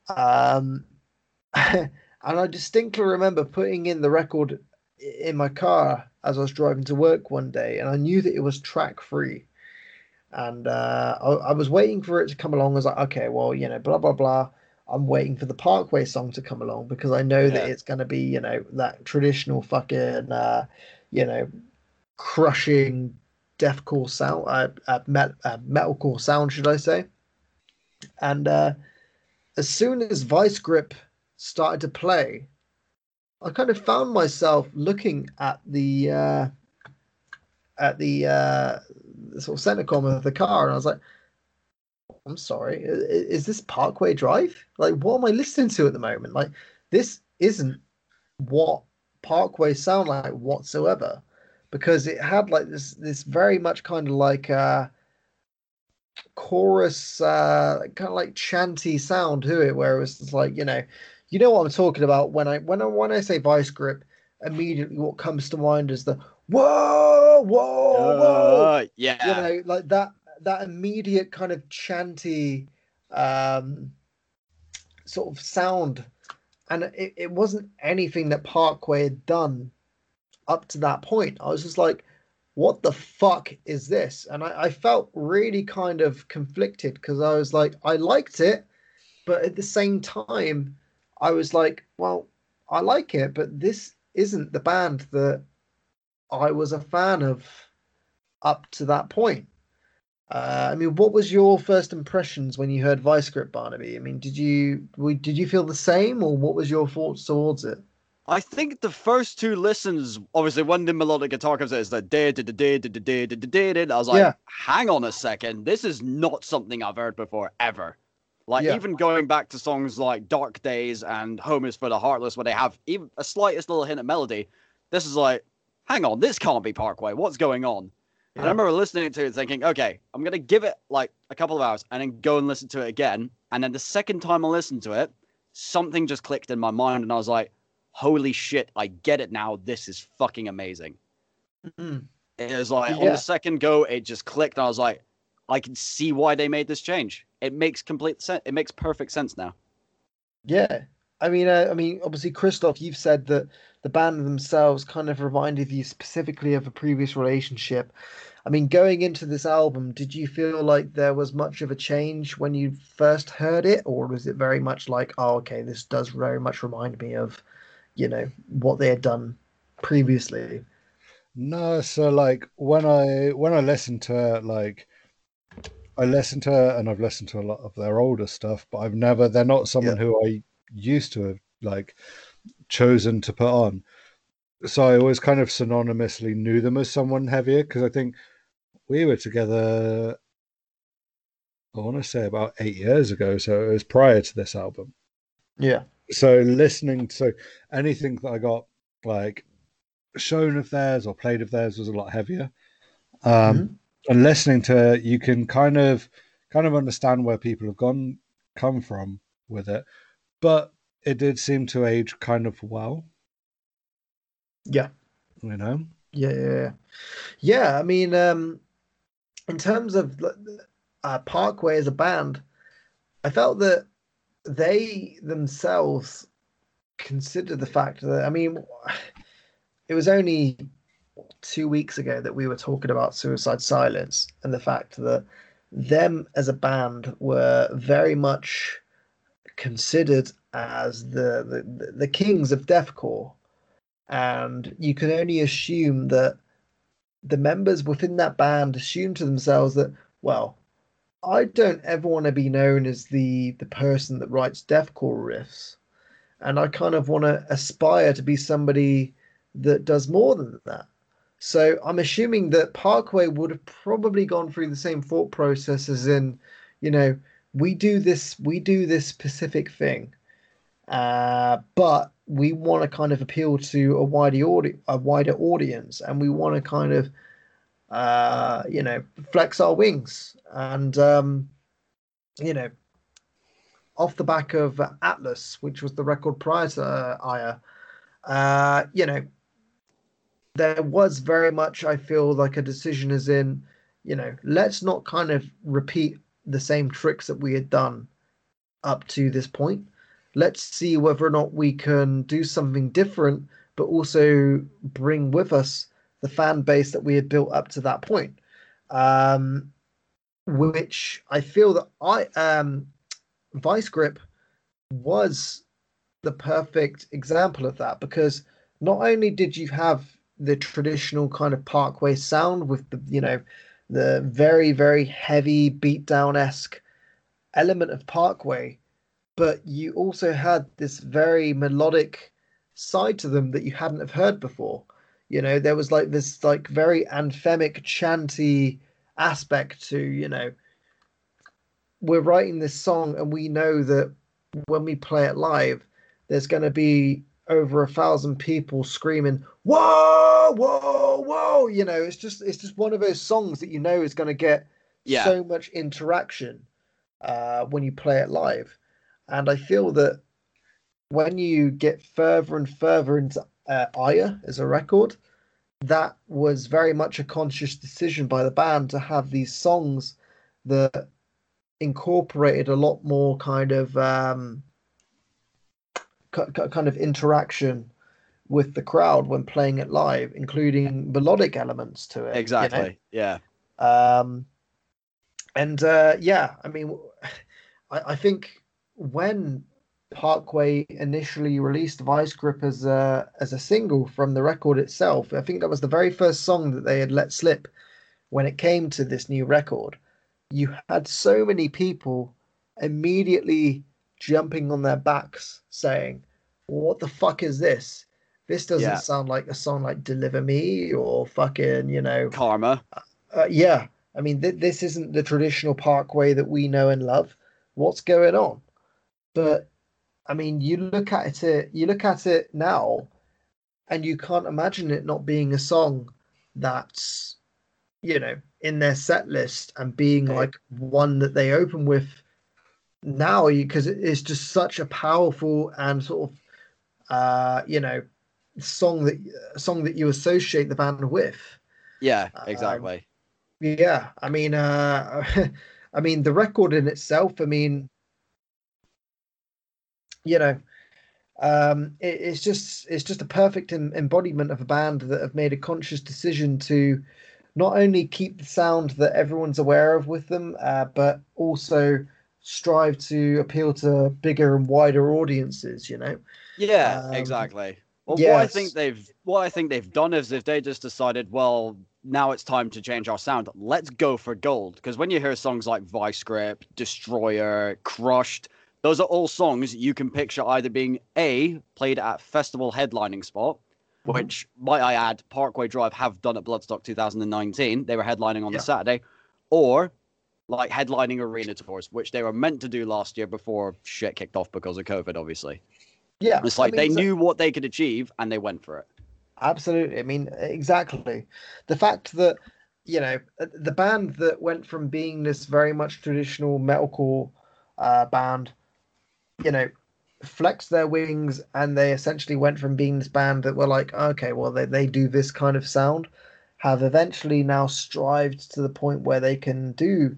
Um, and I distinctly remember putting in the record in my car as I was driving to work one day, and I knew that it was track free. And uh, I, I, was waiting for it to come along. I was like, okay, well, you know, blah blah blah. I'm waiting for the Parkway song to come along because I know yeah. that it's going to be, you know, that traditional fucking, uh, you know, crushing deathcore sound, uh, uh, met, uh, metalcore sound, should I say? And uh, as soon as Vice Grip started to play, I kind of found myself looking at the uh, at the, uh, the sort of center com of the car, and I was like, "I'm sorry, is, is this Parkway Drive? Like, what am I listening to at the moment? Like, this isn't what Parkway sound like whatsoever." Because it had like this this very much kind of like uh chorus uh kind of like chanty sound to it where it was just like you know you know what I'm talking about when I when I when I say vice grip, immediately what comes to mind is the whoa, whoa, whoa. Uh, yeah. You know, like that that immediate kind of chanty um sort of sound. And it, it wasn't anything that Parkway had done up to that point. I was just like, what the fuck is this? And I, I felt really kind of conflicted because I was like, I liked it, but at the same time, I was like, well, I like it, but this isn't the band that I was a fan of up to that point. Uh, I mean, what was your first impressions when you heard Vice Grip, Barnaby? I mean, did you did you feel the same, or what was your thoughts towards it? I think the first two listens, obviously, when the melodic guitar comes in, it's like da da da da da da da da da. I was like, yeah. hang on a second, this is not something I've heard before ever. Like yeah. even going back to songs like Dark Days and Home is for the Heartless, where they have even a slightest little hint of melody, this is like, hang on, this can't be Parkway. What's going on? Yeah. And I remember listening to it thinking, okay, I'm gonna give it like a couple of hours and then go and listen to it again. And then the second time I listened to it, something just clicked in my mind, and I was like, holy shit, I get it now. This is fucking amazing. Mm-hmm. It was like yeah. on the second go, it just clicked, and I was like, I can see why they made this change it makes complete sense. It makes perfect sense now. Yeah, I mean, uh, I mean, obviously, Christoph, you've said that the band themselves kind of reminded you specifically of a previous relationship. I mean, going into this album, did you feel like there was much of a change when you first heard it, or was it very much like, oh, okay, this does very much remind me of, you know, what they had done previously? No, so like when I when I listened to it, like I listen to her and I've listened to a lot of their older stuff, but I've never. They're not someone yeah. who I used to have like chosen to put on. So I always kind of synonymously knew them as someone heavier because I think we were together. I want to say about eight years ago, so it was prior to this album. Yeah. So listening to anything that I got like shown of theirs or played of theirs was a lot heavier. Um, mm-hmm and listening to it, you can kind of kind of understand where people have gone come from with it, but it did seem to age kind of well. Yeah, you know. Yeah, yeah, yeah. I mean, um, in terms of uh, Parkway as a band, I felt that they themselves considered the fact that I mean, it was only two weeks ago that we were talking about Suicide Silence and the fact that them as a band were very much considered as the the, the kings of deathcore, and you can only assume that the members within that band assume to themselves that well I don't ever want to be known as the the person that writes deathcore riffs, and I kind of want to aspire to be somebody that does more than that. So I'm assuming that Parkway would have probably gone through the same thought process as in, you know, we do this, we do this specific thing, uh, but we want to kind of appeal to a wider audi- a wider audience, and we want to kind of, uh, you know, flex our wings, and um, you know, off the back of Atlas, which was the record prior to uh, Ire, uh, you know, there was very much, I feel like a decision is in, you know, let's not kind of repeat the same tricks that we had done up to this point. let's see whether or not we can do something different, but also bring with us the fan base that we had built up to that point. Um, which I feel that I um, Vice Grip was the perfect example of that because not only did you have the traditional kind of Parkway sound with the you know the very very heavy beatdown esque element of Parkway, but you also had this very melodic side to them that you hadn't have heard before. You know, there was like this like very anthemic, chanty aspect to you know we're writing this song and we know that when we play it live, there's going to be over a thousand people screaming whoa whoa whoa you know it's just it's just one of those songs that you know is going to get Yeah. so much interaction uh, when you play it live and i feel that when you get further and further into uh, Ire as a record that was very much a conscious decision by the band to have these songs that incorporated a lot more kind of um, k- k- kind of interaction with the crowd when playing it live, including melodic elements to it. you know? Exactly. Yeah. Um, and uh, yeah, I mean, I, I think when Parkway initially released Vice Grip as a as a single from the record itself, I think that was the very first song that they had let slip when it came to this new record. You had so many people immediately jumping on their backs saying, "What the fuck is this? This doesn't Yeah. sound like a song like Deliver Me or fucking, you know, Karma. uh, yeah, I mean, th- this isn't the traditional Parkway that we know and love. What's going on? But I mean, you look at it, you look at it now, and you can't imagine it not being a song that's, you know, in their set list and being Okay. like one that they open with now because it's just such a powerful and sort of, uh, you know, song that song that you associate the band with. Yeah. Um, Exactly. Yeah, I mean, uh, I mean, the record in itself. I mean, you know, um, it, it's just it's just a perfect em- embodiment of a band that have made a conscious decision to not only keep the sound that everyone's aware of with them, uh, but also strive to appeal to bigger and wider audiences. You know, Yeah, Um, exactly. Well, what I think they've what I think they've done is if they just decided, well, now it's time to change our sound. Let's go for gold. Because when you hear songs like Vice Grip, Destroyer, Crushed, those are all songs you can picture either being a played at festival headlining spot, Mhm. which might I add, Parkway Drive have done at Bloodstock 2019. They were headlining on Yeah. the Saturday, or like headlining arena tours, which they were meant to do last year before shit kicked off because of COVID, obviously. yeah, It's I like they mean, so- knew what they could achieve and they went for it. Absolutely. I mean, exactly. The fact that, you know, uh, the band that went from being this very much traditional metalcore uh, band, you know, flexed their wings and they essentially went from being this band that were like, okay, well, they, they do this kind of sound, have eventually now strived to the point where they can do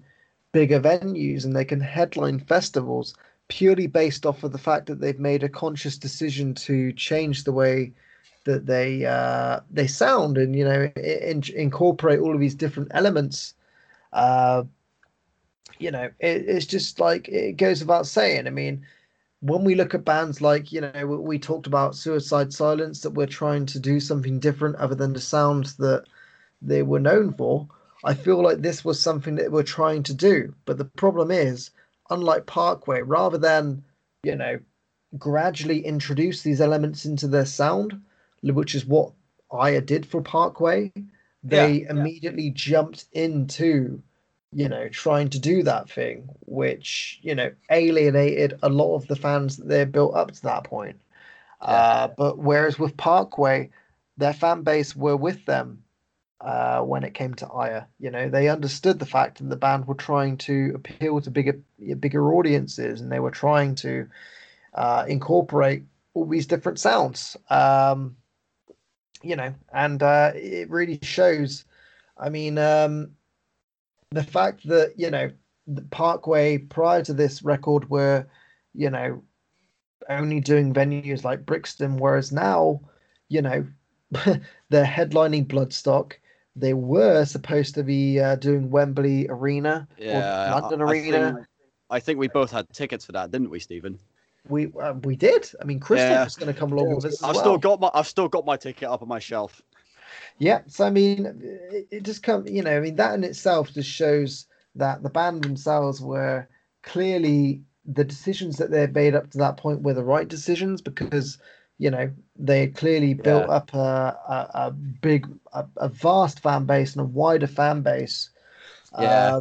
bigger venues and they can headline festivals purely based off of the fact that they've made a conscious decision to change the way that they uh, they sound and you know in, incorporate all of these different elements. Uh, you know, it, it's just like it goes without saying. I mean, when we look at bands like you know we, we talked about Suicide Silence that we're trying to do something different other than the sound that they were known for. I feel like this was something that we're trying to do, but the problem is, unlike Parkway, rather than you know gradually introduce these elements into their sound, which is what Ire did for Parkway, they Yeah, yeah. immediately jumped into, you know, trying to do that thing, which, you know, alienated a lot of the fans that they built up to that point. Uh, but whereas with Parkway, their fan base were with them uh, when it came to Ire. You know, they understood the fact that the band were trying to appeal to bigger bigger audiences, and they were trying to uh, incorporate all these different sounds. Um, you know, and uh, it really shows. I mean, um, the fact that you know the Parkway prior to this record were, you know, only doing venues like Brixton, whereas now, you know, they're headlining Bloodstock. They were supposed to be uh, doing Wembley Arena Yeah, or London I- I Arena. think- I think we both had tickets for that, didn't we, Stephen? We uh, we did. I mean, Christoph Yeah. was going to come along with us I've well. still got my I've still got my ticket up on my shelf. Yeah, so I mean, it, it just come, you know, I mean, that in itself just shows that the band themselves were clearly the decisions that they made up to that point were the right decisions because, you know, they had clearly built Yeah. up a, a, a big, a, a vast fan base and a wider fan base. Yeah. Uh,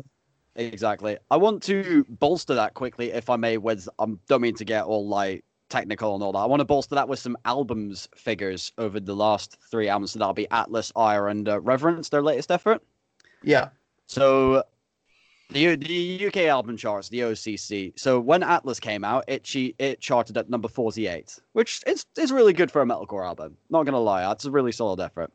Exactly. I want to bolster that quickly, if I may. With I um, don't mean to get all like technical and all that. I want to bolster that with some albums figures over the last three albums. So that'll be Atlas, Ire, and uh, Reverence, their latest effort. yeah. So the the UK album charts, the OCC. So when Atlas came out, it it charted at number forty eight, which is is really good for a metalcore album. Not gonna lie, that's a really solid effort.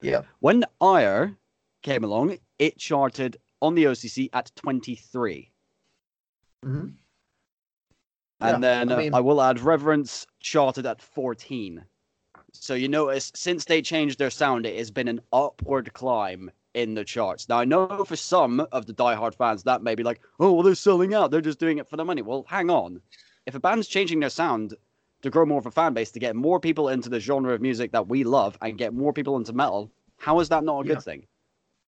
Yeah. When Ire came along, it charted on the OCC at 23. hmm And Yeah, then I uh, mean- I will add Reverence charted at 14. So you notice since they changed their sound, it has been an upward climb in the charts. Now I know for some of the diehard fans that may be like, oh, well, they're selling out. They're just doing it for the money. Well, hang on. If a band's changing their sound to grow more of a fan base, to get more people into the genre of music that we love and get more people into metal, how is that not a good Yeah. thing?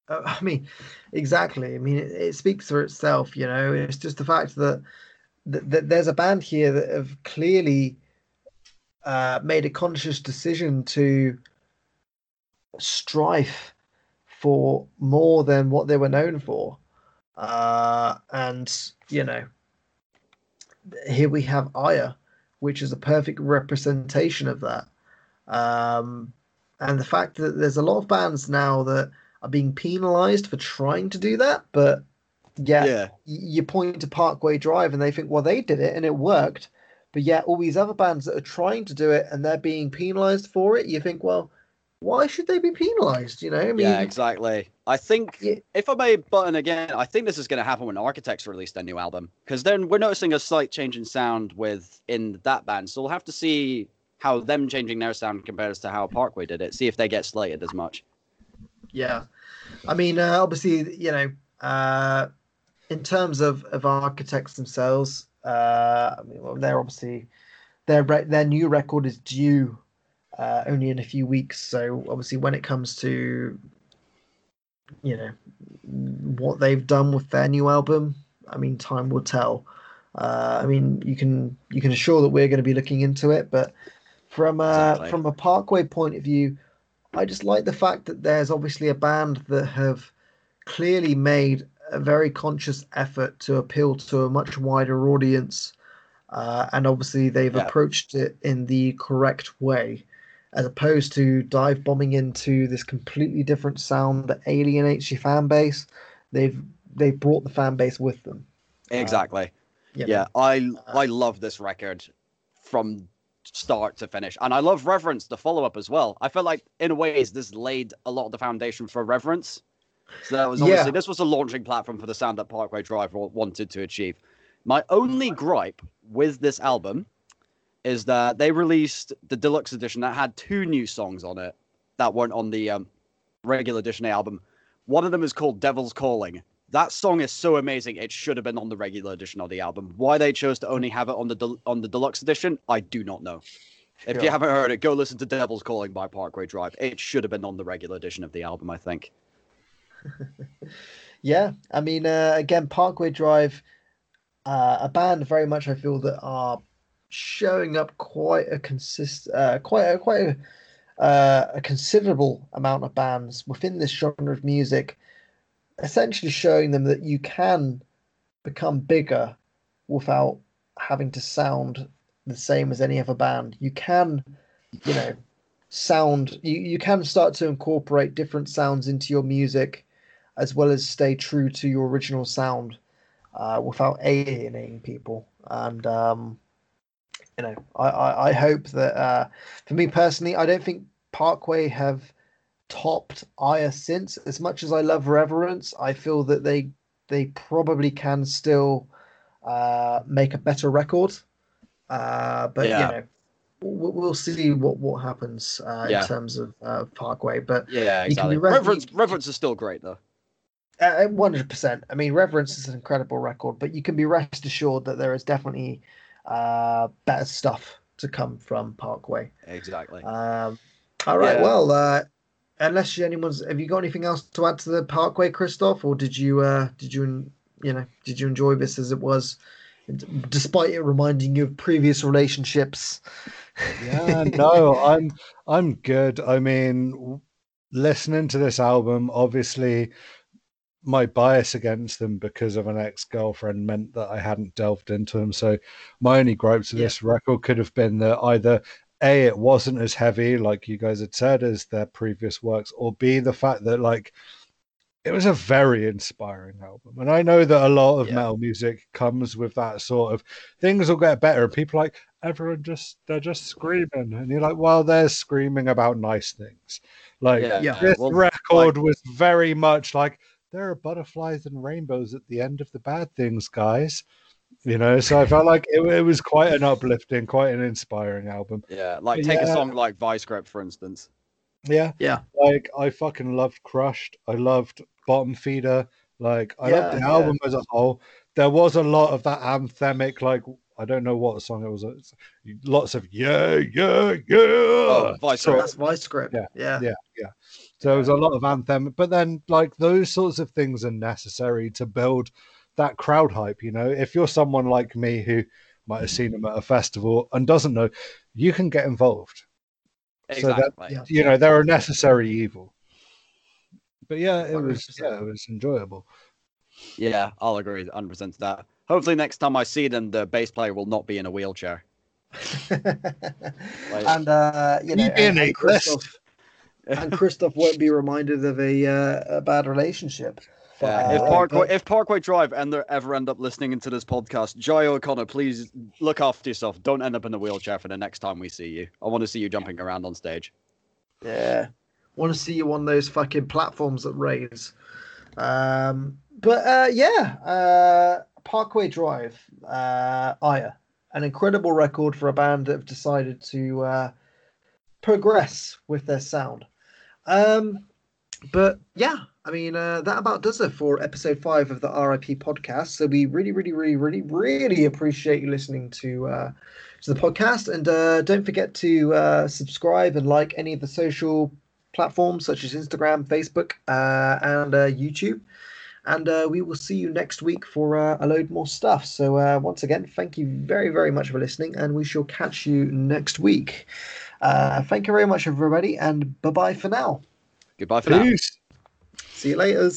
Uh, I mean, exactly. I mean, it, it speaks for itself. You know, it's just the fact that, that, that there's a band here that have clearly uh, made a conscious decision to strive for more than what they were known for. Uh, and, you know, here we have Ire, which is a perfect representation of that. Um, and the fact that there's a lot of bands now that are being penalized for trying to do that, but yet yeah. you point to Parkway Drive and they think, well, they did it and it worked. But yet, all these other bands that are trying to do it and they're being penalized for it, you think, well, why should they be penalized? You know, I mean, yeah, exactly. I think Yeah. if I may button again, I think this is going to happen when Architects release their new album because then we're noticing a slight change in sound with in that band. So we'll have to see how them changing their sound compares to how Parkway did it. See if they get slated as much. Yeah, I mean, uh, obviously, you know, uh, in terms of of architects themselves, uh, I mean, well, they're obviously their re- their new record is due uh, only in a few weeks. So obviously, when it comes to you know what they've done with their new album, I mean, time will tell. Uh, I mean, you can you can assure that we're going to be looking into it, but from a Exactly. from a Parkway point of view, I just like the fact that there's obviously a band that have clearly made a very conscious effort to appeal to a much wider audience, uh, and obviously they've Yeah. approached it in the correct way, as opposed to dive bombing into this completely different sound that alienates your fan base. They've they've brought the fan base with them. Exactly. you know? yeah, I I love this record from start to finish, and I love Reverence, the follow up as well. I felt like in a ways this laid a lot of the foundation for Reverence. So that was obviously Yeah. this was a launching platform for the sound that Parkway Drive wanted to achieve. My only gripe with this album is that they released the deluxe edition that had two new songs on it that weren't on the um, regular edition album. One of them is called Devil's Calling. That song is so amazing; it should have been on the regular edition of the album. Why they chose to only have it on the del- on the deluxe edition, I do not know. If you haven't heard it, go listen to Devil's Calling by Parkway Drive. It should have been on the regular edition of the album, I think. Yeah, I mean, uh, again, Parkway Drive, uh, a band very much I feel that are showing up quite a consist, uh, quite a, quite a, uh, a considerable amount of bands within this genre of music, essentially showing them that you can become bigger without having to sound the same as any other band. You can, you know, sound. You you can start to incorporate different sounds into your music as well as stay true to your original sound uh, without alienating people. And um, you know, I, I, I hope that uh, for me personally, I don't think Parkway have topped Ire since. As much as I love Reverence, I feel that they they probably can still uh, make a better record. Uh, but Yeah. you know, we'll, we'll see what what happens uh, Yeah. in terms of uh, Parkway. But Yeah, You can be exactly. re- Reverence, you- Reverence is still great though. Uh, one hundred percent. I mean, Reverence is an incredible record, but you can be rest assured that there is definitely uh, better stuff to come from Parkway. Exactly. Um, all right. Yeah. Well, uh, unless you- anyone's, have you got anything else to add to the Parkway, Christoph, or did you, uh, did you, you know, did you enjoy this as it was, despite it reminding you of previous relationships? yeah no i'm i'm good i mean listening to this album obviously my bias against them because of an ex-girlfriend meant that i hadn't delved into them so my only gripes with Yeah. this record could have been that either a it wasn't as heavy like you guys had said as their previous works or b the fact that like it was a very inspiring album and i know that a lot of Yeah. metal music comes with that sort of things will get better and people like everyone just they're just screaming and you're like well they're screaming about nice things like yeah. yeah. this Well, record was very much like there are butterflies and rainbows at the end of the bad things guys you know so i felt like it, it was quite an uplifting quite an inspiring album yeah, like But take a song like Vice Grip, for instance. yeah Yeah. like i fucking loved crushed i loved bottom feeder like i loved the Yeah, album as a whole there was a lot of that anthemic like i don't know what song it was it's lots of yeah yeah yeah Oh, Vice So- Grip. That's Vice Grip. Yeah. Yeah. yeah yeah so there was a lot of anthem but then like those sorts of things are necessary to build that crowd hype you know if you're someone like me who might have seen them at a festival and doesn't know you can get involved Exactly. so that- Yeah. you know they're a necessary evil but yeah it was 100%. yeah it was enjoyable Yeah, I'll agree 100% to that. Hopefully, next time I see them, the bass player will not be in a wheelchair. and uh, you know, You being and, a and Christoph, and Christoph won't be reminded of a uh, a bad relationship. Yeah, if Uh, Parkway but- if Parkway Drive and they ever end up listening into this podcast, Jia O'Connor, please look after yourself. Don't end up in a wheelchair for the next time we see you. I want to see you jumping around on stage. Yeah. Want to see you on those fucking platforms that raise. Um, but uh, yeah, uh, Parkway Drive, uh, Ire, an incredible record for a band that have decided to uh, progress with their sound. Um, but yeah, I mean, uh, that about does it for episode five of the RIP podcast. So we really, really, really, really, really appreciate you listening to uh, to the podcast, and uh, don't forget to uh, subscribe and like any of the social platforms such as Instagram, Facebook, uh, and uh, YouTube. And uh, we will see you next week for uh, a load more stuff. So uh, once again, thank you very, very much for listening, and we shall catch you next week. Uh, thank you very much, everybody, and bye bye for now. Goodbye for now. See you later.